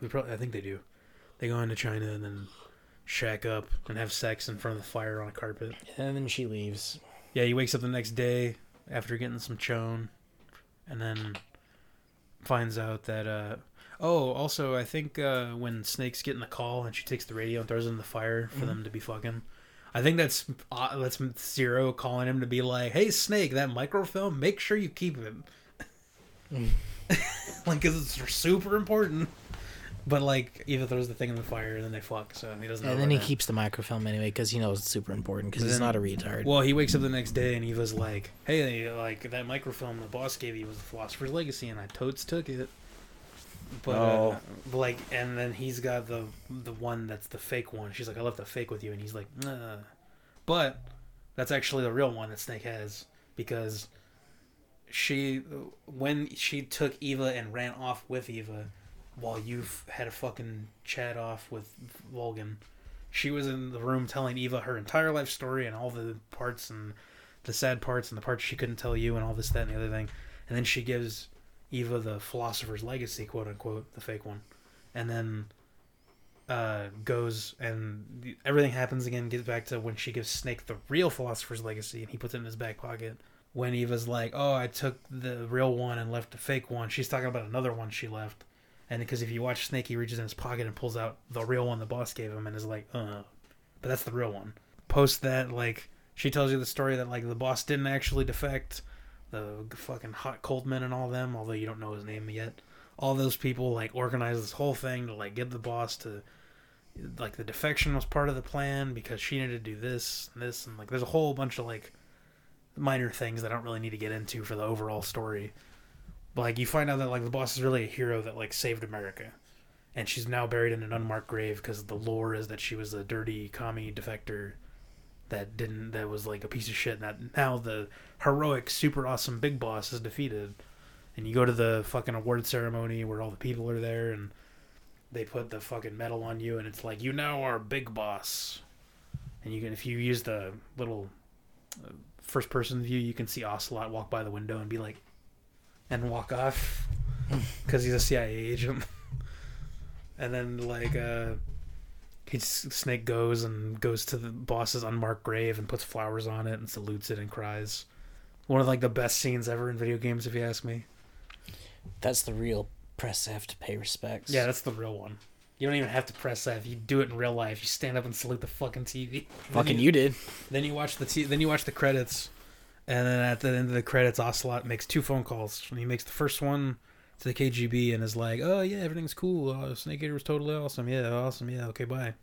They probably, I think they do. They go into China and then shack up and have sex in front of the fire on a carpet. And then she leaves. Yeah, he wakes up the next day after getting some chone, and then finds out that. uh Oh, also, I think uh when Snake's getting the call and she takes the radio and throws it in the fire for them to be fucking. I think that's uh, that's Zero calling him to be like, "Hey, Snake, that microfilm, make sure you keep it." <laughs> like, cause it's super important. But like, Eva throws the thing in the fire, and then they fuck. So he doesn't. know And then he that. keeps the microfilm anyway because he knows it's super important because he's not a retard. Well, he wakes up the next day, and Eva's like, "Hey, like that microfilm the boss gave you was the Philosopher's Legacy, and I totes took it." But Oh. uh, like, and then he's got the the one that's the fake one. She's like, "I left the fake with you," and he's like, "Nah." But that's actually the real one that Snake has because she when she took Eva and ran off with Eva while you've had a fucking chat off with Volgin. She was in the room telling Eva her entire life story and all the parts and the sad parts and the parts she couldn't tell you and all this, that, and the other thing. And then she gives Eva the philosopher's legacy, quote unquote, the fake one. And then uh, goes and everything happens again, gets back to when she gives Snake the real philosopher's legacy and he puts it in his back pocket. When Eva's like, oh, I took the real one and left the fake one, she's talking about another one she left. And because if you watch Snake, he reaches in his pocket and pulls out the real one the boss gave him and is like, uh. But that's the real one. Post that, like, she tells you the story that, like, the boss didn't actually defect. The fucking Hot Coldman and all them, although you don't know his name yet. All those people, like, organized this whole thing to, like, get the boss to. Like, the defection was part of the plan because she needed to do this and this. And, like, there's a whole bunch of, like, minor things that I don't really need to get into for the overall story. But like you find out that like the boss is really a hero that like saved America, and she's now buried in an unmarked grave because the lore is that she was a dirty commie defector that didn't that was like a piece of shit. And that now the heroic, super awesome big boss is defeated, and you go to the fucking award ceremony where all the people are there and they put the fucking medal on you, and it's like you now are big boss, and you can if you use the little uh, first person view, you can see Ocelot walk by the window and be like, and walk off <laughs> because he's a CIA agent. <laughs> and then like uh, he's Snake goes and goes to the boss's unmarked grave and puts flowers on it and salutes it and cries. One of like the best scenes ever in video games, if you ask me. That's the real press have to pay respects. Yeah, that's the real one. You don't even have to press F. You do it in real life. You stand up and salute the fucking TV. <laughs> fucking you did. Then you watch the t- then you watch the credits, and then at the end of the credits, Ocelot makes two phone calls. And he makes the first one to the KGB and is like, "Oh yeah, everything's cool. Uh, Snake Eater was totally awesome. Yeah, awesome. Yeah, okay, bye."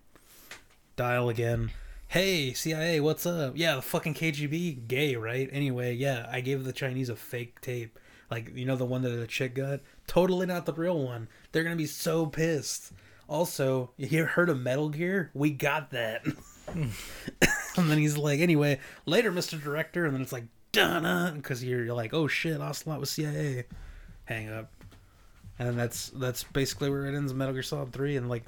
Dial again. Hey CIA, what's up? Yeah, the fucking KGB, gay, right? Anyway, yeah, I gave the Chinese a fake tape, like you know the one that the chick got. Totally not the real one. They're gonna be so pissed. Also, you heard of Metal Gear? We got that. <laughs> and then he's like, anyway, later, Mr. Director. And then it's like, dun because you're, you're like, oh shit, Ocelot was CIA. Hang up. And that's that's basically where it ends. Metal Gear Solid Three, and like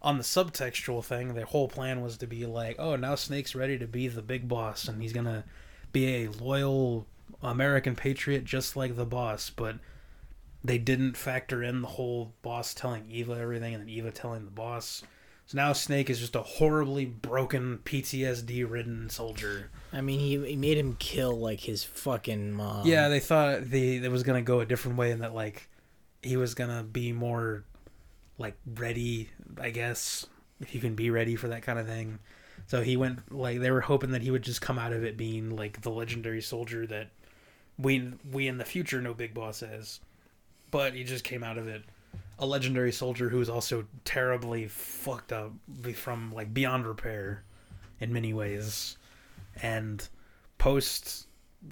on the subtextual thing, the whole plan was to be like, oh, now Snake's ready to be the big boss, and he's gonna be a loyal American patriot just like the boss, but they didn't factor in the whole boss telling Eva everything and then Eva telling the boss. So now Snake is just a horribly broken, PTSD ridden soldier. I mean, he, he made him kill like his fucking mom. yeah, they thought the it was gonna go a different way and that like he was gonna be more like ready, I guess, if you can be ready for that kind of thing. So he went like they were hoping that he would just come out of it being like the legendary soldier that we we in the future know Big Boss as. But he just came out of it a legendary soldier who is also terribly fucked up from like beyond repair in many ways. And post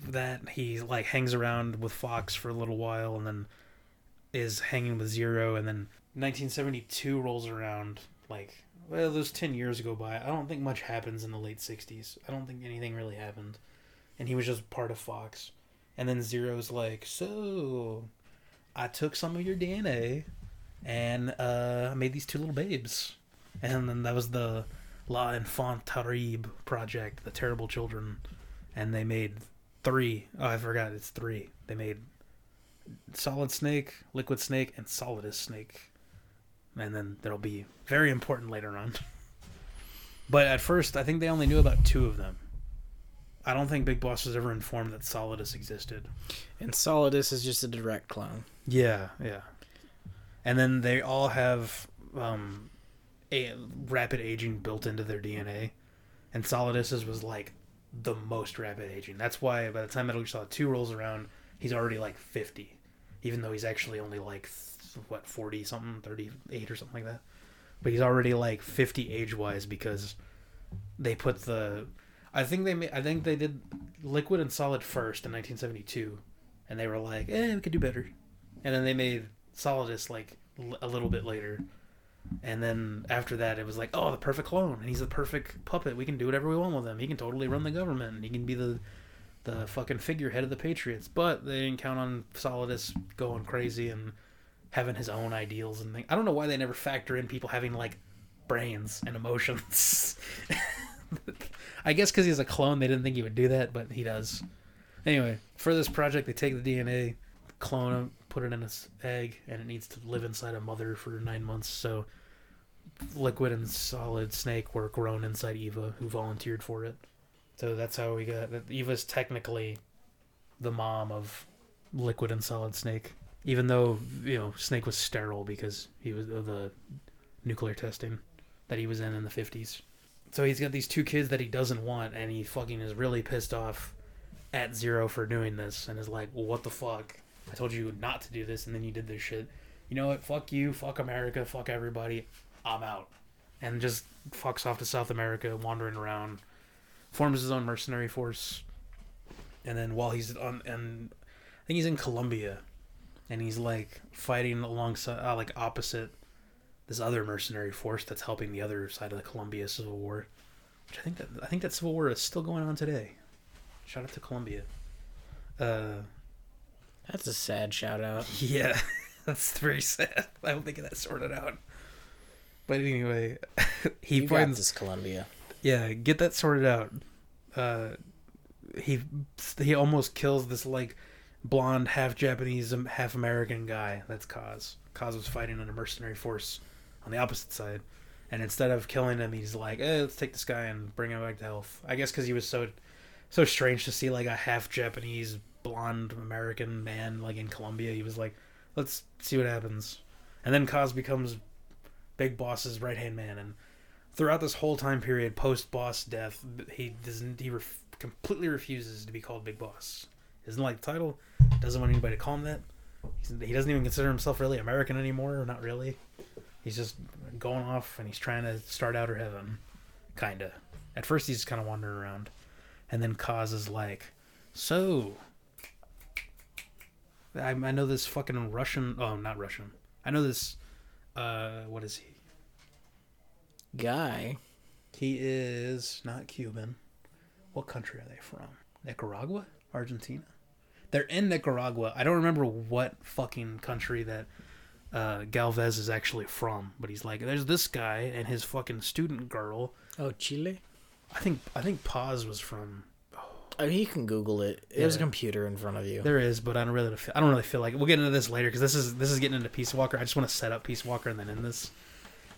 that he like hangs around with Fox for a little while and then is hanging with Zero and then 1972 rolls around like well those 10 years go by. I don't think much happens in the late 60s. I don't think anything really happened. And he was just part of Fox. And then Zero's like, "So, I took some of your DNA and uh, I made these two little babes." And then that was the La Enfant Terrible project, the terrible children, and they made three. Oh, I forgot it's three. They made Solid Snake, Liquid Snake, and Solidus Snake, and then that'll be very important later on. <laughs> but at first, I think they only knew about two of them. I don't think Big Boss was ever informed that Solidus existed. And Solidus is just a direct clone. Yeah, yeah. And then they all have um, a rapid aging built into their DNA, and Solidus's was like the most rapid aging. That's why by the time Metal Gear Solid Two rolls around, he's already like fifty. Even though he's actually only like what forty something, thirty eight or something like that. But he's already like fifty age wise because they put the. I think they. I think they did Liquid and Solid first in 1972, and they were like, "Eh, we could do better," and then they made Solidus like a little bit later, and then after that, it was like, "Oh, the perfect clone, and he's the perfect puppet. We can do whatever we want with him. He can totally run the government. And he can be the the fucking figurehead of the Patriots." But they didn't count on Solidus going crazy and having his own ideals and things. I don't know why they never factor in people having like brains and emotions. <laughs> I guess because he's a clone, they didn't think he would do that, but he does. Anyway, for this project, they take the DNA, clone it, put it in a s- egg, and it needs to live inside a mother for nine months. So, liquid and solid snake were grown inside Eva, who volunteered for it. So that's how we got. that Eva's technically the mom of liquid and solid snake, even though you know Snake was sterile because he was of the nuclear testing that he was in in the fifties. So he's got these two kids that he doesn't want, and he fucking is really pissed off at Zero for doing this, and is like, well, "What the fuck? I told you not to do this, and then you did this shit. You know what? Fuck you. Fuck America. Fuck everybody. I'm out." And just fucks off to South America, wandering around, forms his own mercenary force, and then while he's on, and I think he's in Colombia, and he's like fighting alongside, uh, like opposite this other mercenary force that's helping the other side of the Colombia Civil War. Which I think that I think that Civil War is still going on today. Shout out to Colombia. Uh, That's a sad shout out. <laughs> yeah, <laughs> that's very sad. I they get that sorted out. But anyway, <laughs> he You finds this, Columbia. Yeah, get that sorted out. Uh, he he almost kills this like blonde, half Japanese, um, half American guy. That's Kaz. Kaz was fighting in a mercenary force on the opposite side, and instead of killing him, he's like, eh, "Let's take this guy and bring him back to health." I guess because he was so so strange to see like a half Japanese blonde American man like in Colombia. He was like, "Let's see what happens," and then Kaz becomes Big Boss's right hand man and throughout this whole time period post boss death he doesn't he ref, completely refuses to be called big boss. Doesn't like the title doesn't want anybody to call him that. He's, he doesn't even consider himself really american anymore or not really. He's just going off and he's trying to start outer heaven kinda. At first he's just kind of wandering around. And then is like so I, I know this fucking russian oh not russian. I know this uh what is he Guy. he is not Cuban. What country are they from? Nicaragua? Argentina? They're in Nicaragua. I don't remember what fucking country that uh, Galvez is actually from, but he's like, there's this guy and his fucking student girl. Oh, Chile. I think I think Paz was from. I mean, you can Google it. There's a computer in front of you. There is, but I don't really. Feel, I don't really feel like it. We'll get into this later because this is this is getting into Peace Walker. I just want to set up Peace Walker and then end this.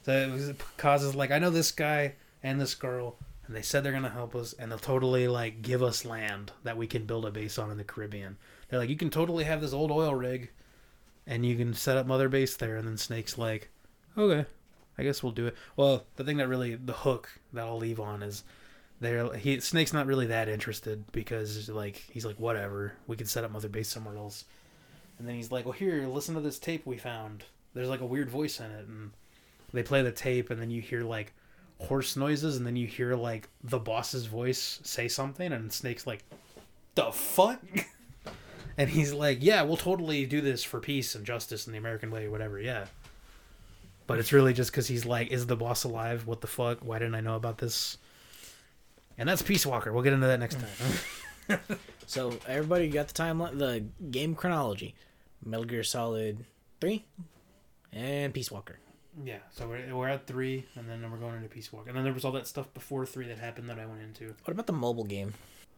Was, causes like I know this guy and this girl, and they said they're gonna help us, and they'll totally like give us land that we can build a base on in the Caribbean. They're like, you can totally have this old oil rig, and you can set up Mother Base there. And then Snake's like, okay, I guess we'll do it. Well, the thing that really the hook that I'll leave on is there. He Snake's not really that interested because like he's like whatever, we can set up Mother Base somewhere else. And then he's like, well, here, listen to this tape we found. There's like a weird voice in it, and they play the tape, and then you hear like horse noises, and then you hear like the boss's voice say something, and Snake's like, the fuck. <laughs> And he's like, "Yeah, we'll totally do this for peace and justice in the American way, whatever." Yeah. But it's really just because he's like, "Is the boss alive? What the fuck? Why didn't I know about this?" And that's Peace Walker. We'll get into that next mm. time. <laughs> So everybody got the timeline, the game chronology: Metal Gear Solid Three, and Peace Walker. Yeah. So we're, we're at three, and then we're going into Peace Walk, and then there was all that stuff before three that happened that I went into. What about the mobile game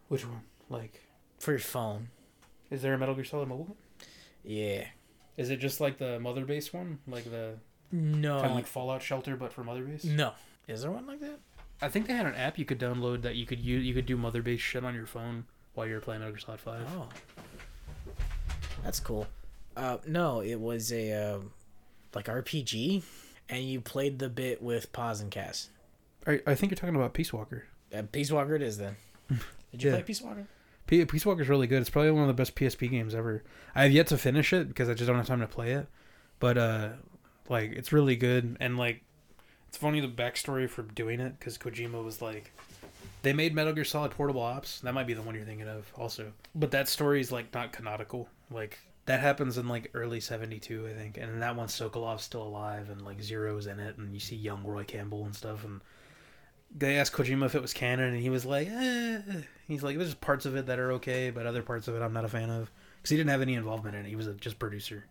Which one? Like, for your phone? is there a Metal Gear Solid mobile? game? Yeah. Is it just like the Mother Base one, like the No. kind of like Fallout Shelter, but for Mother Base? no. Is there one like that? I think they had an app you could download that you could use. You could do Mother Base shit on your phone while you're playing Metal Gear Solid Five. Oh. That's cool. Uh, no, it was a uh, like RPG, and you played the bit with Paz and Kaz. I, I think you're talking about Peace Walker. Uh, Peace Walker it is then. <laughs> Did you Yeah. play Peace Walker? P- Peace is really good. It's probably one of the best PSP games ever. I have yet to finish it because I just don't have time to play it. But uh, like it's really good and like it's funny the backstory for doing it because Kojima was like, they made Metal Gear Solid Portable Ops. That might be the one you're thinking of also. But that story is like not canonical. Like that happens in like early '72, I think, and that one Sokolov's still alive and like Zero's in it, and you see young Roy Campbell and stuff. And they asked Kojima if it was canon, and he was like, eh. He's like, there's parts of it that are okay, but other parts of it I'm not a fan of because he didn't have any involvement in it. He was a just producer.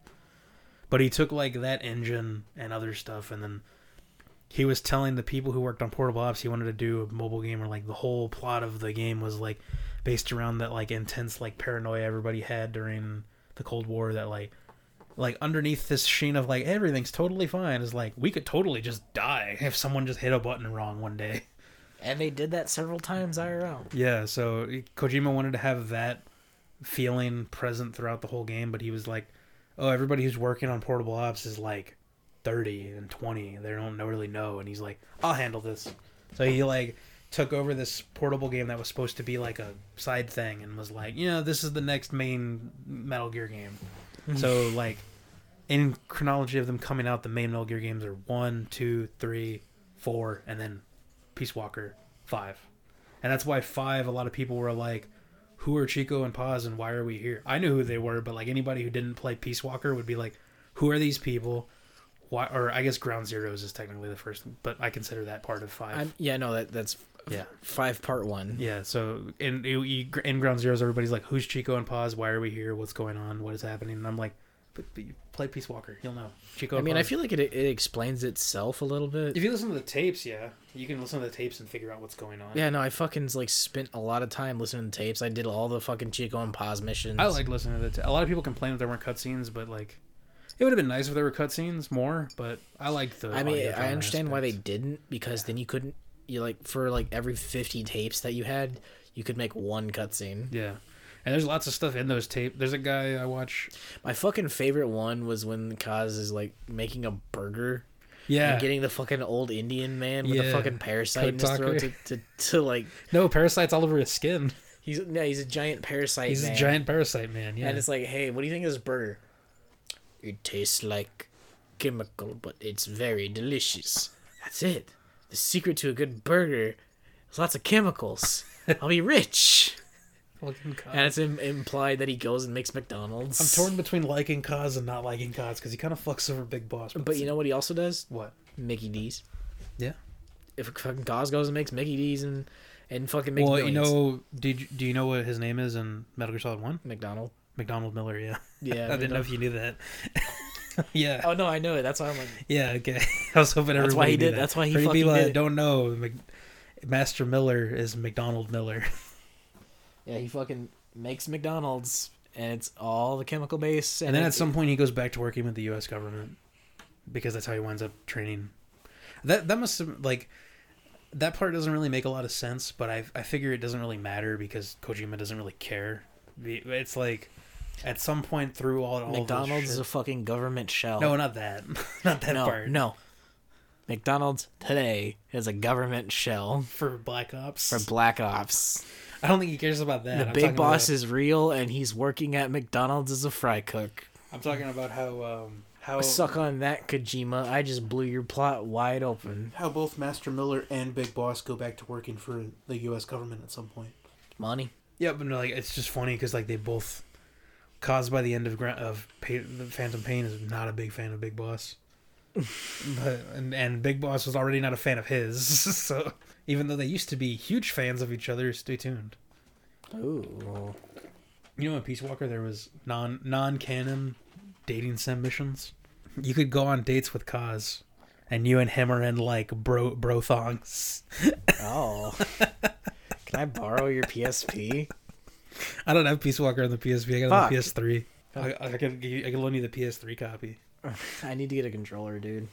But he took like that engine and other stuff, and then he was telling the people who worked on Portable Ops he wanted to do a mobile game where like the whole plot of the game was like based around that like intense like paranoia everybody had during the Cold War that like like underneath this sheen of like everything's totally fine is like we could totally just die if someone just hit a button wrong one day. And they did that several times IRL. Yeah, so Kojima wanted to have that feeling present throughout the whole game, but he was like, "Oh, everybody who's working on Portable Ops is like 30 and 20. They don't really know." And he's like, "I'll handle this." So he like took over this portable game that was supposed to be like a side thing and was like, "You know, this is the next main Metal Gear game." so <laughs> like in chronology of them coming out, the main Metal Gear games are one, two, three, four, and then Peace Walker five, and that's why five. A lot of people were like, "Who are Chico and Paz, and why are we here?" I knew who they were, but like anybody who didn't play Peace Walker would be like, "Who are these people?" Why? Or I guess Ground Zeroes is technically the first, but I consider that part of 5 I'm, yeah, no, that that's Yeah. five part one. yeah. So in in in Ground Zeroes, everybody's like, "Who's Chico and Paz? Why are we here? What's going on? What is happening?" And I'm like, "But, but you play Peace Walker, you'll know." Chico. I mean, I feel like it it explains itself a little bit. if you listen to the tapes, yeah, you can listen to the tapes and figure out what's going on. Yeah, no, I fucking like spent a lot of time listening to tapes. I did all the fucking Chico and Paz missions. I like listening to the. T- a lot of people complain that there weren't cutscenes, but like, it would have been nice if there were cutscenes more. But I like the. I mean, I understand why they didn't because then you couldn't. You like for like every fifty tapes that you had, you could make one cutscene. Yeah, and there's lots of stuff in those tape. There's a guy I watch. My fucking favorite one was when Kaz is like making a burger Yeah, and getting the fucking old Indian man with a Yeah. fucking parasite in his throat to, to, to like no parasites all over his skin. he's no he's a giant parasite. He's man. a giant parasite man. Yeah, And it's like, hey, what do you think of this burger? It tastes like chemical, but it's very delicious. That's it. The secret to a good burger is lots of chemicals. <laughs> I'll be rich. And it's Im- implied that he goes and makes McDonald's. I'm torn between liking Kaz and not liking Kaz because he kind of fucks over Big Boss. But you know what he also does? what? Mickey D's. Yeah. If fucking Kaz goes and makes Mickey D's and and fucking makes Well, you know, did you, do you know what his name is in Metal Gear Solid One? McDonald. McDonald Miller. Yeah, Yeah. <laughs> I didn't know if you knew that. <laughs> yeah. Oh no, I know it. That's why I'm like, Yeah, okay. <laughs> I was hoping everybody That's why he did- that. that's why he For fucking people did that it. don't know, Mc- Master Miller is McDonald Miller. <laughs> yeah, he fucking makes McDonald's, and it's all the chemical base. And then it- at some point, he goes back to working with the U.S. government because that's how he winds up training. That that must have like that part doesn't really make a lot of sense, but I I figure it doesn't really matter because Kojima doesn't really care. It's like at some point through all, all McDonald's This is a fucking government shell. no, not that, <laughs> not that no, part. no. McDonald's today is a government shell For Black Ops, for Black Ops. I don't think he cares about that. The I'm big boss about- is real, and he's working at McDonald's as a fry cook. I'm talking about how um how Suck on that, Kojima. I just blew your plot wide open. how both Master Miller and Big Boss go back to working for the U.S. government at some point. Money. Yeah, but no, like it's just funny because like they both, caused by the end of of the Phantom Pain is not a big fan of Big Boss, <laughs> but and and Big Boss was already not a fan of his. <laughs> So even though they used to be huge fans of each other, stay tuned. Ooh. You know, in Peace Walker there was non non canon dating sim missions. You could go on dates with Kaz, and you and him are in like bro bro thongs. <laughs> Oh. Can I borrow your PSP? I don't have Peace Walker on the PSP. I got on Fuck. the PS3. I, I can I can loan you the PS3 copy. <laughs> I need to get a controller, dude.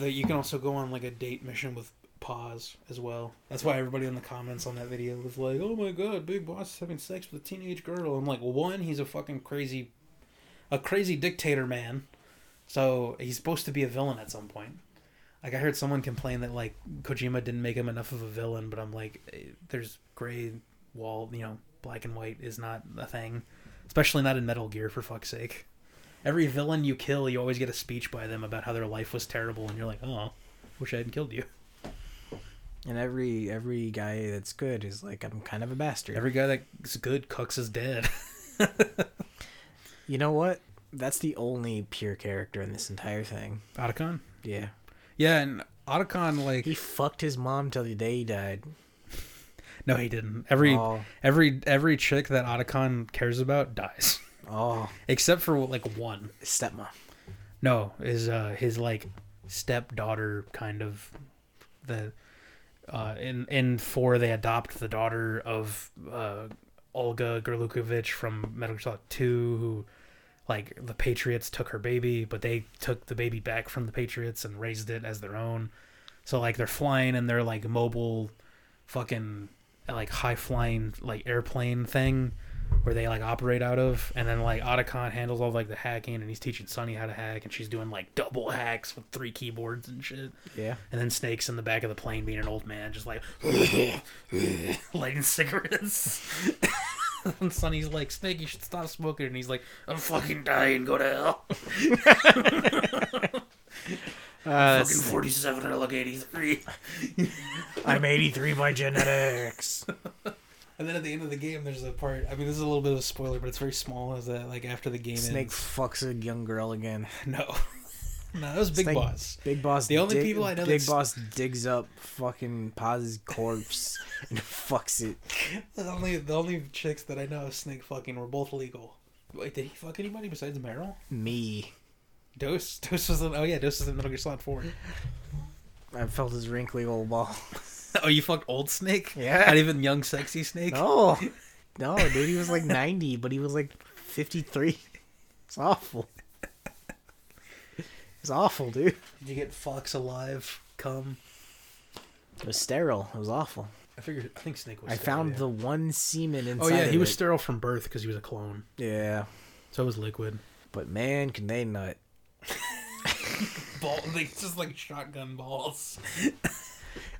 You can also go on like a date mission with Paz as well. That's why everybody in the comments on that video was like, "Oh my god, Big Boss is having sex with a teenage girl." I'm like, well, one, he's a fucking crazy, a crazy dictator man, so he's supposed to be a villain at some point. Like I heard someone complain that like Kojima didn't make him enough of a villain, but I'm like, eh, there's gray wall, you know, black and white is not a thing, especially not in Metal Gear. For fuck's sake, every villain you kill, you always get a speech by them about how their life was terrible, and you're like, oh, wish I hadn't killed you. And every every guy that's good is like, I'm kind of a bastard. Every guy that's good, Cooks is dead. <laughs> you know what? That's the only pure character in this entire thing. Otacon. Yeah. Yeah, and Otacon like He fucked his mom till the day he died. No, he didn't. Every Oh. every every chick that Otacon cares about dies, <laughs> Oh, except for like one. stepmom. No, is uh his like stepdaughter kind of the uh in in four they adopt the daughter of uh Olga Gurlukovich from Metal Gear Solid 2 who like the Patriots took her baby, but they took the baby back from the Patriots and raised it as their own. So like they're flying and they're like mobile fucking like high flying like airplane thing where they like operate out of and then like Otacon handles all like the hacking and he's teaching Sunny how to hack and she's doing like double hacks with three keyboards and shit. Yeah. And then Snake's in the back of the plane being an old man just like <laughs> lighting cigarettes. <laughs> and Sunny's like, Snake, you should stop smoking and he's like, I'm fucking dying, go to hell. <laughs> Uh, fucking forty seven and I look eighty three. <laughs> I'm 83 by genetics. <laughs> And then at the end of the game, there's a part. I mean, this is a little bit of a spoiler, but it's very small. Is that like after the game Snake ends? fucks a young girl again. <laughs> No, no, that was Big Snake- Boss. Big Boss. The only dig- people I know Big that's- Boss digs up fucking Paz's corpse and fucks it. The only the only chicks that I know of Snake fucking were both legal. Wait, did he fuck anybody besides Meryl? Me. Dos, <laughs> Dos was in, oh yeah, Dos was in Metal Gear Solid Four. I felt his wrinkly old ball. <laughs> oh, you fucked old Snake? Yeah. Not even young, sexy Snake. No, no, dude, he was like <laughs> 90, but he was like 53. It's awful. It's awful, dude. Did you get Fox alive? Come. It was sterile. It was awful. I figured. I think Snake was. I sterile, found yeah. the one semen oh, inside. Oh yeah, he was it. sterile from birth because he was a clone. Yeah, So it was Liquid. but man, can they nut? <laughs> Ball, like just like shotgun balls.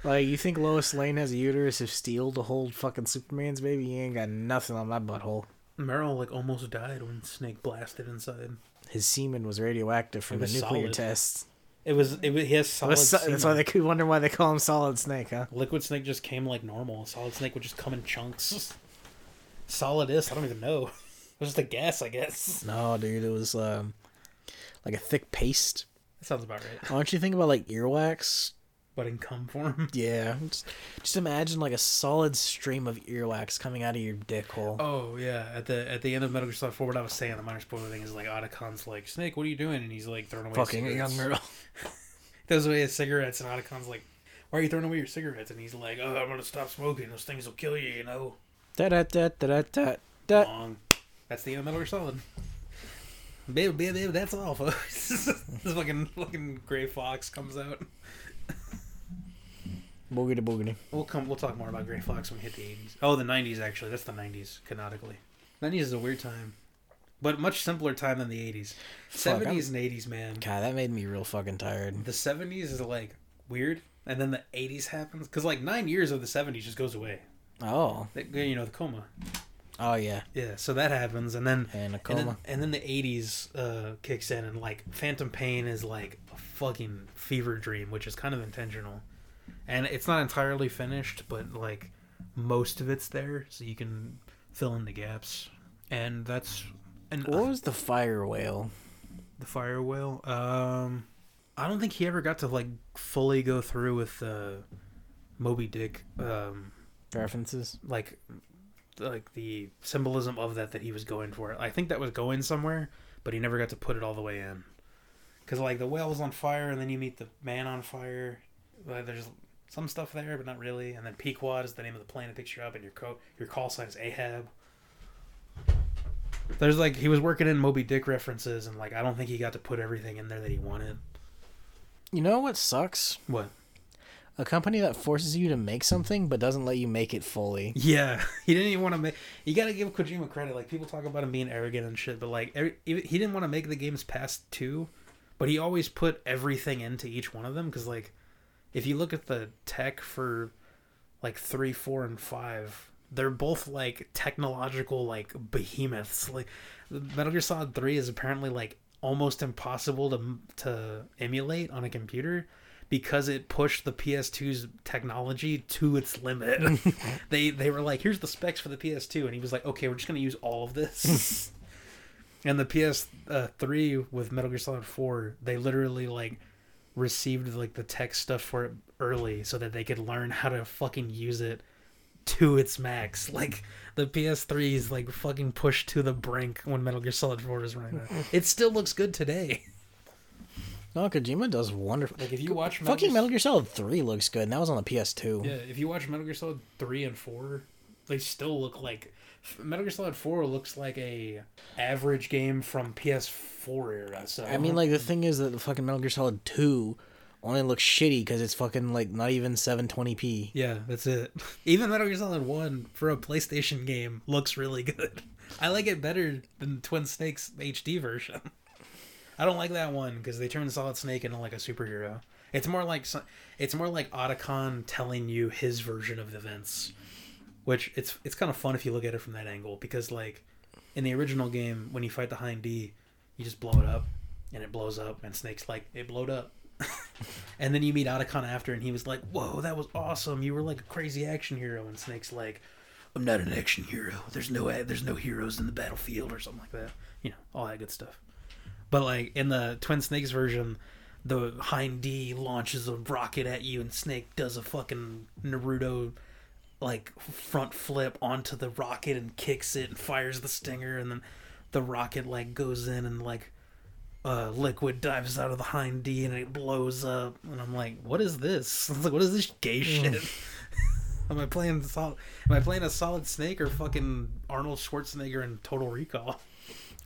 Like, you think Lois Lane has a uterus of steel to hold fucking Superman's baby? He ain't got nothing on that butthole. Meryl like almost died when Snake blasted inside. His semen was radioactive from It the nuclear solid. tests. It was. It was. He has solid. was so- that's why they could wonder why they call him Solid Snake, huh? Liquid Snake just came like normal. Solid Snake would just come in chunks. Solid is. I don't even know. <laughs> It was just a guess, I guess. No, dude, it was um, like a thick paste. That sounds about right. Why don't you think about like earwax? But in cum form. <laughs> Yeah, just, just imagine like a solid stream of earwax coming out of your dick hole. Oh yeah, at the at the end of Metal Gear Solid 4, what I was saying, the minor spoiler thing is like Otacon's like, Snake, what are you doing? And he's like throwing away Fucking young girl. <laughs> <laughs> Throws away his cigarettes, and Otacon's like, Why are you throwing away your cigarettes? And he's like, Oh, I'm gonna stop smoking. Those things will kill you, you know. Da da da da da da da. Long. That's the end of Metal Gear Solid. Baby, baby, baby, that's all, folks. <laughs> this fucking fucking Gray Fox comes out. Boogity boogity. We'll come. We'll talk more about Gray Fox when we hit the eighties. Oh, the nineties actually. That's the nineties canonically. Nineties is a weird time, but much simpler time than the eighties. Seventies and eighties, man. God, that made me real fucking tired. The seventies is like weird, and then the eighties happens because like nine years of the seventies just goes away. Oh, You know the coma. Oh yeah, Yeah, so that happens, and then and a and then, and then the eighties uh, kicks in, and like Phantom Pain is like a fucking fever dream, which is kind of intentional, and it's not entirely finished, but like most of it's there, so you can fill in the gaps, and that's and What was the fire whale? the fire whale. Um, I don't think he ever got to like fully go through with uh, Moby Dick. Um, References? like like the symbolism of that that he was going for. I think that was going somewhere, but he never got to put it all the way in. Cuz like the whale was on fire and then you meet the man on fire. Uh, there's some stuff there, but not really. And then Pequod is the name of the plane that picks you up and your co- your call sign is Ahab. There's like he was working in Moby Dick references and like I don't think he got to put everything in there that he wanted. You know what sucks? What? A company that forces you to make something but doesn't let you make it fully. Yeah, <laughs> he didn't even want to make. You got to give Kojima credit. Like people talk about him being arrogant and shit, but like every, he he didn't want to make the games past two, but he always put everything into each one of them. Because like, if you look at the tech for like three, four, and five, they're both like technological like behemoths. Like Metal Gear Solid Three is apparently like almost impossible to to emulate on a computer because it pushed the PS2's technology to its limit. <laughs> they they were like, "Here's the specs for the PS2," and he was like, "Okay, we're just gonna use all of this." <laughs> and the PS3 with Metal Gear Solid 4, they literally like received like the tech stuff for it early so that they could learn how to fucking use it to its max. <laughs> Like the PS3 is like fucking pushed to the brink when Metal Gear Solid 4 is running. it still looks good today. No, Kojima does wonderful. Like if you watch Metal Fucking Gear- Metal Gear Solid 3 looks good, and that was on the PS2. Yeah, if you watch Metal Gear Solid 3 and 4, they still look like Metal Gear Solid 4 looks like a average game from PS4 era. So I mean, like, the thing is that the fucking Metal Gear Solid 2 only looks shitty because it's fucking, like, not even 720p. Yeah, that's it. <laughs> Even Metal Gear Solid 1 for a PlayStation game looks really good. <laughs> I like it better than Twin Snakes HD version. <laughs> I don't like that one because they turned Solid Snake into like a superhero. It's more like it's more like Otacon telling you his version of events, which it's it's kind of fun if you look at it from that angle because like in the original game when you fight the Hind D, you just blow it up and it blows up and Snake's like it blowed up. <laughs> and then you meet Otacon after and he was like, "Whoa, that was awesome! You were like a crazy action hero." And Snake's like, "I'm not an action hero. There's no there's no heroes in the battlefield or something like that. You know, all that good stuff." But like in the Twin Snakes version, the Hind D launches a rocket at you, and Snake does a fucking Naruto like front flip onto the rocket and kicks it and fires the stinger, and then the rocket like goes in and like uh, liquid dives out of the Hind D and it blows up. And I'm like, what is this? <laughs> Like, what is this gay shit? <laughs> Am I playing solid? Am I playing a Solid Snake or fucking Arnold Schwarzenegger in Total Recall?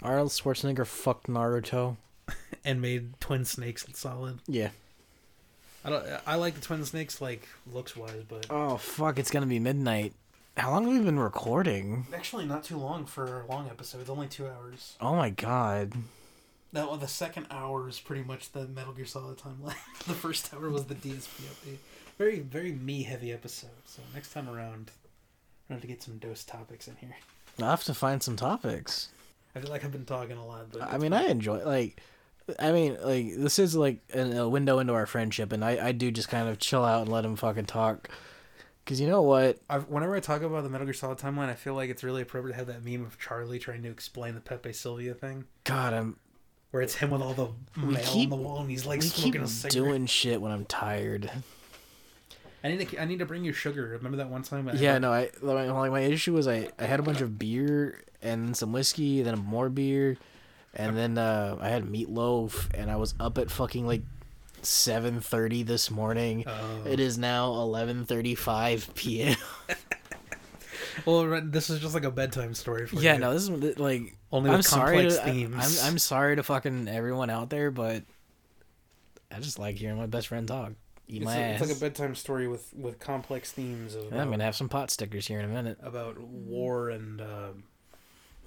Arnold Schwarzenegger fucked Naruto. <laughs> and made Twin Snakes solid. Yeah. I don't. I like the Twin Snakes like looks wise, but Oh, fuck, it's gonna be midnight. How long have we been recording? actually not too long for a long episode. It's only two hours. Oh my god. That one, the second hour is pretty much the Metal Gear Solid timeline. <laughs> the first hour was the DSP update. Very very me heavy episode. So next time around, I'm gonna have to get some Dos topics in here. I'll have to find some topics. I feel like I've been talking a lot, but I mean, I enjoy like, I mean, like this is like an, a window into our friendship, and I I do just kind of chill out and let him fucking talk. Cause you know what? I've, whenever I talk about the Metal Gear Solid timeline, I feel like it's really appropriate to have that meme of Charlie trying to explain the Pepe Sylvia thing, God, I'm where it's him with all the mail keep- on the wall and he's like smoking a cigarette. doing shit when I'm tired. I need to I need to bring you sugar. Remember that one time? I Yeah, had- no, I like my, my issue was I I had a bunch of beer and some whiskey, then more beer, and then uh, I had meatloaf, and I was up at fucking like seven thirty this morning. Oh. It is now eleven thirty five p.m. <laughs> Well, this is just like a bedtime story for yeah, you. no, this is like Only I'm with sorry to, I- themes. I'm I'm sorry to fucking everyone out there, but I just like hearing my best friend talk. Eat It's, my a- ass. it's like a bedtime story with with complex themes of I'm gonna have some pot stickers here in a minute. about war and uh,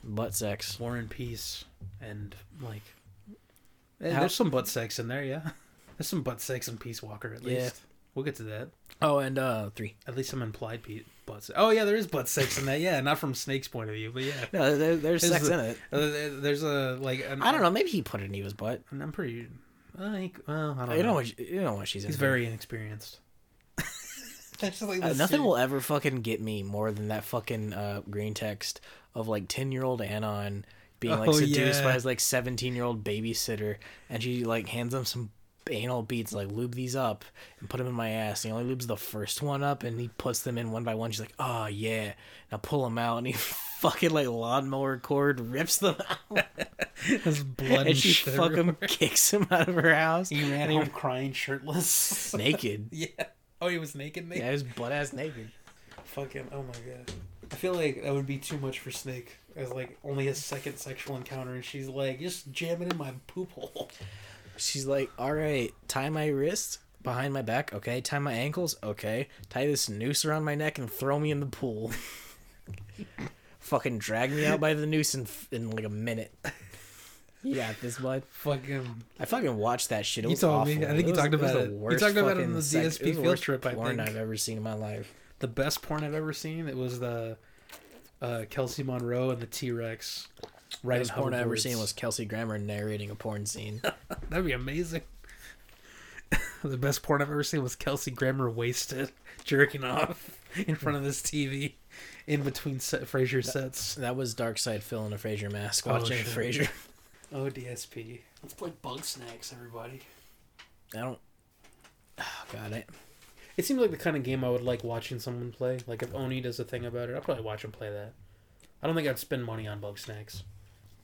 Butt sex. war and peace and like. Eh, How- there's some butt sex in there, yeah. There's some butt sex in Peace Walker at Yeah. least. We'll get to that. Oh, and uh three. At least some implied pe- butt. Se- oh yeah, there is butt sex in that. Yeah, not from Snake's point of view, but yeah. No, there, there's sex in it. Uh, there- there's a like. An, I don't know. Maybe he put it in Eva's butt. I'm pretty. Uh, he, well, I don't You know. know what? You know what she's. He's into. very inexperienced. That's like Uh, this nothing will ever fucking get me more than that fucking uh, green text of like ten year old Anon being like Oh, seduced yeah. by his like seventeen year old babysitter, and she like hands him some anal beads like lube these up and put them in my ass. And he only lubes the first one up, and he puts them in one by one. She's like, "Oh yeah," now pull them out, and he <laughs> fucking like lawnmower cord rips them out, <laughs> His <laughs> blood and she fucking kicks him out of her house He ran home crying shirtless. naked. yeah. Oh, he was naked. Naked. Yeah, his butt ass naked. Fucking. Oh my god. I feel like that would be too much for Snake as like only his second sexual encounter, and she's like, just jamming in my poop hole. She's like, all right, tie my wrist behind my back. Okay, tie my ankles. Okay, tie this noose around my neck and throw me in the pool. <laughs> Fucking drag me out by the noose in, in like a minute. You got this, bud. Fucking. I fucking watched that shit. It You was told me. awful. I think you was- talked about the it. You worst talked about it on the DSP it field trip, I Porn think. I've ever seen in my life. The best porn I've ever seen. It was the uh, Kelsi Monroe and the T Rex. Right Best porn I've ever seen was Kelsey Grammer narrating a porn scene. <laughs> That'd be amazing. <laughs> the best porn I've ever seen was Kelsey Grammer wasted, <laughs> jerking off in front of this TV, in between set, Frasier sets. that was DarkSydePhil in a Frasier mask Oh, watching shit. Frasier. Oh, DSP. Let's play Bugsnax, everybody. I don't. Oh, <sighs> God, I, It seems like the kind of game I would like watching someone play. Like if Oni does a thing about it, I'd probably watch him play that. I don't think I'd spend money on Bugsnax.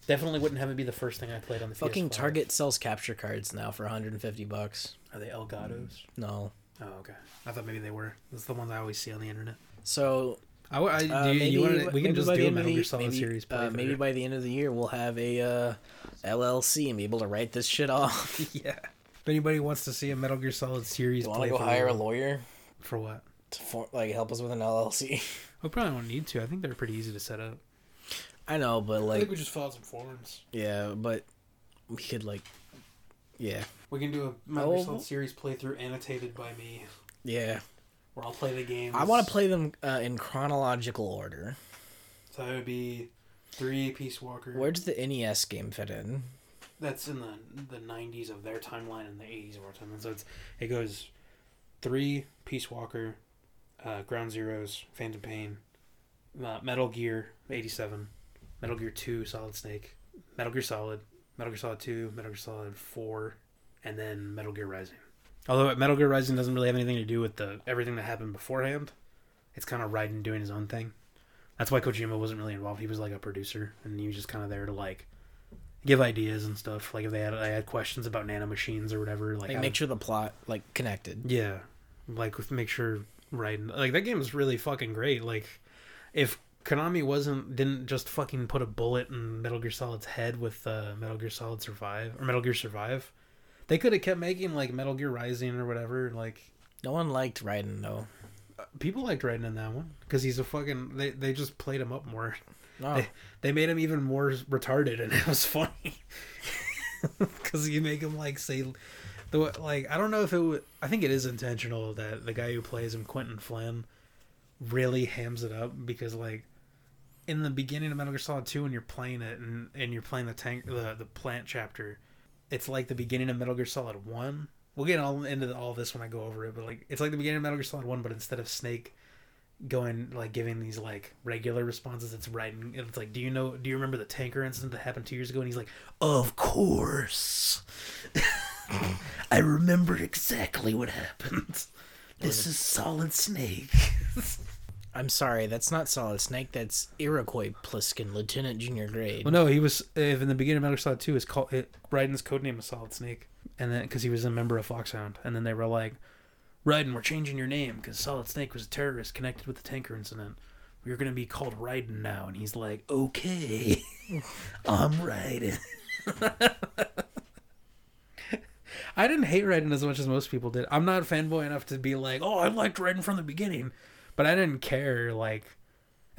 Definitely wouldn't have it be the first thing I played on the fucking PS5. Target sells capture cards now for 150 bucks. Are they Elgatos? No. Oh, okay. I thought maybe they were. That's the ones I always see on the internet. So I, I, do uh, you, maybe you wanna, we can maybe just by do the a end of Metal the- Gear Solid maybe, series uh, maybe by the end of the year we'll have a uh, LLC and be able to write this shit off. <laughs> yeah. If anybody wants to see a Metal Gear Solid series, want to go playthrough- hire a lawyer for what? to for, like help us with an LLC? We probably don't need to. I think they're pretty easy to set up. I know, but I like, think we just fill out some forms. yeah, but we could like, yeah, We can do a Metal Gear Oh. Solid series playthrough annotated by me, yeah. where I'll play the games. I want to play them uh, in chronological order. So that would be three Peace Walker. Where does the NES game fit in? That's in the the nineties of their timeline and the eighties of our timeline. So it's it goes three Peace Walker, uh, Ground Zeroes, Phantom Pain, uh, Metal Gear eighty seven, Metal Gear two, Solid Snake, Metal Gear Solid, Metal Gear Solid two, Metal Gear Solid four, and then Metal Gear Rising. Although Metal Gear Rising doesn't really have anything to do with the everything that happened beforehand, it's kind of Raiden doing his own thing. That's why Kojima wasn't really involved. He was like a producer, and he was just kind of there to like give ideas and stuff. Like if they had I had questions about nanomachines or whatever, like, Like, make sure the plot like connected. yeah, like with- make sure right. like that game is really fucking great. Like if Konami wasn't didn't just fucking put a bullet in Metal Gear Solid's head with uh, Metal Gear Solid Survive or Metal Gear Survive, they could have kept making like Metal Gear Rising or whatever. Like No one liked Raiden though. people liked Raiden in that one because he's a fucking they they just played him up more. No, They, they made him even more retarded, and <laughs> it was funny <laughs> because you make him like say the like I don't know if it would, I think it is intentional that the guy who plays him, Quentin Flynn, really hams it up because like in the beginning of Metal Gear Solid Two, when you're playing it and and you're playing the tank the the plant chapter, it's like the beginning of Metal Gear Solid One. We'll get all into all this when I go over it, but like it's like the beginning of Metal Gear Solid One, but instead of Snake going like giving these like regular responses it's writing it's like do you know do you remember the tanker incident that happened two years ago and he's like of course <laughs> i remember exactly what happened <laughs> this is solid snake <laughs> I'm sorry, that's not Solid Snake. That's Iroquois Pliskin, Lieutenant Junior Grade. well no he was if in the beginning of metal Gear solid 2 is called it Raiden's codename is solid snake and then because he was a member of foxhound and then they were like Raiden, we're changing your name because Solid Snake was a terrorist connected with the tanker incident. You're gonna be called Raiden now, and he's like, "Okay, <laughs> I'm Raiden." <laughs> I didn't hate Raiden as much as most people did. I'm not fanboy enough to be like, "Oh, I liked Raiden from the beginning," but I didn't care. Like,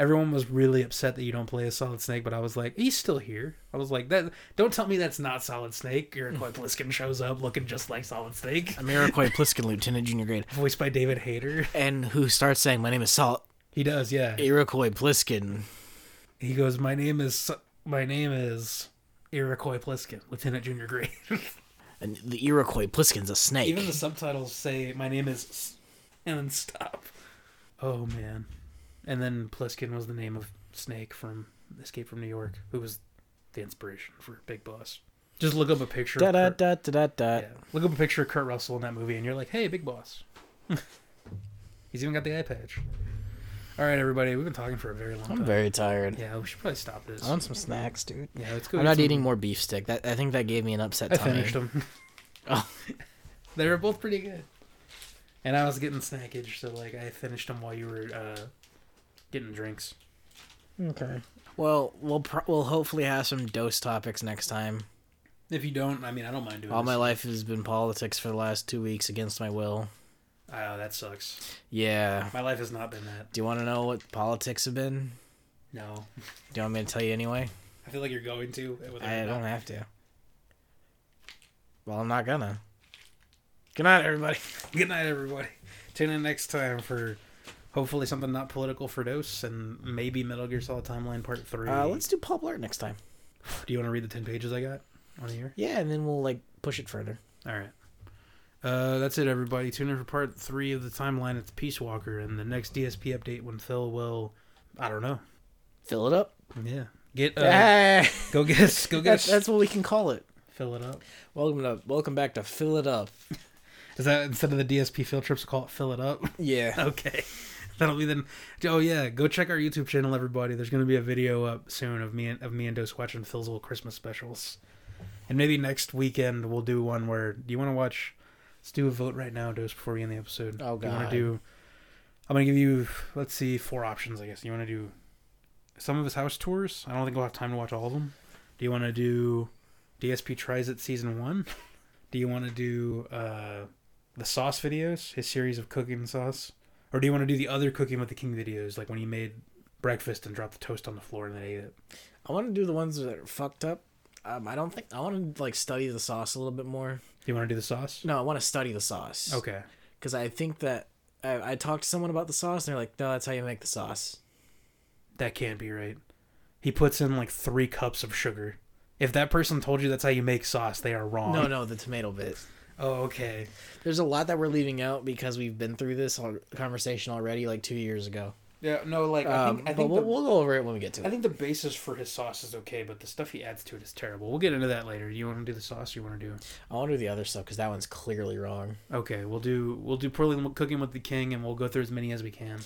everyone was really upset that you don't play a Solid Snake, but I was like, "He's still here." I was like, "That don't tell me that's not Solid Snake." Iroquois <laughs> Pliskin shows up looking just like Solid Snake, I'm Iroquois Pliskin, Lieutenant Junior Grade. <laughs> voiced by David Hayter. And who starts saying, My name is Solid He does, yeah. Iroquois Pliskin. He goes, "My name is my name is Iroquois Pliskin, Lieutenant Junior Grade." <laughs> And the Iroquois Pliskin's a snake. Even the subtitles say, "My name is," and then stop. Oh man! And then Pliskin was the name of Snake from Escape from New York, who was the inspiration for Big Boss. Just look up a picture. da of da da da da da. yeah, look up a picture of Kurt Russell in that movie, and you're like, "Hey, Big Boss." <laughs> He's even got the eye patch. All right, everybody, we've been talking for a very long I'm time. very tired. Yeah, we should probably stop this. I want some snacks, dude. Yeah, let's go. I'm not some- eating more beef stick. That I think that gave me an upset I tummy. finished them. <laughs> Oh. they were both pretty good. And I was getting snackage, so like I finished them while you were uh, getting drinks. Okay. Well, we'll pro- we'll hopefully have some Dos topics next time. If you don't, I mean, I don't mind doing. It. All my life has been politics for the last two weeks against my will. Oh, that sucks. Yeah. My life has not been that. Do you want to know what politics have been? No, Do you want me to tell you anyway? I feel like you're going to. I don't not. have to. Well, I'm not gonna. Good night, everybody. Good night, everybody. Tune in next time for Hopefully something not political for Dos, and maybe Metal Gear Solid Timeline Part Three. Uh, let's do Paul Blart next time. Do you want to read the ten pages I got on here? Yeah, and then we'll like push it further. All right. Uh, that's it, everybody. Tune in for part three of the timeline. It's Peace Walker, and the next DSP update when Phil will, I don't know. Fill it up. Yeah, get uh, go get us, go get that's, that's what we can call it. fill it up. Welcome to welcome back to Fill It Up. Is that instead of the DSP field trips, we'll call it fill it up? Yeah. <laughs> okay, that'll be then. Oh yeah, go check our YouTube channel, everybody. There's gonna be a video up soon of me and of me and Dos watching Phil's little Christmas specials, and maybe next weekend we'll do one where. Do you want to watch? Let's do a vote right now, Dos, before we end the episode. Oh, Do you want God. to do? I'm gonna give you. Let's see, four options. I guess you want to do some of his house tours. I don't think we'll have time to watch all of them. Do you want to do DSP tries it season one? <laughs> Do you want to do uh, the sauce videos, his series of cooking sauce, or do you want to do the other cooking with the king videos, like when he made breakfast and dropped the toast on the floor and then ate it? I want to do the ones that are fucked up. Um, I don't think I want to like study the sauce a little bit more. Do you want to do the sauce? No, I want to study the sauce. Okay. Because I think that I, I talked to someone about the sauce, and they're like, "No, that's how you make the sauce." That can't be right. He puts in like three cups of sugar. If that person told you that's how you make sauce, they are wrong. No, no, the tomato bit. Oh, okay. There's a lot that we're leaving out because we've been through this conversation already, like two years ago. Yeah, no, like Um, but we'll, we'll go over it when we get to I it. think the basis for his sauce is okay, but the stuff he adds to it is terrible. We'll get into that later. Do you want to do the sauce? Or you want to do? I want to do the other stuff because that one's clearly wrong. Okay, we'll do we'll do poorly cooking with the king, and we'll go through as many as we can.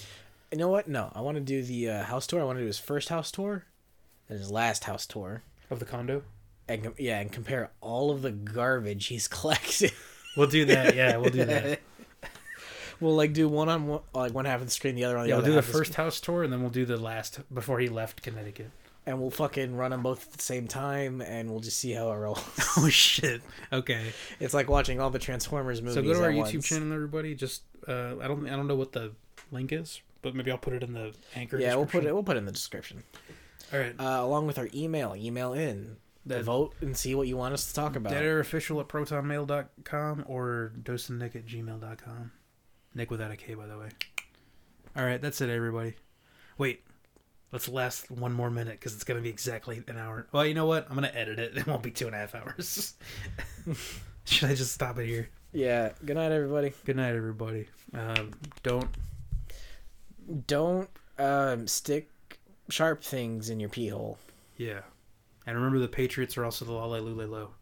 You know what? No, I want to do the uh, house tour. I want to do his first house tour, and his last house tour, Of the condo, and yeah, and compare all of the garbage he's <laughs> collected. we'll do that. Yeah, we'll do that. <laughs> we'll like do one on one, like one half of the screen, the other on the Yeah, we'll do the first house tour, and then we'll do the last before he left Connecticut. and we'll fucking run them both at the same time, and we'll just see how it rolls. <laughs> Oh shit. Okay. it's like watching all the Transformers movies. So go to our YouTube once. channel, everybody. Just uh, I don't I don't know what the link is, but maybe I'll put it in the anchor. Yeah, we'll put it. We'll put it in the description. All right. uh, along with our email. Email in, That- vote, and see what you want us to talk about. DeadAirOfficial at protonmail.com or Dosandnic at gmail.com. Nick without a K, by the way. All right, that's it, everybody. Wait, let's last one more minute because it's going to be exactly an hour. Well, you know what? I'm going to edit it. <laughs> It won't be two and a half hours. <laughs> Should I just stop it here? Yeah. Good night, everybody. Good night, everybody. Um, don't. Don't um, stick sharp things in your pee hole. Yeah. And remember, the Patriots are also the La.